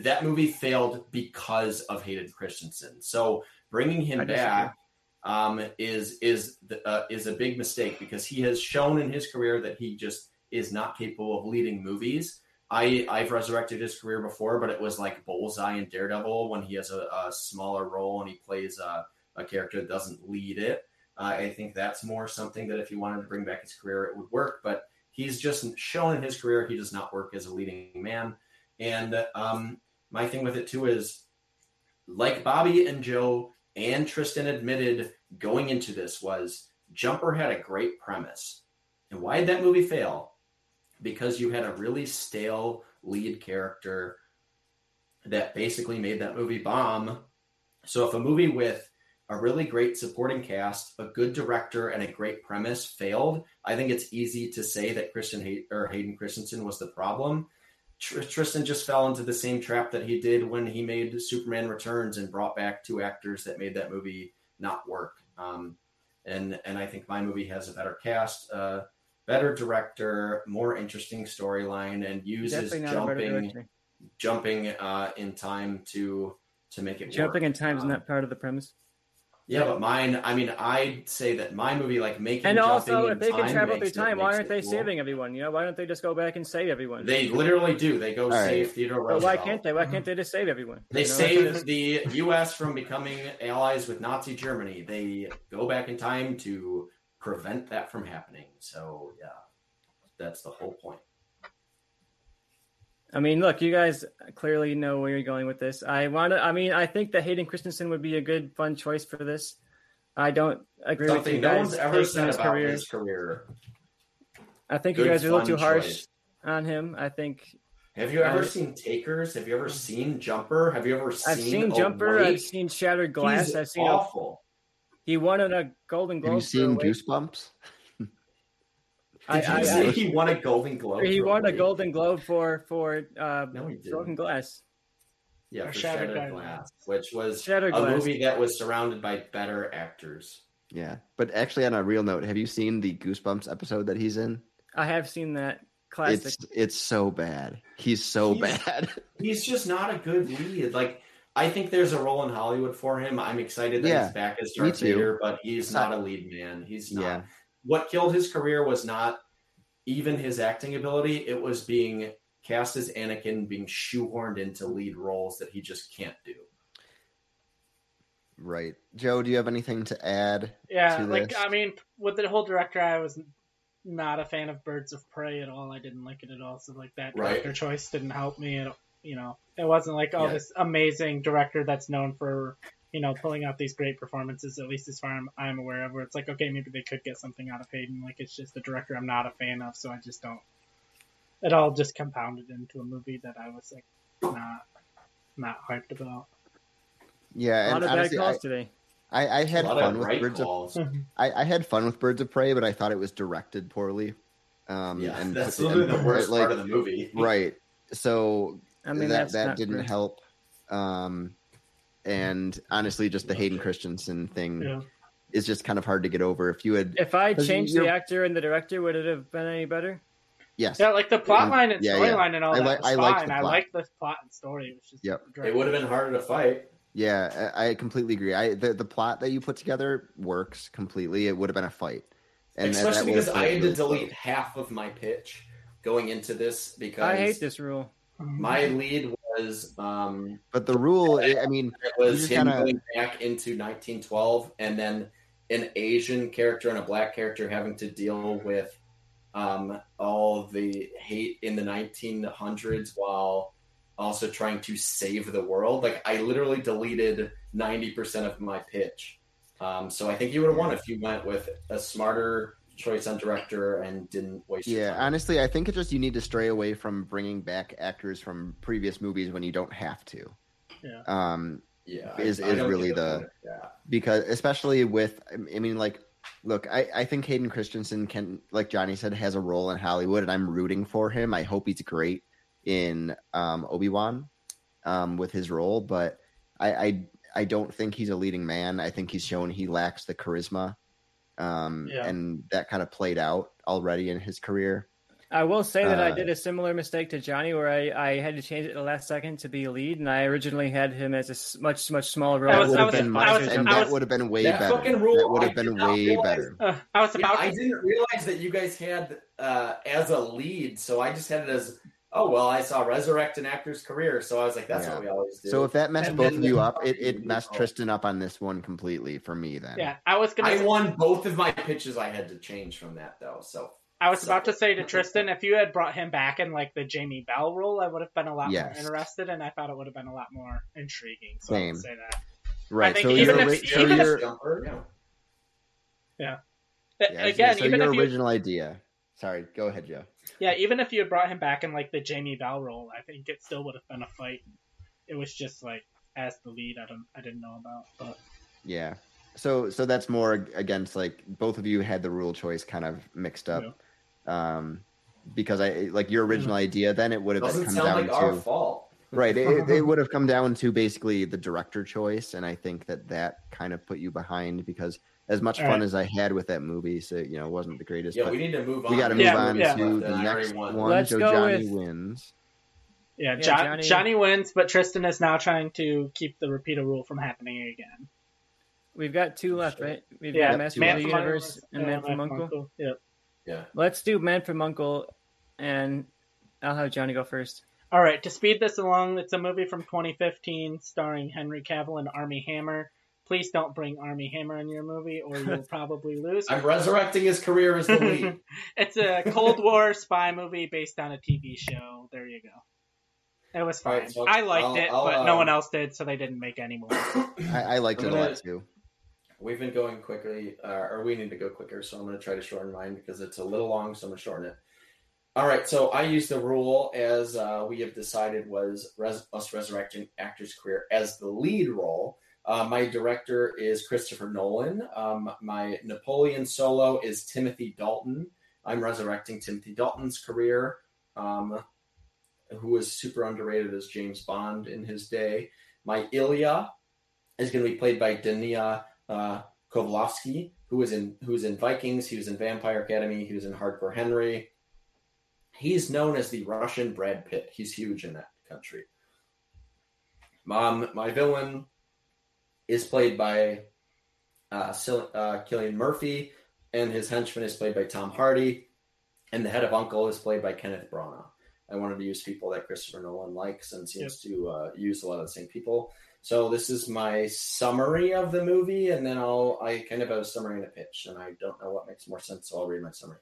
that movie failed because of Hayden Christensen. So bringing him back um, is is the, uh, is a big mistake because he has shown in his career that he just is not capable of leading movies. I I've resurrected his career before, but it was like Bullseye and Daredevil when he has a, a smaller role and he plays a, a character that doesn't lead it. Uh, I think that's more something that if he wanted to bring back his career, it would work. But he's just shown in his career he does not work as a leading man. And um, my thing with it too is, like Bobby and Joe and Tristan admitted going into this was Jumper had a great premise. And why did that movie fail? Because you had a really stale lead character that basically made that movie bomb. So if a movie with a really great supporting cast, a good director, and a great premise failed, I think it's easy to say that Christian Hay- or Hayden Christensen was the problem. Tr- Tristan just fell into the same trap that he did when he made Superman Returns and brought back two actors that made that movie not work. Um, and and I think my movie has a better cast, uh, better director, more interesting storyline, and uses Definitely not a better jumping jumping uh, in time to to make it Jumping work. in time is Um, not part of the premise. Yeah, but mine. I mean, I'd say that my movie, like making And jumping also, in if they can time travel through time, why aren't they cool. saving everyone? You know, why don't they just go back and save everyone? They literally do. They go right. save Theodore But Roosevelt. why can't they? Why can't they just save everyone? They You know, save the U.S. from becoming allies with Nazi Germany. They go back in time to prevent that from happening. So yeah, that's the whole point. I mean, look, you guys clearly know where you're going with this. I want to. I mean, I think that Hayden Christensen would be a good, fun choice for this. I don't agree with Something you no one's ever said his about career. his career. I think Good, you guys are a little too harsh choice. on him. I think Have you ever I- seen Takers? Have you ever seen Jumper? Have you ever seen? I've seen Awake? Jumper. I've seen Shattered Glass. He's I've seen. A, awful. he won a Golden Globe. Have you seen for Awake. Goosebumps? I- Did you I- say I- he won a Golden Globe? He won a Awake? Golden Globe for for uh, No, he didn't. Broken Glass. Yeah, Or for Shattered Shattered, Glass. Glass, which was Shattered a Glass. movie that was surrounded by better actors. Yeah, but actually, on a real note, have you seen the Goosebumps episode that he's in? I have seen that classic. It's it's so bad. He's so He's- bad. He's just not a good lead. Like I think there's a role in Hollywood for him. I'm excited that Yeah, he's back as me Darth. Vader, but he's not a lead man. He's not. Yeah. What killed his career was not even his acting ability. It was being cast as Anakin, being shoehorned into lead roles that he just can't do. right, Joe. Do you have anything to add? Yeah, to like this. I mean, with the whole director, I was not a fan of Birds of Prey at all. I didn't like it at all. So like that Right. director choice didn't help me. At, you know, it wasn't like oh Yeah. this amazing director that's known for you know pulling out these great performances. At least as far I'm, I'm aware of, where it's like okay maybe they could get something out of Hayden. Like it's just the director I'm not a fan of, so I just don't. It all just compounded into a movie that I was like not not hyped about. Yeah, a lot and of bad honestly, I, calls today. I, I had fun with right Birds of. I, I had fun with Birds of Prey, but I thought it was directed poorly. Um, yeah, and that's literally the worst like, part of the movie. right. So I mean, that that didn't great. help. Um, and honestly, just the Hayden Christensen thing Yeah. is just kind of hard to get over. If you had If I changed the actor and the director, would it have been any better? yes, Yeah, like the plot line and Yeah, yeah. storyline and all I that like- was I fine. liked the I plot. liked the plot and story. It was just Yep. It would have been harder to fight. Yeah, I I completely agree. I the, the plot that you put together works completely. It would have been a fight, and Especially that would have because I had to delete close. half of my pitch going into this because I hate this rule. my lead was um, But the rule, I mean, it was him kinda- going back into 1912 and then an Asian character and a black character having to deal with um, all the hate in the 1900s while also trying to save the world. Like I literally deleted 90% of my pitch. Um, so I think you would have won if you went with a smarter choice on director and didn't waste yeah. time. Honestly, I think it's just you need to stray away from bringing back actors from previous movies when you don't have to. Yeah. Um, yeah, is- I is don't really the- point of that. because especially with, I mean, like, look, I I think Hayden Christensen can, like Johnny said, has a role in Hollywood, and I'm rooting for him. I hope he's great in um, Obi Wan um, with his role, but I, I I don't think he's a leading man. I think he's shown he lacks the charisma, um, Yeah. and that kind of played out already in his career. I will say that I Uh, did a similar mistake to Johnny, where I, I had to change it at the last second to be a lead, and I originally had him as a much much smaller role. That would have been much, and that would have been way That better. fucking rule, that would have been way realize- better. Uh, I was Yeah, about I didn't realize that you guys had uh, as a lead, so I just had it as oh well. I saw resurrect an actor's career, so I was like, that's Yeah. what we always do. So if that messed And both of you up, it, it messed Tristan up on this one completely for me. Then Yeah, I was gonna. I won both of my pitches, I had to change from that though. So I was about to say to Tristan, if you had brought him back in like the Jamie Bell role, I would have been a lot Yes. more interested, and I thought it would have been a lot more intriguing. So I Same. would say that. right. think So even your, if- ori- so even if- your Jumper, yeah. yeah, I Again, say, even your if you, original idea. Sorry, go ahead, Joe. Yeah, even if you had brought him back in like the Jamie Bell role, I think it still would have been a fight. It was just like as the lead, I don't, I didn't know about, but Yeah, So so that's more against like both of you had the rule choice kind of mixed up. Um, because I like your original idea, then it would have Doesn't come sound down like our to fault. right. It, it would have come down to basically the director choice, and I think that that kind of put you behind because as much All fun right. as I had with that movie, so you know, it wasn't the greatest. Yeah, but we need to move on. we got to move Yeah, on yeah. to the and I already next one. Let's Joe go Johnny with- wins. Yeah, Yeah, Jo- Johnny- Johnny... wins, but Tristan is now trying to keep the repeater rule from happening again. We've got two left, right? We've Yeah, got Master Man of the from Universe Uncle- and yeah, Man from Uncle. Yeah. Yeah. Let's do Man from Uncle, and I'll have Johnny go first. All right, to speed this along, it's a movie from 2015 starring Henry Cavill and Armie Hammer. Please don't bring Armie Hammer in your movie, or you'll probably lose. I'm resurrecting his career as the lead. it's a Cold War spy movie based on a TV show. There you go. It was All fine. right, so I liked I'll- it, I'll, but no um, one else did, so they didn't make any more. I, I liked it I'm a gonna- lot too. We've been going quickly, uh, or we need to go quicker, so I'm going to try to shorten mine because it's a little long, so I'm going to shorten it. All right, so I use the rule as uh, we have decided was res- us resurrecting actor's career as the lead role. Uh, my director is Christopher Nolan. Um, my Napoleon solo is Timothy Dalton. I'm resurrecting Timothy Dalton's career, um, who was super underrated as James Bond in his day. My Ilya is going to be played by Danila uh, Kozlovsky, who was in who was in Vikings. He was in Vampire Academy. He was in Hardcore Henry. He's known as the Russian Brad Pitt. He's huge in that country. Um, my villain is played by uh, Sil- uh, Cillian Murphy, and his henchman is played by Tom Hardy, and the head of Uncle is played by Kenneth Branagh. I wanted to use people that Christopher Nolan likes and seems to uh, use a lot of the same people. So this is my summary of the movie, and then I'll I kind of have a summary and a pitch, and I don't know what makes more sense, so I'll read my summary.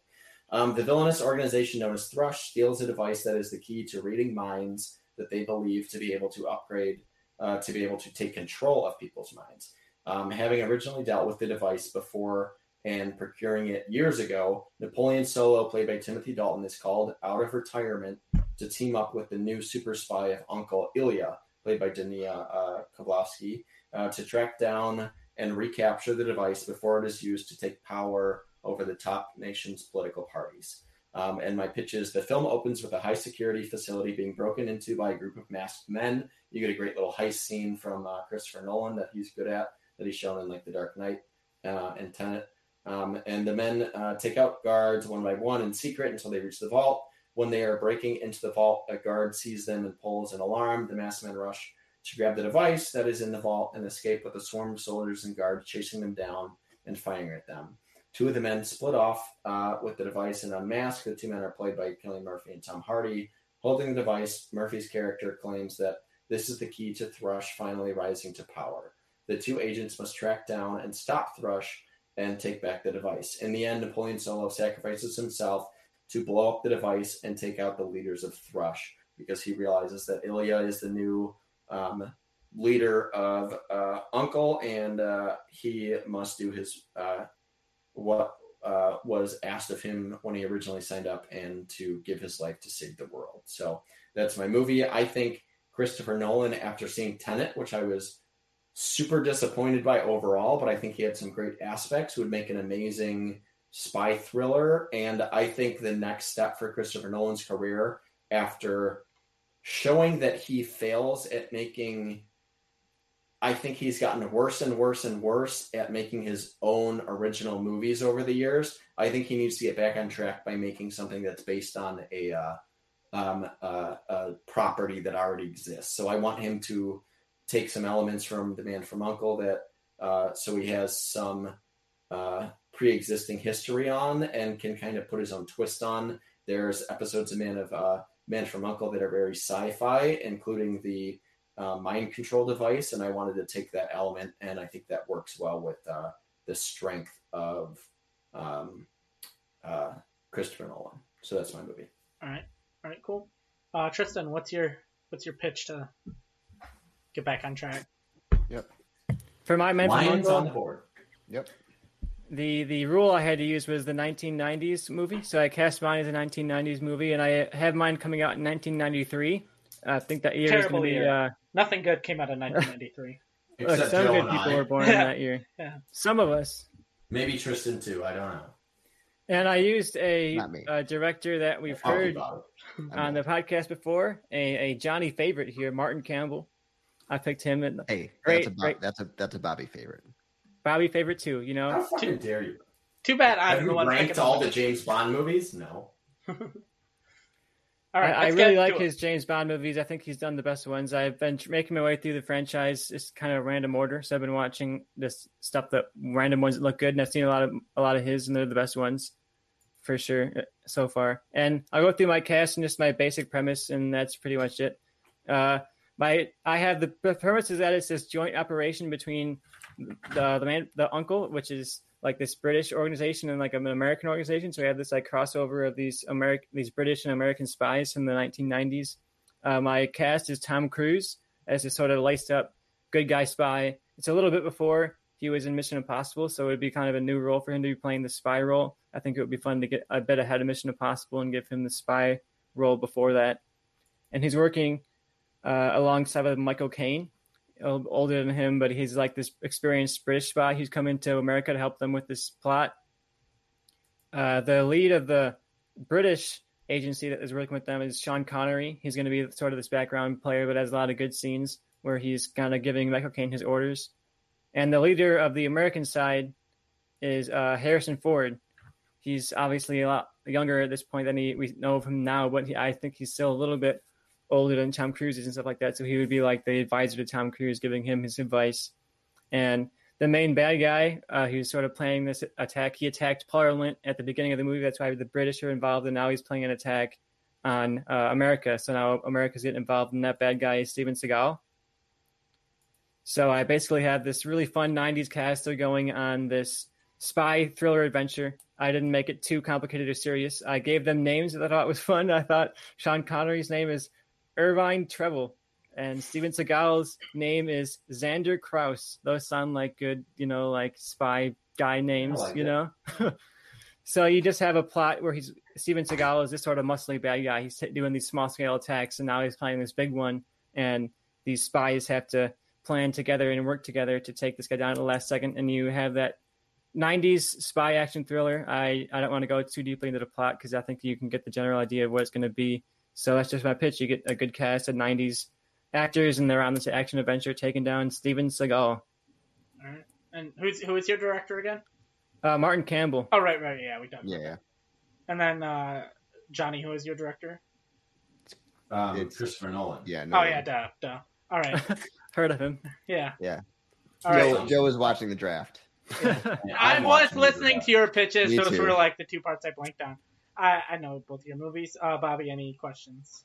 Um, the villainous organization known as Thrush steals a device that is the key to reading minds that they believe to be able to upgrade, uh, to be able to take control of people's minds. Um, having originally dealt with the device before and procuring it years ago, Napoleon Solo, played by Timothy Dalton, is called out of retirement to team up with the new super spy of Uncle Ilya, played by Danila uh, Kozlovsky, uh, to track down and recapture the device before it is used to take power over the top nation's political parties. Um, and my pitch is the film opens with a high security facility being broken into by a group of masked men. You get a great little heist scene from uh, Christopher Nolan that he's good at, that he's shown in like The Dark Knight uh, and Tenet. Um, and the men uh, take out guards one by one in secret until they reach the vault. When they are breaking into the vault, a guard sees them and pulls an alarm. The masked men rush to grab the device that is in the vault and escape with a swarm of soldiers and guards chasing them down and firing at them. Two of the men split off uh, with the device and unmask. The two men are played by Kelly Murphy and Tom Hardy. Holding the device, Murphy's character claims that this is the key to Thrush finally rising to power. The two agents must track down and stop Thrush and take back the device. In the end, Napoleon Solo sacrifices himself to blow up the device and take out the leaders of Thrush because he realizes that Ilya is the new um, leader of uh, Uncle, and uh, he must do his uh, what uh, was asked of him when he originally signed up, and to give his life to save the world. So that's my movie. I think Christopher Nolan, after seeing Tenet, which I was super disappointed by overall, but I think he had some great aspects, would make an amazing spy thriller. And I think the next step for Christopher Nolan's career after showing that he fails at making I think he's gotten worse and worse and worse at making his own original movies over the years. I think he needs to get back on track by making something that's based on a uh, um, uh, a property that already exists. So I want him to take some elements from The Man from Uncle that uh, so he has some uh, pre-existing history on and can kind of put his own twist on. There's episodes of Man of uh, Man from Uncle that are very sci-fi, including the uh, mind control device, and I wanted to take that element, and I think that works well with uh, the strength of um, uh, Christopher Nolan. So that's my movie. All right, all right, cool. Uh, Tristan, what's your what's your pitch to get back on track? Yep. For my Man from Lions on board. Yep. the the rule I had to use was the 1990s movie. So I cast mine as a 1990s movie, and I have mine coming out in 1993. I think that year is Terrible going to be. year. Uh, Nothing good came out of 1993. Look, Except some Joe good and people I. were born in that year. Yeah. Some of us. Maybe Tristan too. I don't know. And I used a, a director that we've I'll heard keep out. on the podcast before, a, a Johnny favorite here, Martin Campbell. I picked him and Hey, Great, that's a Bob, great. that's a that's a Bobby favorite. Bobby favorite too. You know, How fucking dare you? Too bad I'm you the one ranked thinking all the. James Bond movies? No. All right, I, I really like his James Bond movies. I think he's done the best ones. I've been tr- making my way through the franchise, just kind of random order. So I've been watching this stuff that random ones that look good, and I've seen a lot of a lot of his, and they're the best ones for sure uh, so far. And I'll go through my cast and just my basic premise, and that's pretty much it. Uh, my I have the, the premise is that it's this joint operation between the the man the uncle, which is like this British organization and like an American organization. So we have this like crossover of these American these British and American spies from the 1990s. Uh, my cast is Tom Cruise as a sort of laced up good guy spy. It's a little bit before he was in Mission Impossible, so it would be kind of a new role for him to be playing the spy role. I think it would be fun to get a bit ahead of Mission Impossible and give him the spy role before that. And he's working uh, alongside Michael Caine, older than him, but he's like this experienced British spy who's come into America to help them with this plot. Uh, the lead of the British agency that is working with them is Sean Connery. He's going to be sort of this background player, but has a lot of good scenes where he's kind of giving Michael Caine his orders. And the leader of the American side is uh, Harrison Ford. He's obviously a lot younger at this point than he, we know of him now, but he, I think he's still a little bit older than Tom Cruise is and stuff like that. So he would be like the advisor to Tom Cruise, giving him his advice. And the main bad guy, uh, who's sort of playing this attack, he attacked Parliament at the beginning of the movie. That's why the British are involved, and now he's playing an attack on uh, America. So now America's getting involved, and that bad guy is Steven Seagal. So I basically have this really fun '90s cast going on this spy thriller adventure. I didn't make it too complicated or serious. I gave them names that I thought was fun. I thought Sean Connery's name is Irvine Treble, and Steven Seagal's name is Xander Kraus. Those sound like good, you know, like spy guy names, like you know. so you just have a plot where he's Steven Seagal is this sort of muscly bad guy. He's doing these small scale attacks, and now he's playing this big one, and these spies have to plan together and work together to take this guy down at the last second. And you have that 90s spy action thriller. I, I don't want to go too deeply into the plot because I think you can get the general idea of what it's going to be. So that's just my pitch. You get a good cast of 90s actors, and they're on this action adventure taking down Steven Seagal. All right. And who's who is your director again? Uh, Martin Campbell. Oh, right, right, yeah, we talked. about Yeah, that. And then uh, Johnny, who is your director? Um, It's- Christopher Nolan. yeah. No oh yeah, duh, duh. All right, Heard of him. yeah. Yeah. All right. Joe, Joe was watching the draft. Yeah, I I'm was listening to your pitches. Me Those too. were like the two parts I blanked on. I, I know both your movies. Uh, Bobby, any questions?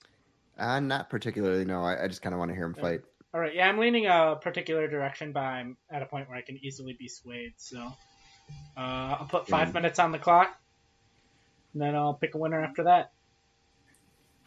Uh, not particularly. No, I, I just kind of want to hear him fight. All right, yeah, I'm leaning a particular direction, but I'm at a point where I can easily be swayed. So uh, I'll put five Yeah. minutes on the clock, and then I'll pick a winner after that.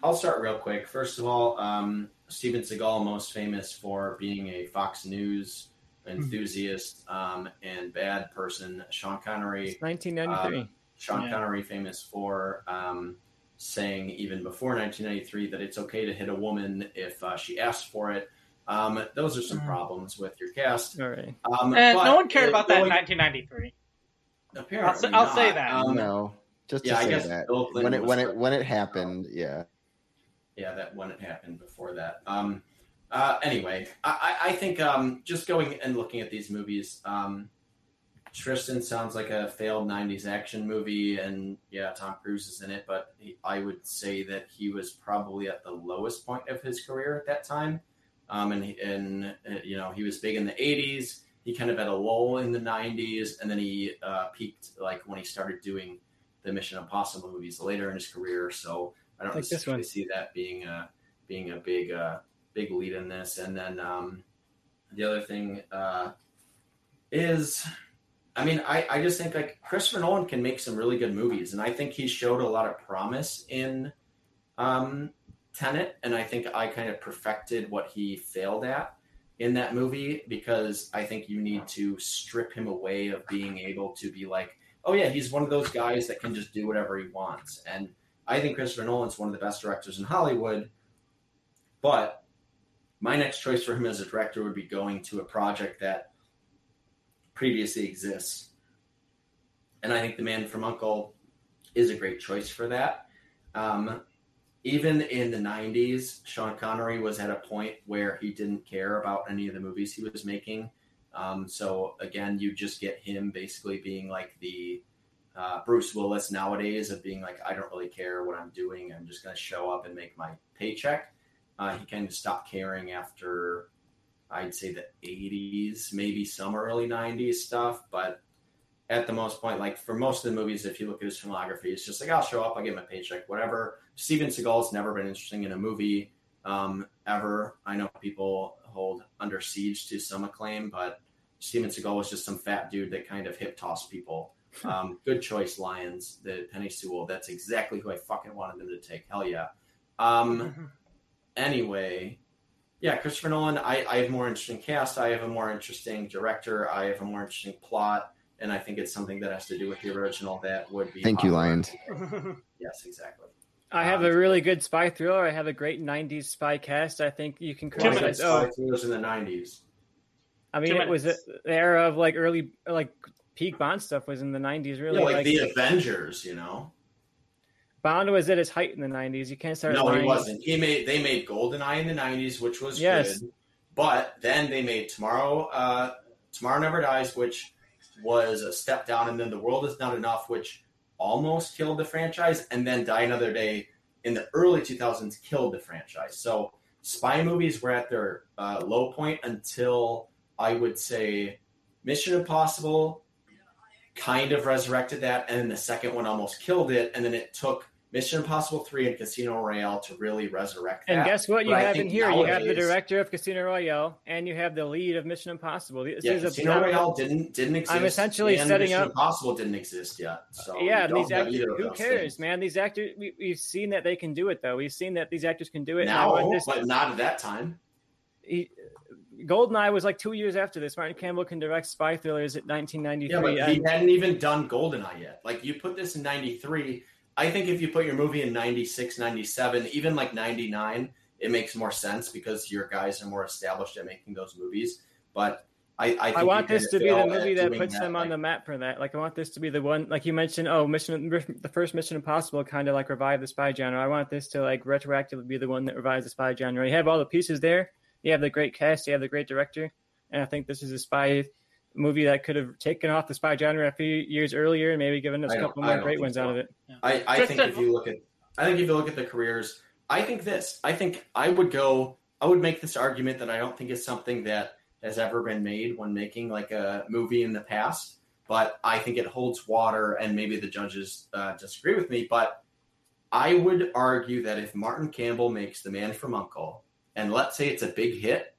I'll start real quick. First of all, um, Steven Seagal, most famous for being a Fox News enthusiast um, and bad person. Sean Connery, 1993. Sean Yeah. Connery, famous for um, saying even before 1993 that it's okay to hit a woman if uh, she asks for it. Um, those are some Mm. problems with your cast. All right. Um, And no one cared it- about that in 1993. Apparently, I'll say- I'll say not. that. Um, no, just to yeah, I say guess that when it when it when it happened, yeah. yeah, that when it happened before that. Um, uh, anyway, I, I I think um, just going and looking at these movies, um, Tristan sounds like a failed '90s action movie, and yeah, Tom Cruise is in it, but he, I would say that he was probably at the lowest point of his career at that time. Um, and and uh, you know he was big in the '80s. He kind of had a lull in the '90s, and then he uh, peaked like when he started doing the Mission Impossible movies later in his career. So I don't Like necessarily one. see that being a being a big uh, big lead in this. And then um, the other thing uh, is, I mean, I, I just think like Christopher Nolan can make some really good movies, and I think he showed a lot of promise in um, Tenet, and I think I kind of perfected what he failed at in that movie because I think you need to strip him away of being able to be like, oh yeah, he's one of those guys that can just do whatever he wants, and I think Christopher Nolan's one of the best directors in Hollywood, but my next choice for him as a director would be going to a project that previously exists. And I think The Man from Uncle is a great choice for that. Um, even in the 90s, Sean Connery was at a point where he didn't care about any of the movies he was making. Um, so again, you just get him basically being like the uh, Bruce Willis nowadays of being like, I don't really care what I'm doing. I'm just going to show up and make my paycheck. Uh, he kind of stopped caring after, I'd say, the 80s, maybe some early 90s stuff. But at the most point, like for most of the movies, if you look at his filmography, it's just like, I'll show up, I'll get my paycheck, whatever. Steven Seagal's never been interesting in a movie um, ever. I know people hold Under Siege to some acclaim, but Steven Seagal was just some fat dude that kind of hip tossed people. Um, good choice, Lions. The Penei Sewell. That's exactly who I fucking wanted them to take. Hell yeah. Um, anyway, yeah, Christopher Nolan. I, I have more interesting cast. I have a more interesting director. I have a more interesting plot, and I think it's something that has to do with the original that would be. Thank you. Lions. Yes, exactly. I have a really good spy thriller. I have a great '90s spy cast. I think you can Two Well, minutes. it's criticize. like it oh. was in the nineties. I mean, Two it was the the era of like early, like peak Bond stuff was in the '90s. Really, Yeah, like, like the Avengers, you know. Bond was at its height in the '90s. You can't start. No, he wasn't. He made they made GoldenEye in the '90s, which was Yes. good. But then they made Tomorrow, uh, Tomorrow Never Dies, which was a step down, and then The World Is Not Enough, which almost killed the franchise, and then Die Another Day in the early 2000s killed the franchise. So spy movies were at their uh, low point until I would say Mission Impossible kind of resurrected that, and then the second one almost killed it, and then it took Mission Impossible 3 and Casino Royale to really resurrect that. And guess what? You But have in here. You have the director of Casino Royale, and you have the lead of Mission Impossible. This Yeah, is Casino Royale didn't didn't exist. I'm essentially and setting Mission up- Impossible didn't exist yet. So yeah, these actors. Who cares, things. man? These actors. We, we've seen that they can do it, though. We've seen that these actors can do it. Now, this- but not at that time. he, Goldeneye was like two years after this. Martin Campbell can direct spy thrillers at Yeah, but he hadn't even done Goldeneye yet. Like you put this in '93. I think if you put your movie in 96, 97, even like 99, it makes more sense because your guys are more established at making those movies. But I, I, think I want this to be the movie that puts them on like- the map for that. Like, I want this to be the one, like you mentioned. Oh, Mission, the first Mission Impossible kind of like revived the spy genre. I want this to like retroactively be the one that revives the spy genre. You have all the pieces there. You have the great cast. You have the great director, and I think this is a spy movie that could have taken off the spy genre a few years earlier and maybe given us a couple more great ones so. out of it. I, I think if you look at I think if you look at the careers, I think this. I think I would go I would make this argument that I don't think it's something that has ever been made when making like a movie in the past, but I think it holds water and maybe the judges uh, disagree with me, but I would argue that if Martin Campbell makes The Man from Uncle and let's say it's a big hit,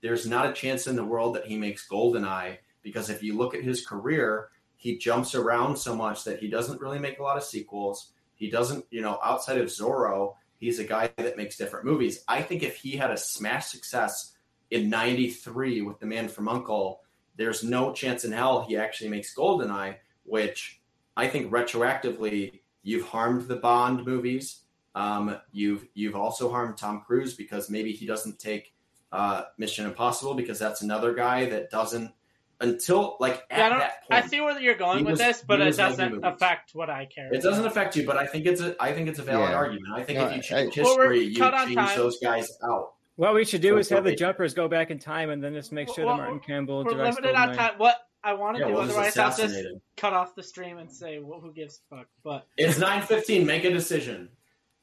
there's not a chance in the world that he makes Goldeneye because if you look at his career, he jumps around so much that he doesn't really make a lot of sequels. He doesn't, you know, outside of Zorro, he's a guy that makes different movies. I think if he had a smash success in 93 with The Man from Uncle, there's no chance in hell he actually makes Goldeneye, which I think retroactively you've harmed the Bond movies. Um, you've you've also harmed Tom Cruise because maybe he doesn't take uh, Mission Impossible because that's another guy that doesn't until like at Yeah, I, don't, that I see where you're going he with was- this, but it doesn't affect what I care. It doesn't affect you, but I think it's a I think it's a valid Yeah. argument. I think No, if you change Well, history, you cut change time. those guys out. What we should do So is have the great. jumpers go back in time and then just make sure Well, that Martin Campbell We're directs limited on time. What I want to Yeah, do, well, just otherwise I'll just cut off the stream and say, well, "Who gives a fuck?" But It's nine fifteen. Make a decision.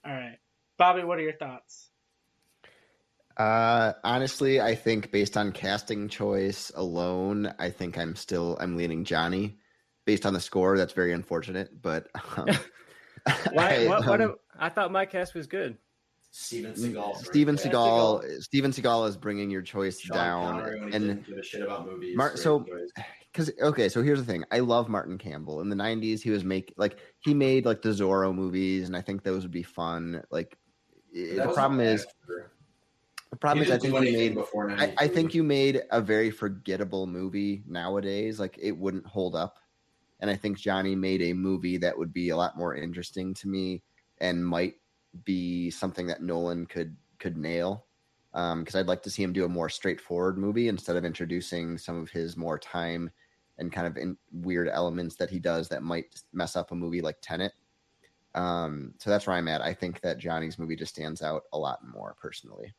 all right, Bobby, what are your thoughts? Uh, honestly, I think based on casting choice alone, I think I'm still I'm leaning Johnny. Based on the score, that's very unfortunate, but um, Why? I, what? what um, a, I thought my cast was good. Steven Seagal. Steven right there. Seagal, Steven Seagal is bringing your choice Sean down, Connery and give a shit about movies. Mar- so- because okay, so here's the thing. I love Martin Campbell. In the '90s, he was make like he made like the Zorro movies, and I think those would be fun. Like the problem is after. The problem is I think you made before I, I think you made a very forgettable movie nowadays. Like it wouldn't hold up. And I think Johnny made a movie that would be a lot more interesting to me and might be something that Nolan could could nail. because I'd like to see him do a more straightforward movie instead of introducing some of his more time and kind of in weird elements that he does that might mess up a movie like Tenet. Um, so that's where I'm at. I think that Johnny's movie just stands out a lot more personally.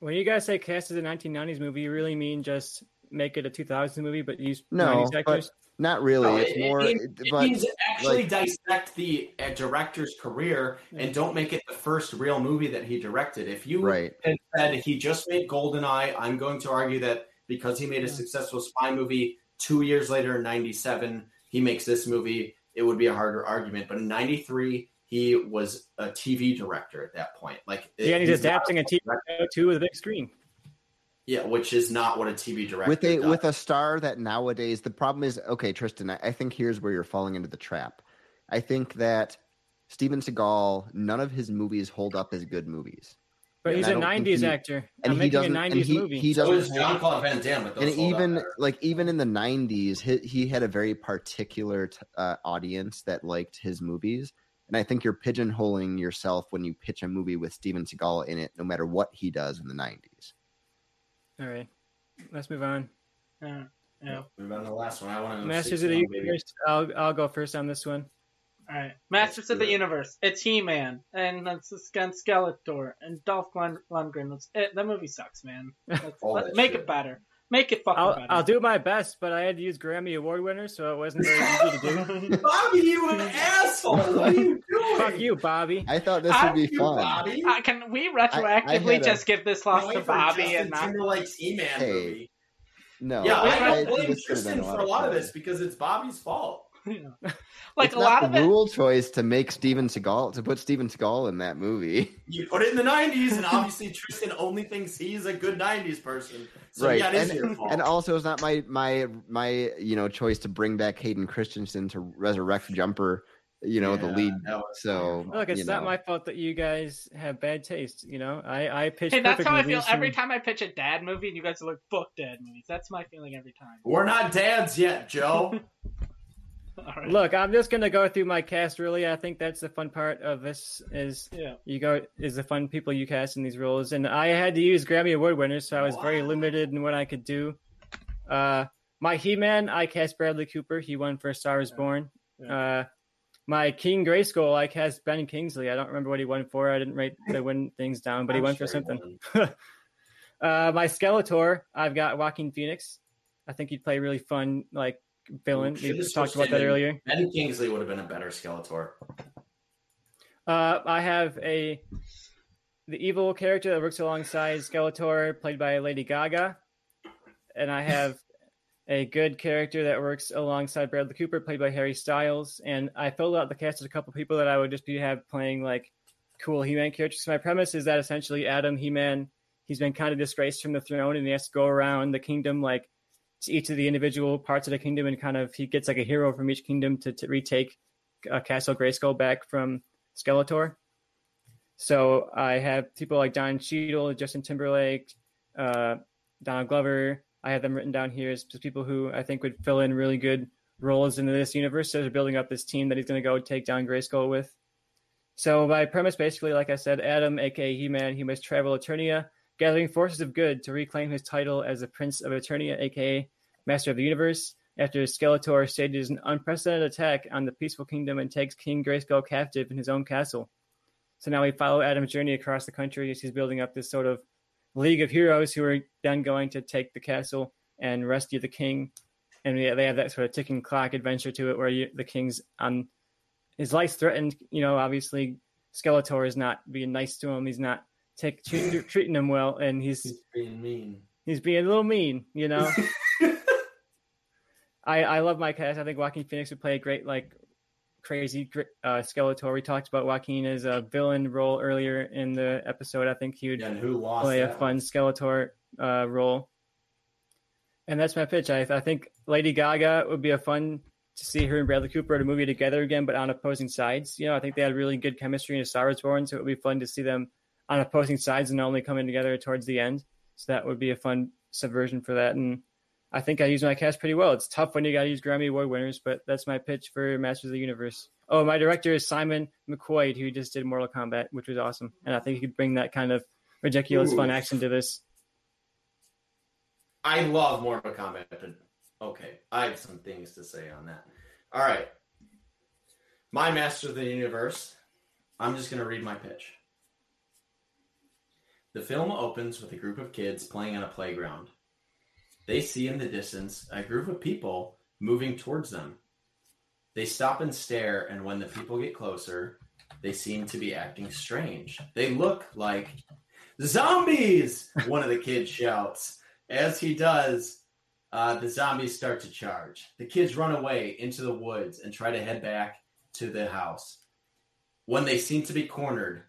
When you guys say cast as a 1990s movie, you really mean just make it a 2000s movie, but use No, 90s actors? Not really. No, it's it- more, it, it but means actually like- dissect the uh, director's career and don't make it the first real movie that he directed. If you right. had said he just made Goldeneye, I'm going to argue that because he made a successful spy movie two years later in '97, he makes this movie. It would be a harder argument. But in '93, he was a TV director at that point. Like, Yeah, and he's not adapting a TV show too with a big screen. Yeah, which is not what a TV director with a does. with a star that nowadays the problem is okay tristan I, I think here's where you're falling into the trap i think that steven seagal none of his movies hold up as good movies But Yeah, he's and a I don't think 90s he- actor. and I'm he making a doesn't 90s and he, movie. he doesn't is John Claude Van Damme, but those and hold even better. like even in the 90s he, he had a very particular t- uh, audience that liked his movies and i think you're pigeonholing yourself when you pitch a movie with steven seagal in it no matter what he does in the 90s All right, let's move on. Yeah. Yeah. Move on to the last one. I want to Masters of the Universe. I'll I'll go first on this one. All right. Masters of the it. Universe. It's He Man and that's against Skeletor and Dolph Lund- Lundgren. Let's, it, that movie sucks, man. Let's, All let- that make shit. it better. Make it fucking I'll better. I'll do my best, but I had to use Grammy Award winners, so it wasn't very easy to do. Bobby, you an asshole! What are you doing? Fuck you, Bobby. i thought this I- would be You, fun Bobby. Uh, can we I retroactively had a- just give this loss to wait for Bobby Justin and not? Timberlake's He-Man Hey, movie. no Yeah, wait, I wait, don't blame this Tristan for a lot of this because it's Bobby's fault. like it's a not lot the of it. rule choice to make Steven Seagal to put Steven Seagal in that movie. You put it in the '90s, and obviously Tristan only thinks he's a good '90s person. So right. yeah, it is and, your fault. and also it's not my my my you know choice to bring back Hayden Christensen to resurrect Jumper, you know, the lead. So Look, it's you not know. my fault that you guys have bad taste. You know, I I pitch Hey, that's how I feel movies every time I pitch a dad movie, and you guys are like, "Fuck dad movies." That's my feeling every time. We're not dads yet, Joe. All right. Look, I'm just gonna go through my cast. Really, I think that's the fun part of this. Is Yeah. you go is the fun people you cast in these roles, and I had to use Grammy Award winners, so I was very limited in what I could do. Uh, my He-Man, I cast Bradley Cooper. He won for Star Is Born. Uh, my King Grayskull, I cast Ben Kingsley. I don't remember what he won for. I didn't write the win things down, but he I'm won for sure he something. Uh, my Skeletor, I've got Joaquin Phoenix. I think he'd play really fun like villain. We talked about that earlier. Ben Kingsley would have been a better Skeletor. Uh, I have a the evil character that works alongside Skeletor, played by Lady Gaga, and I have a good character that works alongside Bradley Cooper, played by Harry Styles. And I filled out the cast with a couple people that I would just be have playing like cool He-Man characters. So my premise is that essentially Adam He-Man, he's been kind of disgraced from the throne, and he has to go around the kingdom like to each of the individual parts of the kingdom, and kind of he gets like a hero from each kingdom to, to retake uh, Castle Grayskull back from Skeletor. So I have people like Don Cheadle, Justin Timberlake, uh, Donald Glover. I have them written down here as people who I think would fill in really good roles into this universe. So they're building up this team that he's going to go take down Grayskull with. So my premise, basically, like I said, Adam, aka He-Man, he must travel Eternia, gathering forces of good to reclaim his title as the Prince of Eternia, aka Master of the Universe. After Skeletor stages an unprecedented attack on the peaceful kingdom and takes King Grayskull captive in his own castle. So now we follow Adam's journey across the country as he's building up this sort of league of heroes who are then going to take the castle and rescue the king. And we, they have that sort of ticking clock adventure to it where you, the king's on his life's threatened. You know, obviously Skeletor is not being nice to him. He's not take, treat, treating him well, and he's He's being mean. he's being a little mean. You know. I, I love my cast. I think Joaquin Phoenix would play a great like crazy uh, Skeletor. We talked about Joaquin as a villain role earlier in the episode. I think he would lost? play a fun Skeletor uh, role. And that's my pitch. I, I think Lady Gaga would be a fun to see her and Bradley Cooper in a movie together again, but on opposing sides. You know, I think they had really good chemistry in A Star Is Born, so it would be fun to see them on opposing sides and only coming together towards the end. So that would be a fun subversion for that. And I think I use my cast pretty well. It's tough when you got to use Grammy Award winners, but that's my pitch for Masters of the Universe. Oh, my director is Simon McQuoid, who just did Mortal Kombat, which was awesome. And I think he could bring that kind of ridiculous Ooh. fun action to this. I love Mortal Kombat, but okay, I have some things to say on that. All right. My Master of the Universe. I'm just going to read my pitch. The film opens with a group of kids playing on a playground. They see in the distance a group of people moving towards them. They stop and stare, and when the people get closer, they seem to be acting strange. They look like zombies, one of the kids shouts. As he does, uh, the zombies start to charge. The kids run away into the woods and try to head back to the house. When they seem to be cornered,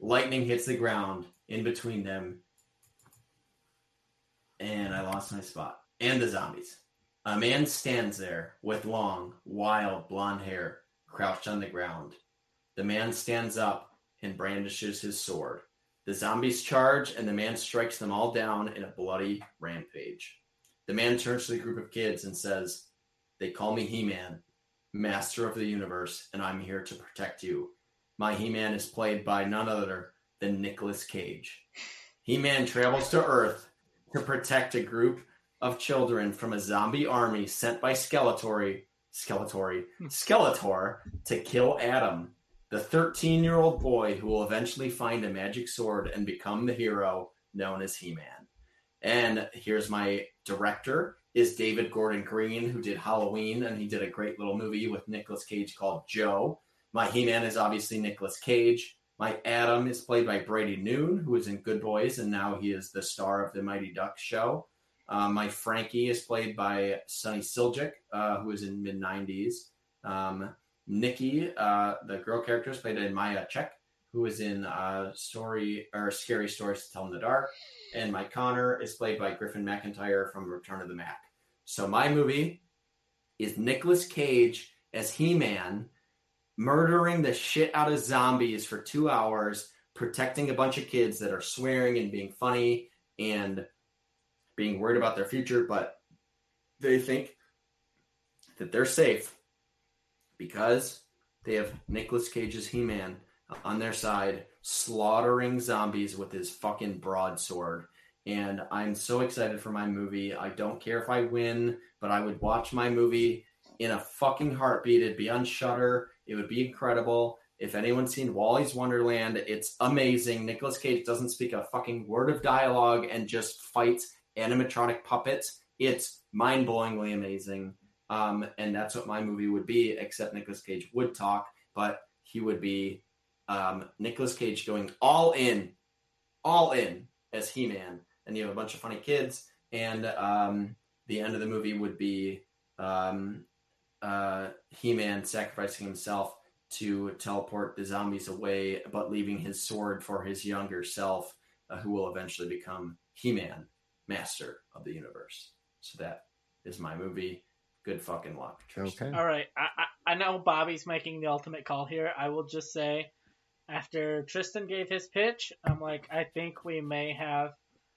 lightning hits the ground in between them. And I lost my spot. And the zombies. A man stands there with long, wild blonde hair, crouched on the ground. The man stands up and brandishes his sword. The zombies charge, and the man strikes them all down in a bloody rampage. The man turns to the group of kids and says, They call me He Man, Master of the Universe, and I'm here to protect you. My He Man is played by none other than Nicolas Cage. He Man travels to Earth to protect a group of children from a zombie army sent by Skeletor, Skeletor, Skeletor to kill Adam, the 13 year old boy who will eventually find a magic sword and become the hero known as He Man. And here's my director is David Gordon Green, who did Halloween, and he did a great little movie with Nicolas Cage called Joe. My He Man is obviously Nicolas Cage. My Adam is played by Brady Noon, who was in Good Boys, and now he is the star of the Mighty Ducks show. Uh, my Frankie is played by Sunny Suljic, uh, who was in mid 90s. Um, Nikki, uh, the girl character, is played by Maya Chek, who was in uh, Story or Scary Stories to Tell in the Dark. And my Connor is played by Griffin McIntyre from Return of the Mac. So my movie is Nicolas Cage as He-Man murdering the shit out of zombies for two hours, protecting a bunch of kids that are swearing and being funny and being worried about their future, but they think that they're safe because they have Nicolas Cage's He Man on their side, slaughtering zombies with his fucking broadsword. And I'm so excited for my movie. I don't care if I win, but I would watch my movie in a fucking heartbeat. It'd be on Shudder. It would be incredible. If anyone's seen Wally's Wonderland, it's amazing. Nicolas Cage doesn't speak a fucking word of dialogue and just fights animatronic puppets. It's mind blowingly amazing. Um, and that's what my movie would be, except Nicolas Cage would talk, but he would be um, Nicolas Cage going all in, all in as He Man. And you have a bunch of funny kids. And um, the end of the movie would be um, uh, He Man sacrificing himself to teleport the zombies away, but leaving his sword for his younger self, uh, who will eventually become He Man, Master of the Universe. So that is my movie. Good fucking luck. Okay. All right, I, I I know Bobby's making the ultimate call here. I will just say, after Tristan gave his pitch, I'm like, I think we may have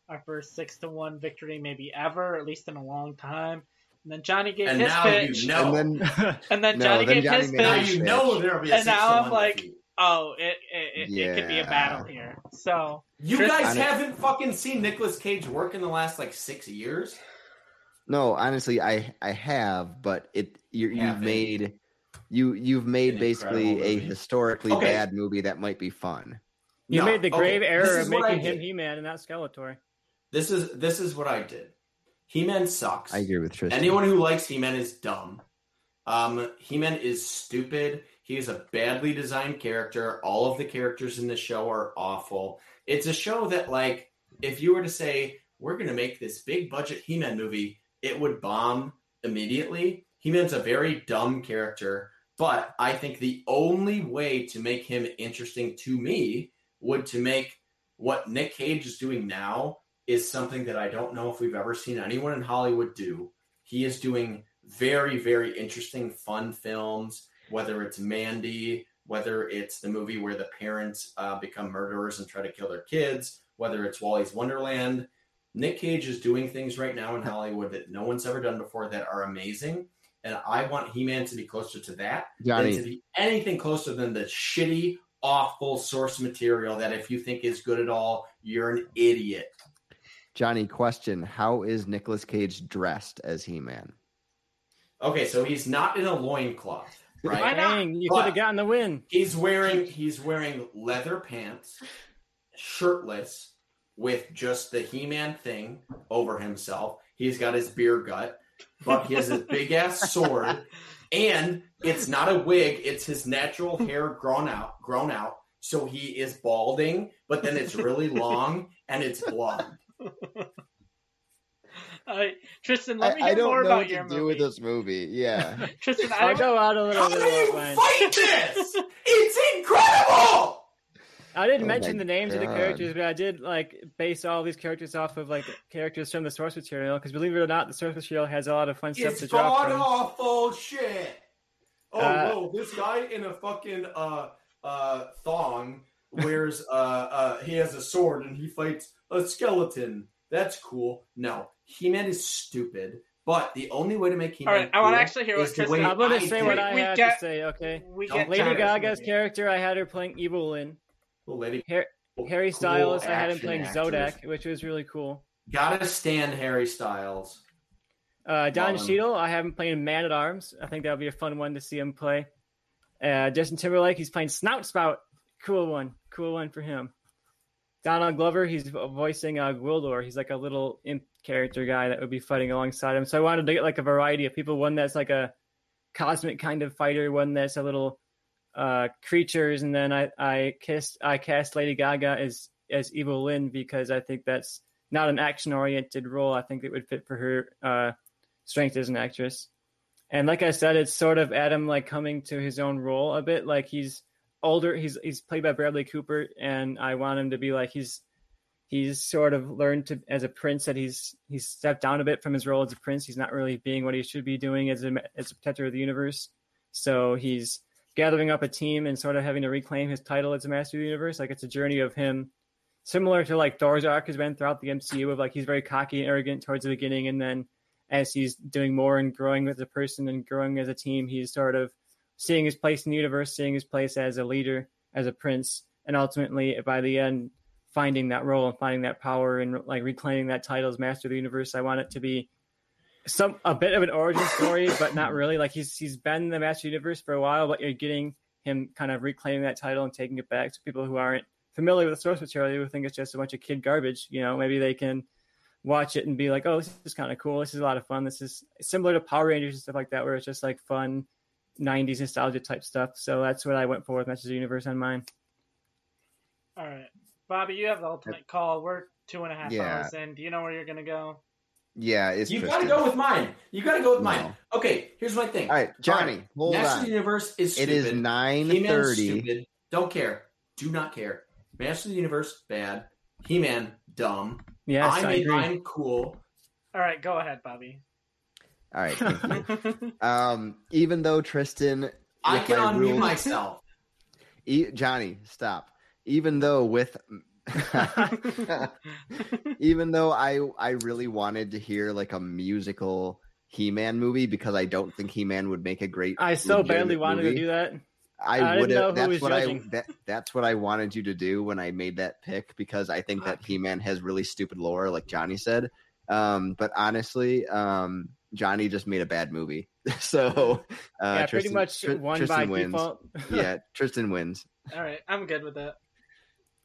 our first six to one victory, maybe ever, at least in a long time. And then Johnny gave And his now pitch, you know. And then and then No, Johnny then gave Johnny his made now pitch. you know there'll be a And now I'm like- defeat. Oh, it it, it, it could be a battle here. So You Tristan- guys I haven't fucking seen Nicolas Cage work in the last like six years. no, honestly, I I have, but it you, you've Haven't. made you you've made An basically a historically Okay. bad movie that might be fun. You No, made the grave this error of making him. He-Man and not Skeletor. This is this is what I did. He-Man sucks. I agree with Tristan. Anyone who likes He-Man is dumb. Um, He-Man is stupid. He is a badly designed character. All of the characters in the show are awful. It's a show that, like, if you were to say we're going to make this big budget He-Man movie, it would bomb immediately. He-Man's a very dumb character, but I think the only way to make him interesting to me would to make what Nick Cage is doing now is something that I don't know if we've ever seen anyone in Hollywood do. He is doing very, very interesting, fun films, whether it's Mandy, whether it's the movie where the parents uh, become murderers and try to kill their kids, whether it's Wally's Wonderland. Nick Cage is doing things right now in Hollywood that no one's ever done before that are amazing. And I want He Man to be closer to that than to be anything closer than the shitty, awful source material that if you think is good at all, you're an idiot. Johnny, question: How is Nicolas Cage dressed as He-Man? Okay, so he's not in a loincloth, Why right? not? Dang, you But- could have gotten the win. He's wearing he's wearing leather pants, shirtless, with just the He-Man thing over himself. He's got his beer gut, but he has this big ass sword, and it's not a wig; it's his natural hair grown out, grown out. So he is balding, but then it's really long and it's blonde. Uh, Tristan, let me I, hear I don't more know about what your to do movie. with this movie. Yeah. Tristan, I I'll don't, go out a little How do bit you of mine. fight this? It's incredible. I didn't Oh mention the names of the characters, but I did like base all these characters off of like characters from the source material. Because believe it or not, the source material has a lot of fun stuff It's to drop god from. awful shit. Oh Uh, whoa, this guy in a fucking uh uh thong wears uh uh he has a sword and he fights a skeleton. That's cool. No, He-Man is stupid. But the only way to make He-Man All right, I wanna actually hear what is the Tristan- way I'm gonna say did what. I We had get- to say. Okay, we Don't get Lady Gaga's character, I had her playing Evil Lynn. Cool lady. Harry Cool Styles, I had him playing actors. Zodac, which was really cool. Gotta stand Harry Styles. Uh, Don Love. Cheadle, I have him playing Man at Arms. I think that would be a fun one to see him play. Uh, Justin Timberlake, he's playing Snout Spout. Cool one. Cool one for him. Donald Glover, he's voicing uh, Gwildor. He's like a little imp character guy that would be fighting alongside him. So I wanted to get like a variety of people. One that's like a cosmic kind of fighter. One that's a little uh, creatures. And then I I kissed I cast Lady Gaga as as Evil Lynn because I think that's not an action oriented role. I think it would fit for her uh, strength as an actress. And like I said, it's sort of Adam like coming to his own role a bit. Like he's older. He's he's played by Bradley Cooper, and I want him to be like he's he's sort of learned to as a prince that he's he's stepped down a bit from his role as a prince. He's not really being what he should be doing as a as a protector of the universe. So he's gathering up a team and sort of having to reclaim his title as a master of the universe. Like it's a journey of him, similar to like Thor's arc has been throughout the MCU of like he's very cocky and arrogant towards the beginning, and then as he's doing more and growing as a person and growing as a team, he's sort of seeing his place in the universe, seeing his place as a leader, as a prince, and ultimately by the end finding that role and finding that power and like reclaiming that title as master of the universe. I want it to be some a bit of an origin story, but not really. Like he's he's been the master of the universe for a while, but you're getting him kind of reclaiming that title and taking it back to people who aren't familiar with the source material who think it's just a bunch of kid garbage. You know, maybe they can watch it and be like, "Oh, this is kind of cool. This is a lot of fun. This is similar to Power Rangers and stuff like that, where it's just like fun '90s nostalgia type stuff." So that's what I went for with Masters of the Universe on mine. All right, Bobby, you have the ultimate call. We're two and a half Yeah. hours in. Do you know where you're gonna go? Yeah, it's You Tristan. gotta go with mine. You gotta go with mine. Okay, here's my thing. All right, Johnny, hold Master of on. the Universe is stupid. is nine thirty. Don't care. Do not care. Master of the Universe, bad. He-Man, dumb. Yes, I I, made agree. mine cool. All right, go ahead, Bobby. All right. thank you. um, even though Tristan, I can unmute rules- myself. E- Johnny, stop. Even though with, even though I I really wanted to hear like a musical He-Man movie because I don't think He-Man would make a great. I so badly wanted movie. to do that. I, I would have. That's what judging. I. That, that's what I wanted you to do when I made that pick because I think that He Man has really stupid lore, like Johnny said. Um, but honestly, um, Johnny just made a bad movie, so uh, yeah, Tristan, pretty much Tr- won Tristan by wins. default. yeah, Tristan wins. All right, I'm good with that.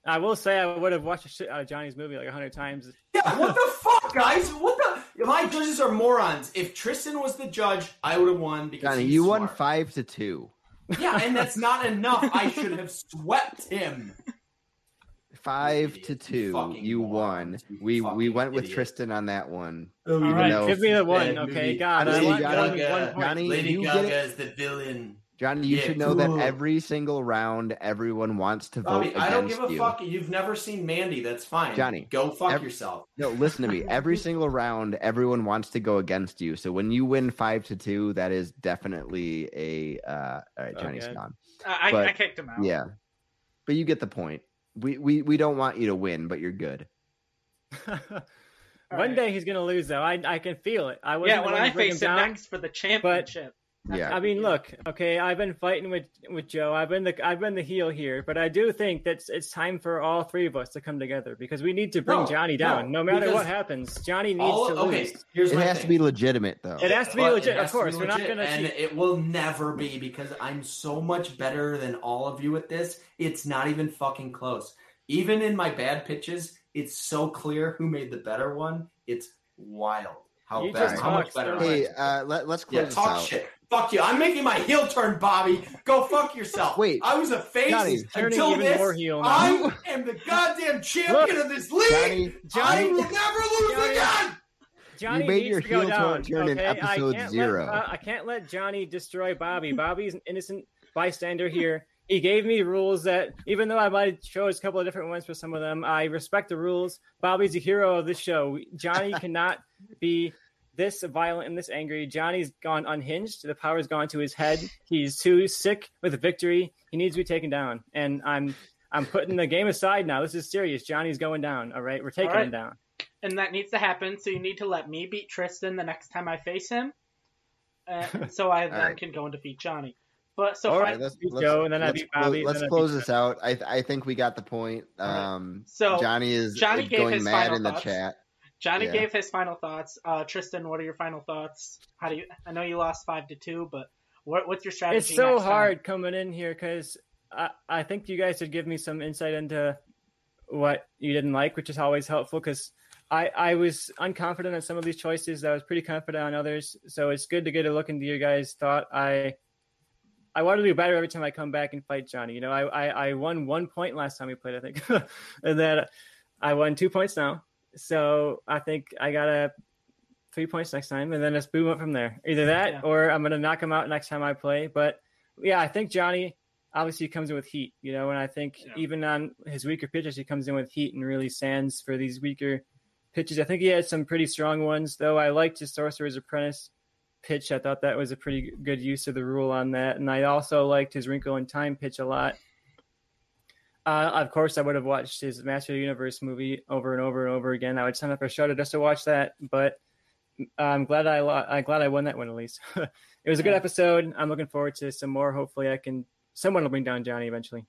I will say I would have watched shit out of Johnny's movie like a hundred times. Yeah, what the fuck, guys? What the? My judges are morons. If Tristan was the judge, I would have won because Johnny, he's you won five to two. Yeah, and that's not enough. I should have swept him. Five to two. You won. We we fucking went with. Tristan on that one. Oh, All though Give me the one, okay? movie. God, I Lady want Gaga- one, one Gaga, point. Johnny, Lady you get Gaga it. is the villain. Johnny, you Yeah, should know cool. that every single round, everyone wants to vote Bobby, I don't give a you. fuck. You've never seen Mandy. That's fine. Johnny, go fuck ev- yourself. No, listen to me. Every single round, everyone wants to go against you. So when you win five to two, that is definitely a. Uh, all right, Johnny's Okay. gone. I, I, But- I kicked him out. Yeah, but you get the point. We we we don't want you to win, but you're good. One right. day he's gonna lose though. I I can feel it. I wasn't Yeah, the when one I to break him face him down. next for the championship. Yeah. I mean, look, okay, I've been fighting with with Joe. I've been the I've been the heel here, but I do think that it's time for all three of us to come together because we need to bring No, Johnny down. no, No, matter what happens, Johnny needs All, to okay, lose. here's It has thing. to be legitimate though. It has to be But legit, of course. We're not gonna and cheat. it will never be because I'm so much better than all of you at this. It's not even fucking close. Even in my bad pitches, it's so clear who made the better one. It's wild how You bad, just how much better. I Hey, uh, let, let's yeah, this talk out. shit. Fuck you. I'm making my heel turn, Bobby. Go fuck yourself. Wait, I was a face Johnny, until this. more heel now. I am the goddamn champion Look, of this league. Johnny, I will never lose Johnny, again. Johnny you made needs your to go heel down. turn in episode I zero. Let, uh, I can't let Johnny destroy Bobby. Bobby's an innocent bystander here. He gave me rules that, even though I might chose a couple of different ones for some of them, I respect the rules. Bobby's the hero of this show. Johnny cannot be this violent and this angry. Johnny's gone unhinged. The power's gone to his head. He's too sick with victory. He needs to be taken down. And I'm I'm putting the game aside now. This is serious. Johnny's going down. All right, we're taking All right. him down. and that needs to happen. So you need to let me beat Tristan the next time I face him, uh, so I then right. can go and defeat Johnny. But so All far, right, let's, beat let's- Joe, and then I let's beat Bobby, Let's then I close beat this out. I I think we got the point. All right. Um, So, Johnny is Johnny gave going mad final in the thoughts. chat. Johnny Yeah. gave his final thoughts. Uh, Tristan, what are your final thoughts? How do you? I know you lost five to two, but what, what's your strategy? It's so next time? hard coming in here because I, I think you guys should give me some insight into what you didn't like, which is always helpful because I, I was unconfident on some of these choices. I was pretty confident on others. So it's good to get a look into your guys' thought. I I want to do better every time I come back and fight Johnny. You know, I, I, I won one point last time we played, I think. and then I won two points now. So I think I got a three points next time, and then let's boom up from there. Either that, Yeah. or I'm gonna knock him out next time I play. But yeah, I think Johnny obviously comes in with heat, you know, and I think Yeah. even on his weaker pitches, he comes in with heat and really sands for these weaker pitches. I think he had some pretty strong ones, though. I liked his Sorcerer's Apprentice pitch. I thought that was a pretty good use of the rule on that, and I also liked his Wrinkle in Time pitch a lot. Uh, of course, I would have watched his Master of the Universe movie over and over and over again. I would sign up for Shudder just to watch that, but I'm glad I lo- I'm glad I won that one at least. it was a good Yeah. episode. I'm looking forward to some more. Hopefully, I can someone will bring down Johnny eventually.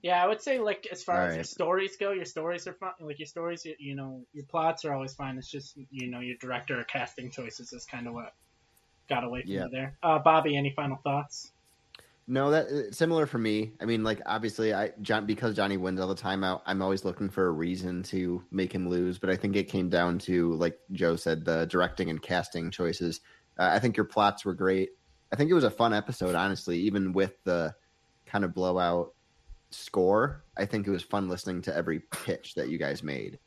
Yeah, I would say like as far as Alright. your stories go, your stories are fun. Like your stories, you, you know, your plots are always fine. It's just you know your director or casting choices is kind of what got away from Yeah. you there. Uh, Bobby, any final thoughts? No, that uh, similar for me. I mean, like obviously, I John because Johnny wins all the time. I, I'm always looking for a reason to make him lose. But I think it came down to, like Joe said, the directing and casting choices. Uh, I think your plots were great. I think it was a fun episode, honestly, even with the kind of blowout score. I think it was fun listening to every pitch that you guys made.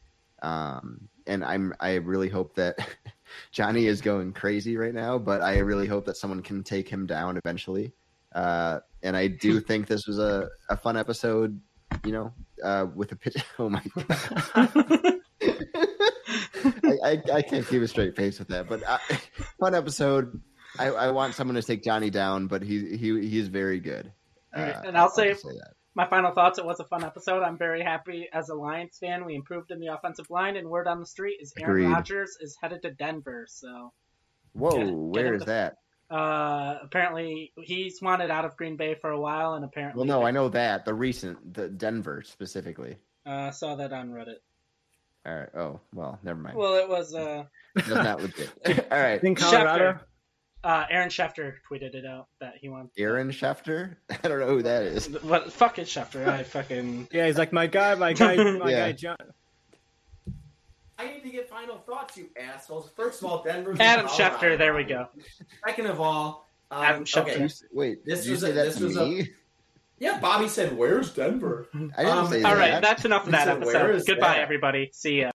Um, and I'm I really hope that Johnny is going crazy right now, but I really hope that someone can take him down eventually. Uh, and I do think this was a, a fun episode, you know, uh, with a pitch. Oh my god, I, I, I can't keep a straight face with that. But uh, fun episode. I, I want someone to take Johnny down, but he he he is very good. Uh, And I'll say- that. My final thoughts. It was a fun episode. I'm very happy as a Lions fan. We improved in the offensive line, and word on the street is Aaron. Rodgers is headed to Denver. So Whoa, Get- get where him is the- that? Uh, apparently he's wanted out of Green Bay for a while, and apparently Well, no, I know that the recent, the Denver specifically. uh, saw that on Reddit. All right. Oh, well, never mind. Well, it was uh, That's not legit. All right. In Colorado, uh, Aaron Schefter tweeted it out that he wants. Aaron Schefter? I don't know who that is. What fuck is Schefter? I fucking yeah, he's like my guy, my guy, my Yeah. guy, John. I need to get final thoughts, you assholes. First of all, Denver's in Adam Colorado. Schefter. There we go. Second of all, um, Adam Schefter. okay. Wait, This did you was say a- that this to was a- Yeah, Bobby said, "Where's Denver?" I didn't Um, say All that. right, that's enough of that So where episode. Goodbye, that? everybody. See ya.